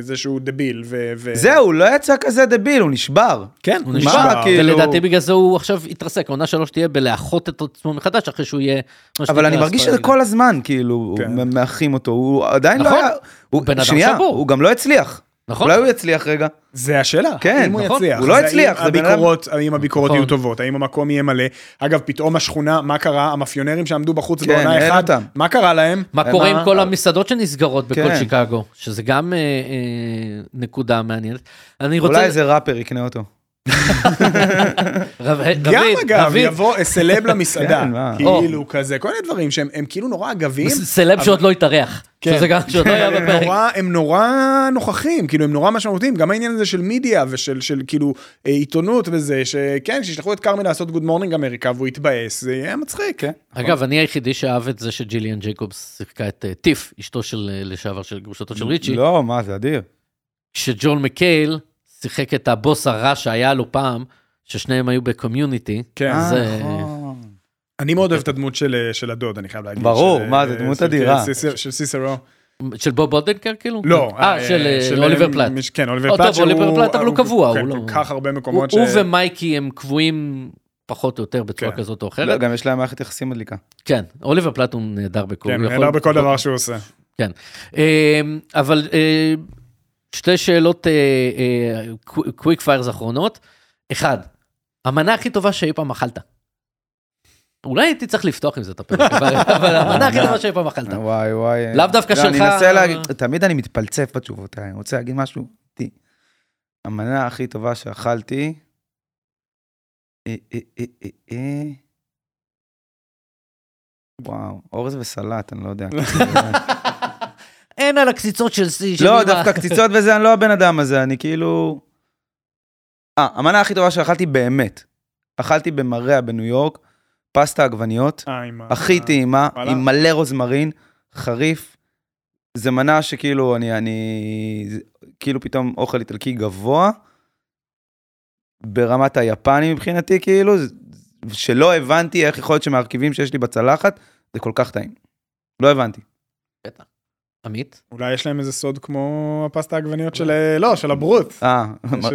זה שהוא דביל. ו- ו- זהו, לא יצא כזה דביל, הוא נשבר. כן, הוא מה, נשמע, כאילו- ולדעתי בגלל זה הוא עכשיו יתרסק, העונה שלוש תהיה בלאחות את עצמו מחדש, אחרי שהוא יהיה... אבל אני מרגיש שזה. כל הזמן, כאילו, כן. מאחים אותו, הוא עדיין לא נכון. היה... הוא בן אדם שנייה, שבור. הוא גם לא הצליח. נכון? אולי הוא יצליח רגע. זה השאלה, כן, אם הוא נכון. יצליח. הוא לא אז הצליח, האם הביקורות, האם הביקורות נכון. יהיו טובות, האם המקום יהיה מלא. אגב, פתאום השכונה, מה קרה? המאפיונרים שעמדו בחוץ כן, בעונה אחת, אותם. מה קרה להם? מה קורה עם כל המסעדות שנסגרות בכל כן. שיקגו, שזה גם אה, אה, נקודה מעניינת. אני רוצה... אולי איזה ראפר יקנה אותו. גם אגב, יבוא סלב למסעדה, כן? כאילו כזה, כל מיני דברים שהם הם כאילו נורא אגביים. סלב שעוד לא התארח. כן. לא הם. נורא, הם נורא נוכחים, כאילו הם נורא משמעותיים, גם העניין הזה של מדיה ושל של, כאילו אה, עיתונות וזה, שכן, כשישלחו את כרמי לעשות Good Morning America והוא יתבאס, זה יהיה מצחיק. כן. אגב, אני היחידי שאהב את זה שג'יליאן ג'ייקובס שיחקה את אה, טיף, אשתו של אה, לשעבר של גרושתו של ריצ'י, לא, מה, זה אדיר. כשג'ואל מקייל שיחק את הבוס הרע שהיה לו פעם, ששניהם היו ב Community. כן. אה, זה- נכון. אני מאוד אוהב את הדמות של, אה, של הדוד, אני חייב להגיד. ברור, של, מה, אה, זה דמות של- אדירה. של- סיסרו. של בוב אודנקר כאילו? לא. אה, של אה, אוליבר פלאט. כן, אוליבר או, פלאט. טוב, אוליבר פלאט, אבל הוא קבוע, כן, הוא לא- כל כך הרבה הוא מקומות ש... הוא ומייקי הם קבועים פחות או יותר בצורה כן. כזאת או לא, אחרת. גם יש להם מערכת יחסים מדליקה. כן, אוליבר פלאט הוא נהדר בכל. כן, נהדר בכל דבר שהוא עושה. כן. אה, אבל אה, שתי שאלות קוויק פיירס אחרונות. אחד, המנה הכי טובה שאי פעם אכלת. אולי הייתי צריך לפתוח עם זה את הפרק, [laughs] אבל המנה הכי טובה שאי פעם אכלת. וואי וואי. לאו דווקא לא, שלך. אני מנסה להגיד, תמיד אני מתפלצף בתשובות האלה, אני רוצה להגיד משהו. המנה הכי טובה שאכלתי, אה, אה, אה. וואו, אורז וסלט, אני לא יודע. [laughs] [laughs] אין על הקציצות של. של לא. דווקא קציצות וזה, אני לא הבן אדם הזה, אני כאילו... אה, המנה הכי טובה שאכלתי באמת. אכלתי במריה בניו יורק, פסטה עגבניות, אה, הכי טעימה. עם מלא רוזמרין, חריף. זה מנה שכאילו, אני, אני, כאילו פתאום אוכל איטלקי גבוה, ברמת היפני מבחינתי, כאילו, שלא הבנתי איך יכול להיות שמהרכיבים שיש לי בצלחת, זה כל כך טעים. לא הבנתי. בטח. עמית? אולי יש להם איזה סוד כמו הפסטה העגבניות של, לא, של הברוט. אה, יש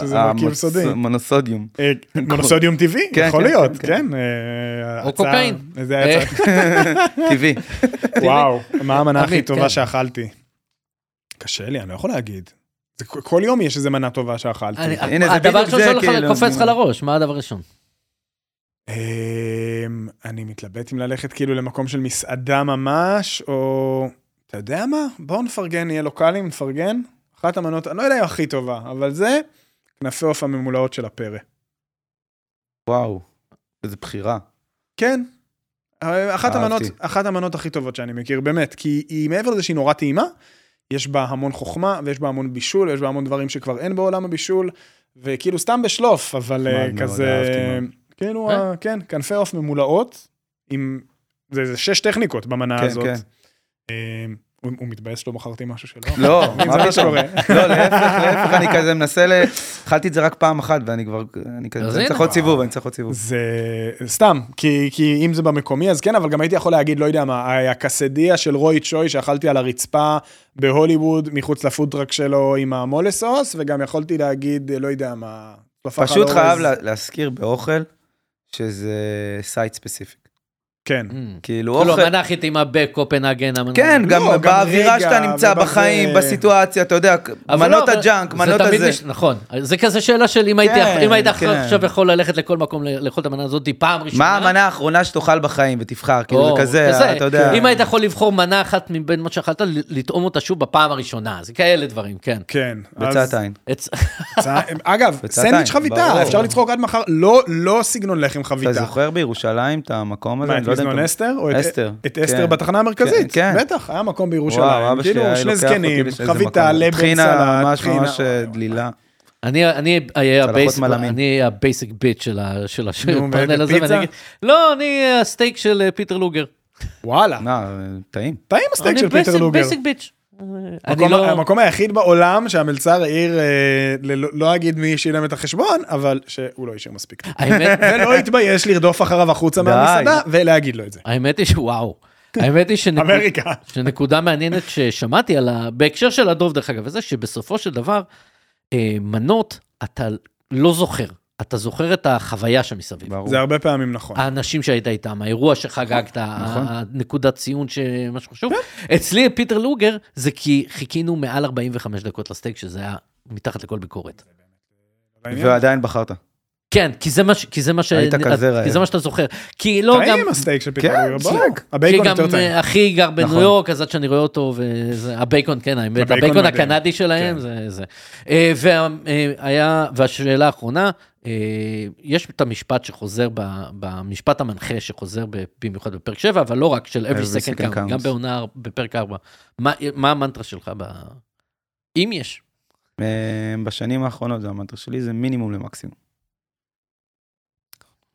איזה- אה, מרכיב סודי. מונוסודיום. אה, [laughs] מונוסודיום טבעי, כן, יכול כן, להיות, כן, כן. אה, או קוקאין. איזה הצעה- [laughs] טבעי. וואו, מה המנה הכי טובה כן. שאכלתי? קשה לי, אני לא יכול להגיד. זה כל- כל יום יש איזה מנה טובה שאכלתי. אני- הנה, זה הדבר בדיוק הראשון כאילו, קופץ לך. לראש, מה הדבר הראשון? אמ, אני מתלבט אם ללכת כאילו למקום של מסעדה ממש, או... אתה יודע מה? בואו נפרגן, נהיה לוקאליים, נפרגן. אחת המנות, אני לא יודע אם הכי טובה, אבל זה כנפי עוף הממולאות של הפרא. וואו, איזה בחירה. כן. אחת אהבתי. המנות, אחת המנות הכי טובות שאני מכיר, באמת, כי היא מעבר לזה שהיא נורא טעימה, יש בה המון חוכמה, ויש בה המון בישול, ויש בה המון דברים שכבר אין בעולם הבישול, וכאילו סתם בשלוף, אבל מאוד, כזה, מאוד. כאילו, אה? כן, כנפי עוף ממולאות, עם, זה, זה שש טכניקות במנה כן, הזאת. כן. אה, הוא, מתבאס שלא מכרתי משהו שלו. לא, [laughs] זה מה פתאום? שקורה. לא, להפך, להפך, אני כזה מנסה ל... אכלתי את זה רק פעם אחת, ואני כבר, אני כזה. צריך עוד סיבוב, אני צריך עוד סיבוב. זה סתם, כי, אם זה במקומי אז כן, אבל גם הייתי יכול להגיד, לא יודע מה, הקסדיה של רוי צ'וי שאכלתי על הרצפה בהוליווד מחוץ לפודטראק שלו עם המולה סוס, וגם יכולתי להגיד, לא יודע מה, פשוט. חייב לה- להזכיר באוכל שזה site specific. כן. Mm. כאילו כאילו, אוכל... המנה הכי טעימה בקופנהגן. המנה- כן, גם לא, באווירה שאתה נמצא בחיים, בסיטואציה, אתה יודע, מנות לא, אבל ה junk, זה מנות תמיד הזה. נכון, זה כזה שאלה של אם כן, היית כן. עכשיו יכול ללכת לכל מקום לאכול את המנה הזאת פעם ראשונה. מה המנה האחרונה שתאכל בחיים ותבחר, כאילו זה כזה, אתה יודע. אם היית יכול לבחור מנה אחת מבין מה שאכלת, לטעום אותה שוב בפעם הראשונה, זה כאלה דברים, כן. כן. ביצת עין. [laughs] אגב, סנדוויץ' חביתה. אפשר לצחוק עד מחר, לא, לא סגנון לחם אתה חביתה. זוכר בירושלים את המקום הזה? אני אתה- אסתר? אסתר, את אסתר כן. בתחנה המרכזית? כן, כן. בטח, היה מקום וואו, בירושלים. אבא שלי כאילו, היה שני לוקח אותי זקנים, חביתה. לבן, סלט, ממש טחינה. ממש אה, דלילה. אני אני אהיה. אני ה basic bitch של הפאנל הזה, ואני פיצה? אגיד, לא, אני הסטייק של אה, פיטר לוגר. וואלה, טעים. טעים הסטייק אני של פיטר לוגר. basic bitch. אני המקום- לא... המקום היחיד בעולם שהמלצר העיר, אה, לא אגיד מי שילם את החשבון, אבל שהוא לא השאיר מספיק. האמת, [laughs] ולא התבייש לרדוף אחריו החוצה. מהמסעדה ולהגיד לו את זה. האמת היא שוואו. האמת היא שנקוד- אמריקה. [laughs] שנקודה מעניינת ששמעתי על ה... בהקשר של הדוב דרך אגב, וזה שבסופו של דבר, אה, מנות אתה לא זוכר, אתה זוכר את החוויה שמסביב. ברור. זה הרבה פעמים נכון. האנשים שהיית איתם, האירוע שחגגת, נכון. הנקודת ציון שמה שחשוב. אצלי פיטר לוגר זה כי חיכינו מעל 45 דקות לסטייק, שזה היה מתחת לכל ביקורת. ועדיין בחרת. כן, כי זה מה ש... כי זה מה ש... היית כזה רעב. כי זה מה שאתה זוכר. כי לא גם... טעים הסטייק של פיטר כן, לוגר, ברור. הבייקון גם יותר טעים. אה, אחי גר בניו נכון. יורק, אז עד שאני רואה אותו, וזה, הבייקון, כן, האמת, הבייקון. הקנדי שלהם, כן. זה זה. אה, והיה, והשאלה האחרונה, אה, יש את המשפט שחוזר, ב- במשפט המנחה שחוזר ב- במיוחד בפרק 7, אבל לא רק של every Every second second count, גם. בעונה, בפרק 4. מה מה המנטרה שלך, ב... אם יש? אה, בשנים האחרונות, זה המנטרה שלי, זה מינימום למקסימום.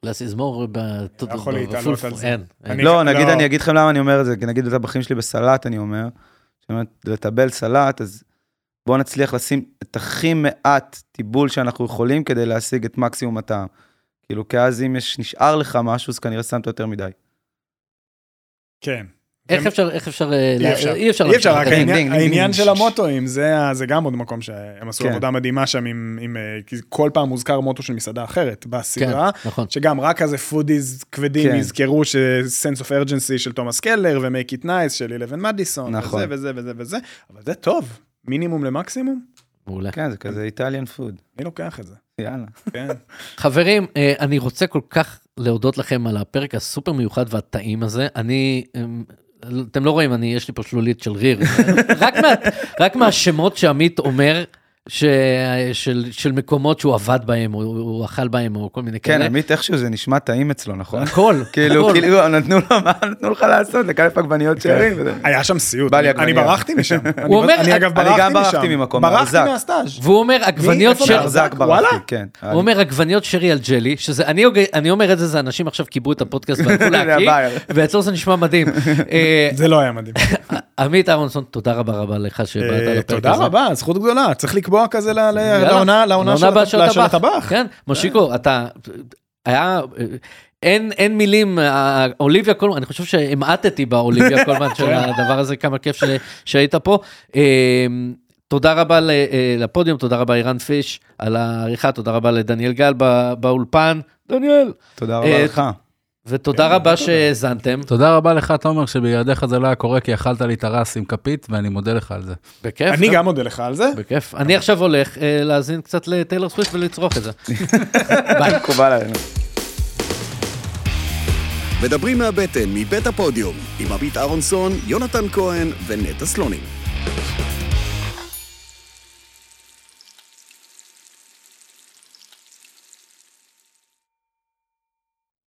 לסיזמור ב... לא יכול להתעלות על זה. אני- לא, נגיד, לא. אני אגיד לכם למה אני אומר את זה, כי נגיד בטבחים שלי בסלט, אני אומר, שאני אומר, לטבל סלט, אז בואו נצליח לשים את הכי מעט טיבול שאנחנו יכולים כדי להשיג את מקסימום הטעם. כאילו, כי אז אם יש, נשאר לך משהו, אז כנראה שמת יותר מדי. כן. איך אפשר, איך אפשר, אה, אי אפשר, אי אפשר, אי אפשר, רק העניין-. של המוטואים, זה גם עוד מקום שהם עשו כן. עבודה מדהימה שם עם, עם, אה, כל פעם מוזכר מוטו של מסעדה אחרת בסדרה, כן, נכון. שגם רק כזה foodies כבדים כן. יזכרו ש-sense of urgency של תומאס קלר ו-make it nice של 11 מדיסון, נכון. וזה וזה וזה וזה, אבל זה טוב, מינימום למקסימום, מעולה. כן, זה כזה איטליאן פוד. מי לוקח את זה? יאללה. כן. [laughs] חברים, אה, אני רוצה כל כך להודות לכם על הפרק הסופר מיוחד והטעים הזה. אני, אמ, אתם לא רואים, אני, יש לי פה שלולית של ריר. [laughs] רק, מה, רק מהשמות שעמית אומר, ש, של, של מקומות שהוא עבד בהם, או הוא אכל בהם, או כל מיני כן, כאלה. עמית איכשהו זה נשמע טעים אצלו, נכון? הכל, [laughs] כאילו, הכל. כאילו, נתנו לו, מה נתנו לך לעשות? לקלף עגבניות שארים? וזה. היה שם סיוט, אני- אני. ברחתי משם, [laughs] אני- אומר, אני אגב אני גם ברחתי ברחתי משם, ממקום, ברחתי. מהסטאז'. והוא אומר עגבניות של... מהרזק? ברחתי, כן. הוא אומר עגבניות שרי על ג'לי, שזה, אני, אני אומר את זה, זה אנשים עכשיו קיבלו את הפודקאסט והלכו [laughs] להקיא. ואצלו זה נשמע מדהים. אה, זה לא היה מדהים. עמית אהרונסון, תודה רבה רבה לך שבאת אה, לפרק הזה. תודה רבה, זכות גדולה, צריך לקבוע כזה ל- ל- יאללה. לעונה של הטבח. כן, מושיקו, אתה, היה, אין, אין מילים, אה, אוליביה קולמן, אני חושב שהמעטתי באוליביה [laughs] קולמן של הדבר הזה, כמה כיף ש, שהיית פה. אה, תודה רבה אה, לפודיום, תודה רבה אירן פיש על העריכה, תודה רבה לדניאל גל בא- באולפן. דניאל. תודה אה, רבה לך. ותודה רבה שהאזנתם. תודה רבה לך, תומר, שבלעדיך זה לא היה קורה, כי יכלת לי את הרס עם כפית, ואני מודה לך על זה. בכיף. אני גם מודה לך על זה. בכיף. אני עכשיו הולך אה, להאזין קצת לטיילור סוויפט ולצרוך את זה. [laughs] ביי. מקובל עלינו. מדברים מהבטן, מבית הפודיום, עם עמית אהרונסון, יונתן כהן ונטע סלונים.